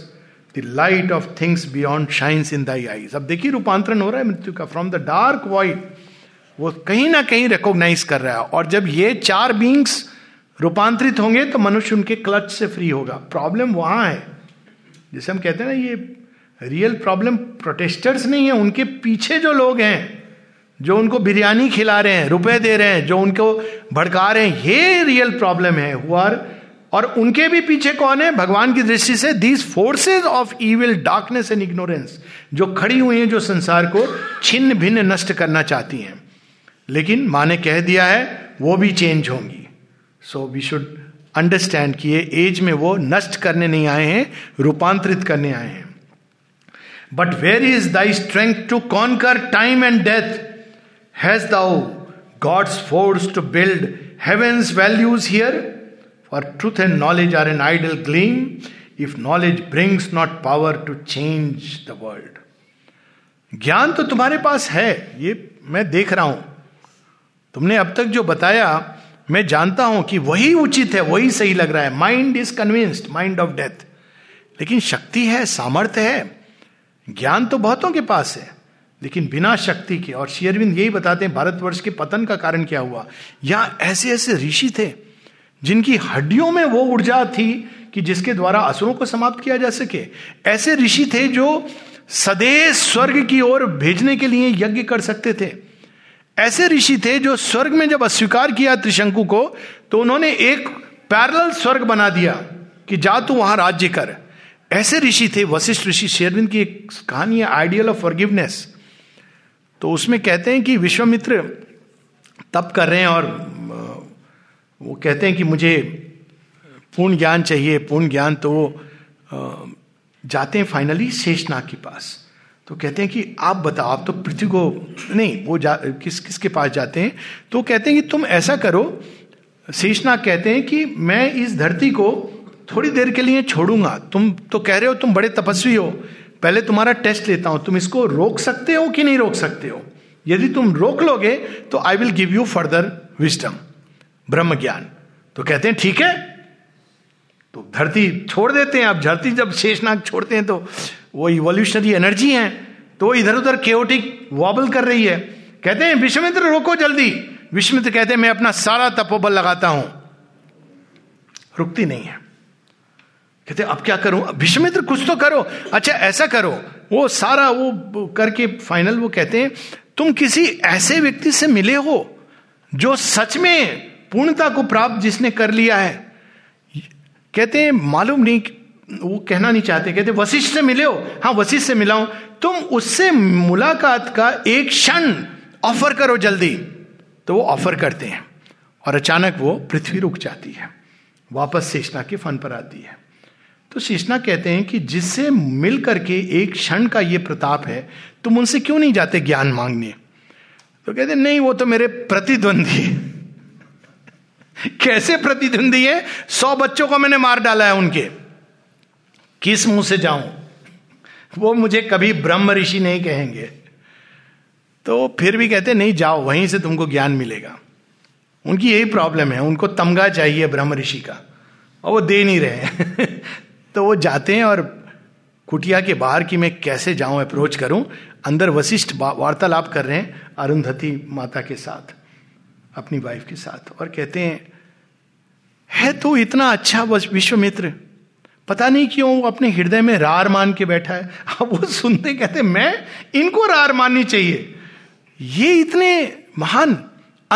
B: the light of things beyond shines in thy eyes अब देखिए रूपांतरण हो रहा है मृत्यु का from the dark white वो कहीं ना कहीं रिकॉग्नाइज कर रहा है और जब ये चार बींग्स रूपांतरित होंगे तो मनुष्य उनके क्लच से फ्री होगा प्रॉब्लम वहां है जैसे हम कहते हैं ना ये रियल प्रॉब्लम प्रोटेस्टर्स नहीं है उनके पीछे जो लोग हैं जो उनको बिरयानी खिला रहे हैं रुपए दे रहे हैं जो उनको भड़का रहे हैं ये रियल प्रॉब्लम है हुआर और उनके भी पीछे कौन है भगवान की दृष्टि से these forces of evil darkness and ignorance जो खड़ी हुई है जो संसार को छिन्न भिन्न नष्ट करना चाहती हैं लेकिन माँ ने कह दिया है वो भी चेंज होंगी सो वी शुड अंडरस्टैंड कि ये एज में वो नष्ट करने नहीं आए हैं रूपांतरित करने आए हैं but where is thy strength to conquer time and death has thou God's force to build heaven's values here for truth and knowledge are an idle gleam if knowledge brings not power to change the world ज्ञान तो तुम्हारे पास है ये मैं देख रहा हूं तुमने अब तक जो बताया मैं जानता हूं कि वही उचित है वही सही लग रहा है mind is convinced mind of death लेकिन शक्ति है सामर्थ्य है ज्ञान तो बहुतों के पास है लेकिन बिना शक्ति के और शेयरविंद यही बताते हैं भारतवर्ष के पतन का कारण क्या हुआ या ऐसे ऐसे ऋषि थे जिनकी हड्डियों में वो ऊर्जा थी कि जिसके द्वारा असुरों को समाप्त किया जा सके ऐसे ऋषि थे जो सदैव स्वर्ग की ओर भेजने के लिए यज्ञ कर सकते थे ऐसे ऋषि थे जो स्वर्ग में जब अस्वीकार किया त्रिशंकु को तो उन्होंने एक पैरल स्वर्ग बना दिया कि जा तू वहां राज्य कर ऐसे ऋषि थे वशिष्ठ ऋषि शेरविंद की एक कहानी है आइडियल ऑफ फॉरगिवनेस तो उसमें कहते हैं कि विश्वमित्र तप कर रहे हैं और वो कहते हैं कि मुझे पूर्ण ज्ञान चाहिए पूर्ण ज्ञान तो वो जाते हैं फाइनली शेषनाग के पास तो कहते हैं कि आप बताओ आप तो पृथ्वी को नहीं वो जा किस किस के पास जाते हैं तो कहते हैं कि तुम ऐसा करो शेषनाग कहते हैं कि मैं इस धरती को थोड़ी देर के लिए छोड़ूंगा तुम तो कह रहे हो तुम बड़े तपस्वी हो पहले तुम्हारा टेस्ट लेता हूं तुम इसको रोक सकते हो कि नहीं रोक सकते हो यदि तुम रोक लोगे तो I will give you further wisdom ब्रह्म ज्ञान तो कहते हैं ठीक है तो धरती छोड़ देते हैं अब धरती जब शेषनाग छोड़ते हैं तो वो इवोल्यूशनरी एनर्जी है तो इधर उधर केओटिक वॉबल कर रही है कहते हैं विश्वमित्र रोको जल्दी विश्वमित्र कहते हैं मैं अपना सारा तपोबल लगाता हूं रुकती नहीं है कहते अब क्या करूं विश्वमित्र कुछ तो करो अच्छा ऐसा करो वो सारा वो करके फाइनल वो कहते हैं तुम किसी ऐसे व्यक्ति से मिले हो जो सच में पूर्णता को प्राप्त जिसने कर लिया है कहते हैं मालूम नहीं वो कहना नहीं चाहते कहते वशिष्ठ से मिले हो हाँ वशिष्ठ से मिला हूं तुम उससे मुलाकात का एक क्षण ऑफर करो जल्दी तो वो ऑफर करते हैं और अचानक वो पृथ्वी रुक जाती है वापस शेषना के फन पर आती है तो शीशना कहते हैं कि जिससे मिल करके एक क्षण का ये प्रताप है तुम उनसे क्यों नहीं जाते ज्ञान मांगने तो कहते नहीं वो तो मेरे प्रतिद्वंदी [LAUGHS] कैसे प्रतिद्वंदी है सौ बच्चों को मैंने मार डाला है उनके किस मुंह से जाऊं [LAUGHS] वो मुझे कभी ब्रह्म ऋषि नहीं कहेंगे तो फिर भी कहते नहीं जाओ वहीं से तुमको ज्ञान मिलेगा उनकी यही प्रॉब्लम है उनको तमगा चाहिए ब्रह्म ऋषि का और वो दे नहीं रहे [LAUGHS] तो वो जाते हैं और कुटिया के बाहर कि मैं कैसे जाऊं अप्रोच करूं अंदर वशिष्ठ वार्तालाप कर रहे हैं अरुंधति माता के साथ अपनी वाइफ के साथ और कहते हैं है तो इतना अच्छा विश्वमित्र पता नहीं क्यों वो अपने हृदय में रार मान के बैठा है [LAUGHS] अब वो सुनते कहते मैं इनको रार माननी चाहिए ये इतने महान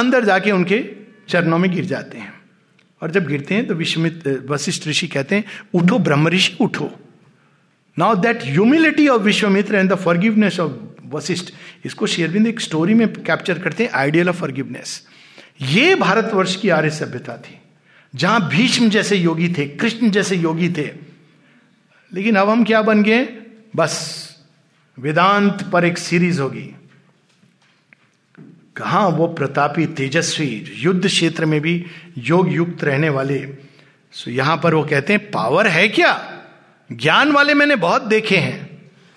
B: अंदर जाके उनके चरणों में गिर जाते हैं और जब गिरते हैं तो विश्वमित वशिष्ठ ऋषि कहते हैं उठो ब्रह्म ऋषि उठो now that humility of Vishwamitra and the forgiveness of Vasishtha इसको शेरविंद एक स्टोरी में कैप्चर करते हैं आइडियल ऑफ फॉरगिवनेस ये भारतवर्ष की आर्य सभ्यता थी जहां भीष्म जैसे योगी थे कृष्ण जैसे योगी थे लेकिन अब हम क्या बन गए बस वेदांत पर एक सीरीज होगी कहा वो प्रतापी तेजस्वी युद्ध क्षेत्र में भी योग युक्त रहने वाले सो यहां पर वो कहते हैं पावर है क्या ज्ञान वाले मैंने बहुत देखे हैं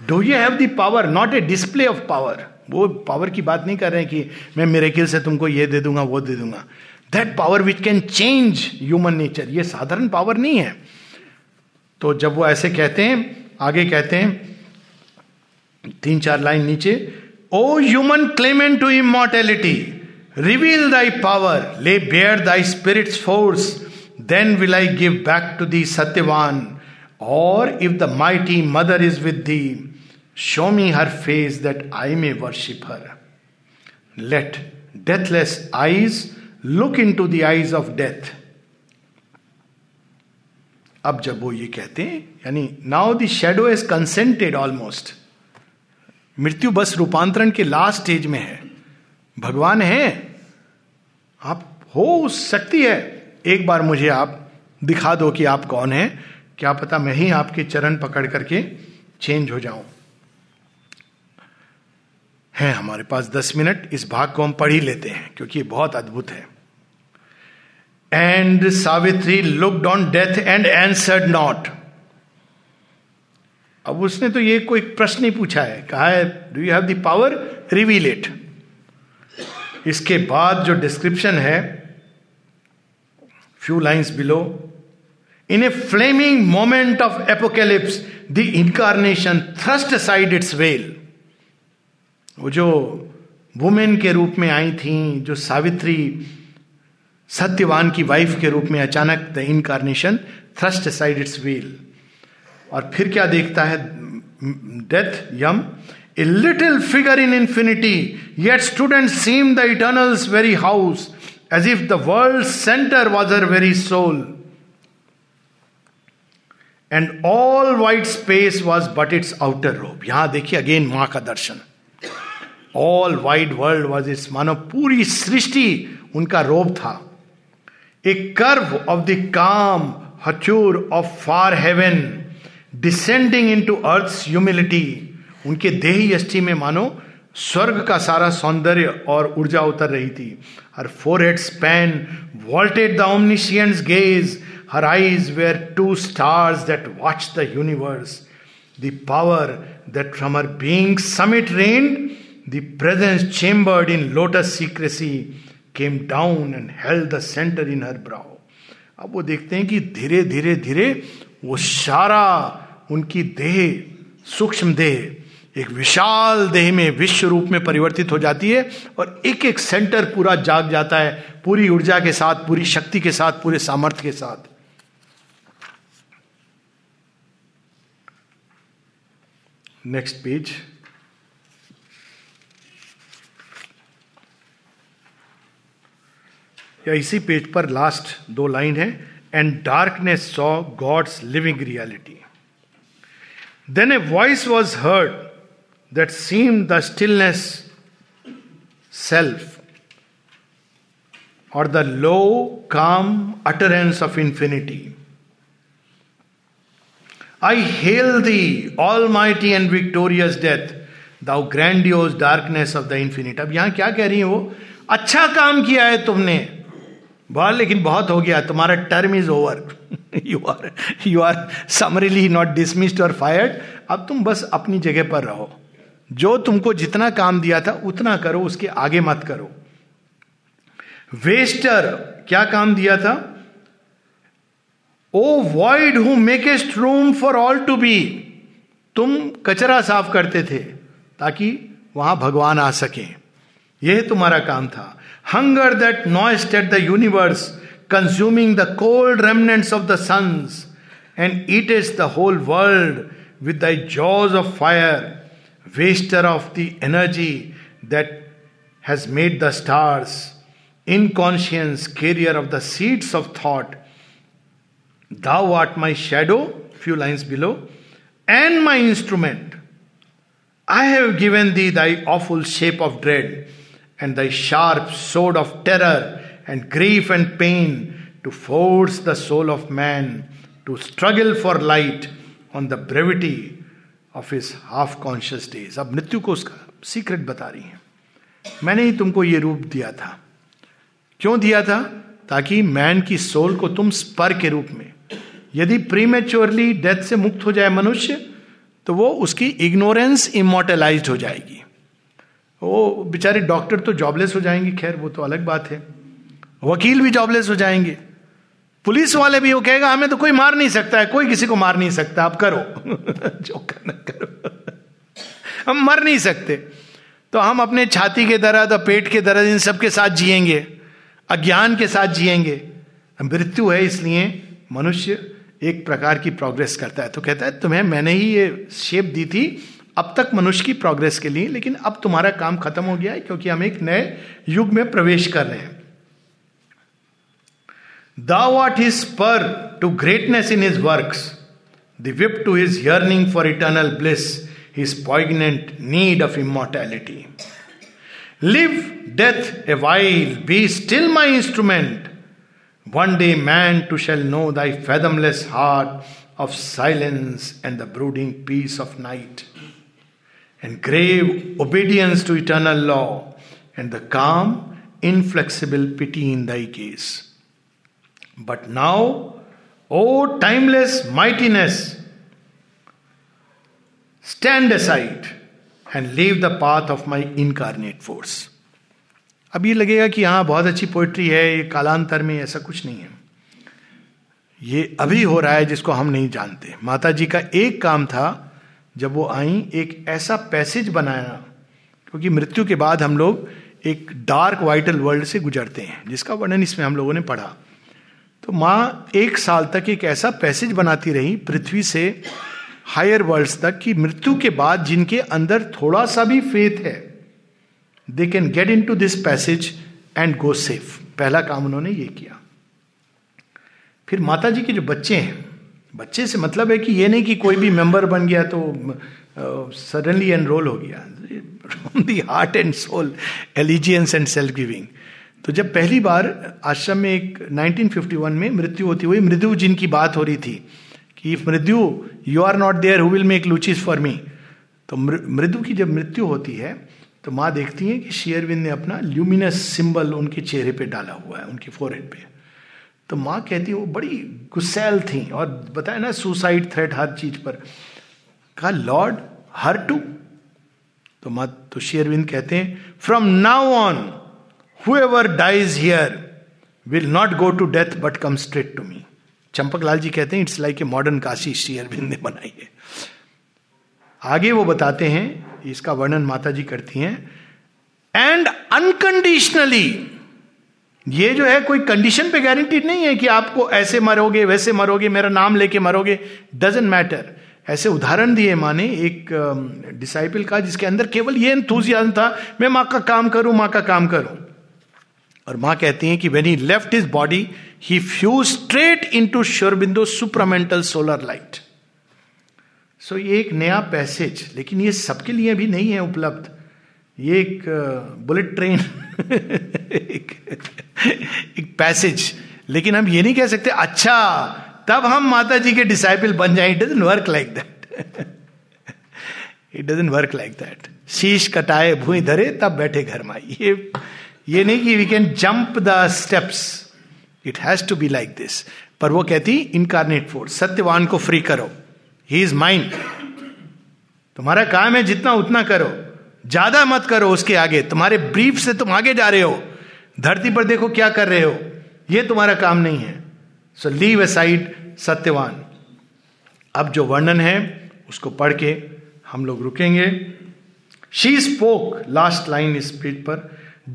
B: do you have the power not a display of power वो पावर की बात नहीं कर रहे हैं कि मैं मेरे से तुमको ये दे दूंगा वो दे दूंगा that power which can change human nature ये साधारण पावर नहीं है तो जब वो ऐसे कहते हैं आगे कहते हैं तीन चार लाइन नीचे O human claimant to immortality, reveal thy power, lay bare thy spirit's force, then will I give back to thee Satyavan. Or if the mighty mother is with thee, show me her face that I may worship her. Let deathless eyes look into the eyes of death. अब जब वो ये कहते हैं यानी now the shadow is consented almost मृत्यु बस रूपांतरण के लास्ट स्टेज में है भगवान है आप हो शक्ति है एक बार मुझे आप दिखा दो कि आप कौन है क्या पता मैं ही आपके चरण पकड़ करके चेंज हो जाऊं है हमारे पास दस मिनट इस भाग को हम पढ़ ही लेते हैं क्योंकि ये बहुत अद्भुत है and Savitri looked on death and answered not अब उसने तो ये कोई प्रश्न ही पूछा है कहा है do you have the power reveal it इसके बाद जो डिस्क्रिप्शन है few lines below in a flaming moment of apocalypse the incarnation thrust side its veil वो जो वुमेन के रूप में आई थी जो सावित्री सत्यवान की वाइफ के रूप में अचानक the incarnation thrust side its veil और फिर क्या देखता है death Yama a little figure in infinity yet stood and seem the eternal very house as if the world centre was her very soul and all wide space was but its outer robe यहां देखिए again मां का दर्शन all wide world was its मानो पूरी सृष्टि उनका robe था a curve of the calm hachure of far heaven descending into earth humility उनके देही यष्टि में मानो स्वर्ग का सारा सौंदर्य और ऊर्जा उतर रही थी her forehead span vaulted the omniscience gaze her eyes were two stars that watch the universe the power that from her being summit reign the presence chambered in lotus secrecy came down and held the centre in her brow अब वो देखते हैं कि धीरे धीरे धीरे वो सारा उनकी देह सूक्ष्म देह एक विशाल देह में विश्व रूप में परिवर्तित हो जाती है और एक एक सेंटर पूरा जाग जाता है पूरी ऊर्जा के साथ पूरी शक्ति के साथ पूरे सामर्थ्य के साथ नेक्स्ट पेज या इसी पेज पर लास्ट दो लाइन है and darkness saw God's living reality. Then a voice was heard that seemed the stillness self or the low, calm utterance of infinity. I hail thee, almighty and victorious death, thou grandiose darkness of the infinite. अब यहां क्या कह रही है वो अच्छा काम किया है तुमने बहुत लेकिन बहुत हो गया तुम्हारा term is over you are you are summarily not dismissed और फायर्ड अब तुम बस अपनी जगह पर रहो जो तुमको जितना काम दिया था उतना करो उसके आगे मत करो वेस्टर क्या काम दिया था O void who makest room for all to be तुम कचरा साफ करते थे ताकि वहां भगवान आ सके यह तुम्हारा काम था hunger that gnawed at the universe, consuming the cold remnants of the suns, and eatest the whole world with thy jaws of fire, waster of the energy that has made the stars, inconscience, carrier of the seeds of thought. Thou art my shadow, few lines below, and my instrument. I have given thee thy awful shape of dread and thy sharp sword of terror and grief and pain to force the soul of man to struggle for light on the brevity of his half conscious days अब मृत्यु को उसका secret बता रही है मैंने ही तुमको ये रूप दिया था क्यों दिया था ताकि मैन की सोल को तुम स्पर के रूप में यदि प्रीमेच्योरली डेथ से मुक्त हो जाए मनुष्य तो वो उसकी इग्नोरेंस इमोटलाइज हो जाएगी वो बेचारे डॉक्टर तो जॉबलेस हो जाएंगे खैर वो तो अलग बात है वकील भी जॉबलेस हो जाएंगे पुलिस वाले भी वो कहेगा हमें तो कोई मार नहीं सकता है कोई किसी को मार नहीं सकता आप करो [LAUGHS] जो करना करो हम मर नहीं सकते तो हम अपने छाती के दर्द और पेट के दर्द इन सब के साथ जिएंगे अज्ञान के साथ जिएंगे मृत्यु है इसलिए मनुष्य एक प्रकार की प्रोग्रेस करता है तो कहता है तुम्हें मैंने ही ये शेप दी थी अब तक मनुष्य की प्रोग्रेस के लिए लेकिन अब तुम्हारा काम खत्म हो गया है क्योंकि हम एक नए युग में प्रवेश कर रहे हैं द वॉट इज पर to greatness in his work दिप to his yearning for eternal bliss his poignant need of immortality live death a while be still my instrument one day man too shall know thy fathomless heart of silence and the brooding peace of night and grave obedience to eternal law, and the calm, inflexible pity in thy case. But now, O timeless mightiness, stand aside and leave the path of my incarnate force. अब ये लगेगा कि हाँ बहुत अच्छी poetry है ये कालांतर में ऐसा कुछ नहीं है ये अभी हो रहा है जिसको हम नहीं जानते माता जी का एक काम था जब वो आई एक ऐसा पैसेज बनाया क्योंकि मृत्यु के बाद हम लोग एक डार्क वाइटल वर्ल्ड से गुजरते हैं जिसका वर्णन इसमें हम लोगों ने पढ़ा तो माँ एक साल तक एक ऐसा पैसेज बनाती रही पृथ्वी से हायर वर्ल्ड तक कि मृत्यु के बाद जिनके अंदर थोड़ा सा भी फेथ है they can get in to this passage and go safe पहला काम उन्होंने ये किया फिर माता जी के जो बच्चे हैं बच्चे से मतलब है कि ये नहीं कि कोई भी मेंबर बन गया तो सडनली एनरोल हो गया from the heart and soul allegiance and self giving तो जब पहली बार आश्रम में एक 1951 में मृत्यु होती हुई मृत्यु जिनकी बात हो रही थी कि इफ मृत्यु you are not there who will make luchis for me तो मृदु की जब मृत्यु होती है तो माँ देखती है कि शेयरविंद ने अपना ल्यूमिनस सिंबल उनके चेहरे पे डाला हुआ है उनके फोरहेड पे तो माँ कहती वो बड़ी गुस्सैल थी और बताया ना सुसाइड थ्रेट हर चीज पर कहा लॉर्ड हर टू तो मत तो शेरविंद कहते हैं from now on who dies here will not go to death but come straight to me Champak ji कहते हैं it's like a modern Kashi Sri Aurobindo ने बनाई है आगे वो बताते हैं इसका वर्णन माता जी करती हैं एंड अनकंडीशनली ये जो है कोई कंडीशन पे गारंटीड नहीं है कि आपको ऐसे मरोगे वैसे मरोगे मेरा नाम लेके मरोगे डजेंट मैटर ऐसे उदाहरण दिए माने एक डिसाइपल का जिसके अंदर केवल ये इंथुजियाज्म था मैं माँ का काम करूं माँ का काम करूं और माँ कहती है कि when he left his body he flew straight into Sri Aurobindo supramental solar light so ये एक नया पैसेज लेकिन ये सबके लिए भी नहीं है उपलब्ध ये एक बुलेट ट्रेन एक, एक पैसेज लेकिन हम ये नहीं कह सकते अच्छा तब हम माता जी के डिसाइपल बन जाए it doesn't work like that it doesn't work like that शीश कटाए भूई धरे तब बैठे घर में ये ये नहीं कि we can jump the steps it has to be like this पर वो कहती इनकारनेट फोर्स सत्यवान को फ्री करो ही इज माइंड तुम्हारा काम है जितना उतना करो ज्यादा मत करो उसके आगे तुम्हारे ब्रीफ से तुम आगे जा रहे हो धरती पर देखो क्या कर रहे हो यह तुम्हारा काम नहीं है so leave aside Satyavan अब जो वर्णन है उसको पढ़ के हम लोग रुकेंगे शी स्पोक लास्ट लाइन इस पर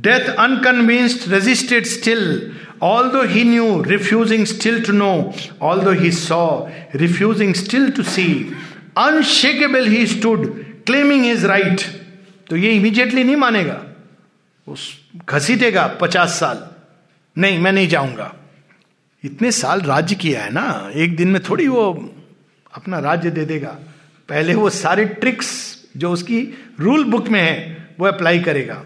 B: death unconvinced resisted still all दो he knew refusing still to know all दो he saw refusing still to see unshakeable he stood claiming his right तो ये इमीडिएटली नहीं मानेगा उस घसीटेगा पचास साल नहीं मैं नहीं जाऊंगा इतने साल राज्य किया है ना एक दिन में थोड़ी वो अपना राज्य दे देगा पहले वो सारे ट्रिक्स जो उसकी रूल बुक में है वो अप्लाई करेगा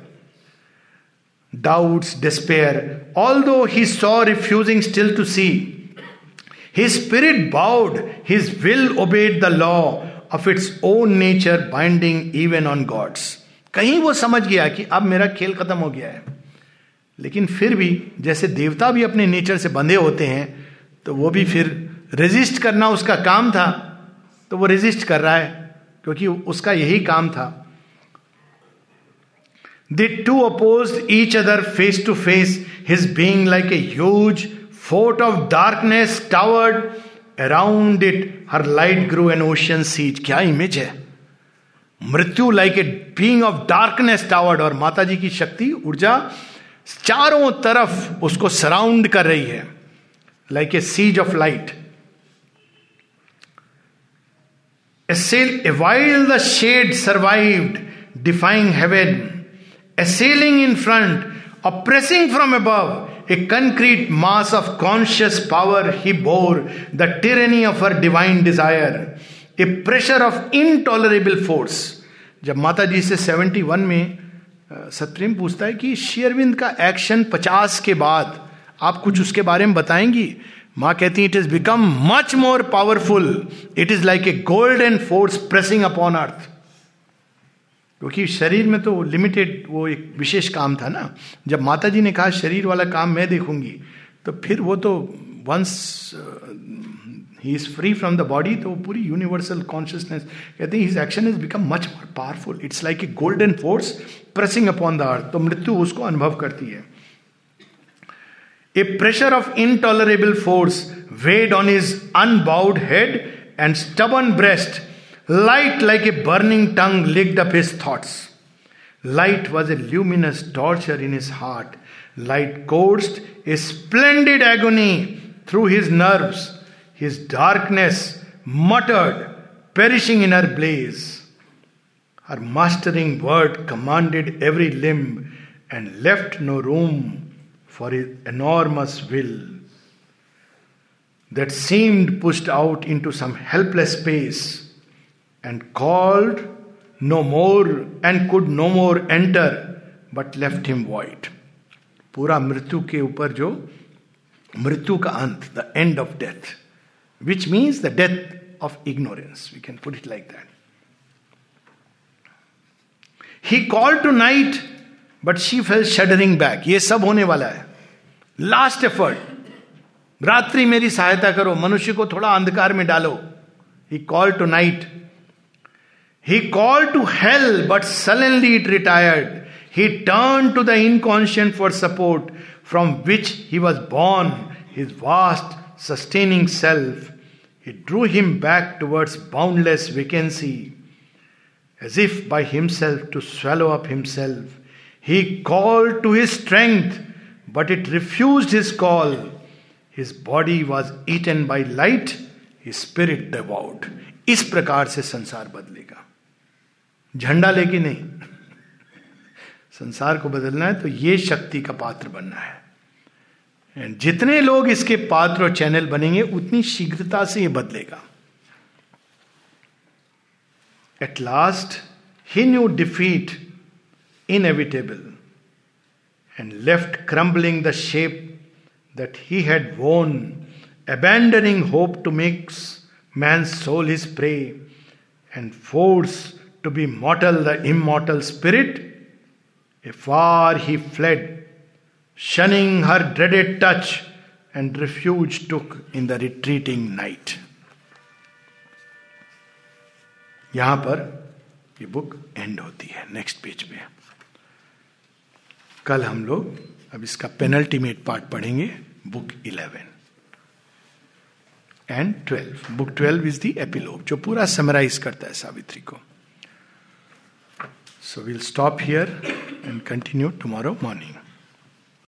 B: डाउट्स डिस्पेयर ऑल दो he saw refusing still to see he spirit bowed his will obeyed the law of its own nature binding even on gods कहीं वो समझ गया कि अब मेरा खेल खत्म हो गया है लेकिन फिर भी जैसे देवता भी अपने नेचर से बंधे होते हैं तो वो भी फिर रेजिस्ट करना उसका काम था तो वो रेजिस्ट कर रहा है क्योंकि उसका यही काम था दे two opposed each other face to face his being like a huge fort of darkness towered around it her light grew an ocean siege क्या इमेज है मृत्यु like a being of darkness towered और माता जी की शक्ति ऊर्जा चारों तरफ उसको सराउंड कर रही है like a siege of light assail एवाइल the shade survived defying heaven assailing in front अप्रेसिंग from above a concrete mass of conscious power he bore the tyranny of her divine desire a pressure of intolerable force जब माता जी से 71 में सत्रिम पूछता है कि शेयरविंद का action 50 के बाद आप कुछ उसके बारे में बताएंगी माँ कहती it is become much more powerful it is like a golden force pressing upon earth क्योंकि शरीर में तो लिमिटेड वो एक विशेष काम था ना जब माता जी ने कहा शरीर वाला काम मैं देखूंगी तो फिर वो तो once he is free from the body तो पूरी यूनिवर्सल कॉन्शियसनेस कहते हैं his action is become much more powerful it's like a golden force pressing upon the earth तो मृत्यु उसको अनुभव करती है a pressure of intolerable force weighed on his unbowed head and stubborn breast light like a burning tongue licked up his thoughts light was a luminous torture in his heart light course a splendid agony through his nerves his darkness muttered, perishing in her blaze. Her mastering word commanded every limb and left no room for his enormous will that seemed pushed out into some helpless space and called no more and could no more enter but left him void पूरा मृत्यु के ऊपर जो मृत्यु का अंत the end of death which means the death of ignorance. We can put it like that. He called to night, but she fell shuddering back. Ye sab hone wala hai. Last effort. Ratri meri sahayata karo. Manushi ko thoda andhkar mein dalo. He called to night. He called to hell, but suddenly it retired. He turned to the inconscient for support from which he was born. His vast sustaining self, he drew him back towards boundless vacancy. As if by himself to swallow up himself, he called to his strength, but it refused his call. His body was eaten by light, his spirit devoured. इस प्रकार से संसार बदलेगा झंडा लेके नहीं संसार को बदलना है तो ये शक्ति का पात्र बनना है जितने लोग इसके पात्र और चैनल बनेंगे उतनी शीघ्रता से यह बदलेगा at last he knew defeat inevitable and left crumbling the shape that he had won abandoning hope to makes man soul his prey and force to be mortal the immortal spirit afar he fled shunning her dreaded touch and refuge took in the retreating night यहां पर ये book end होती है next page में कल हम लोग अब इसका पेनल्टीमेट पार्ट पढ़ेंगे book eleven and twelve book twelve is the epilogue जो पूरा समराइज करता है सावित्री को so will stop here and continue tomorrow morning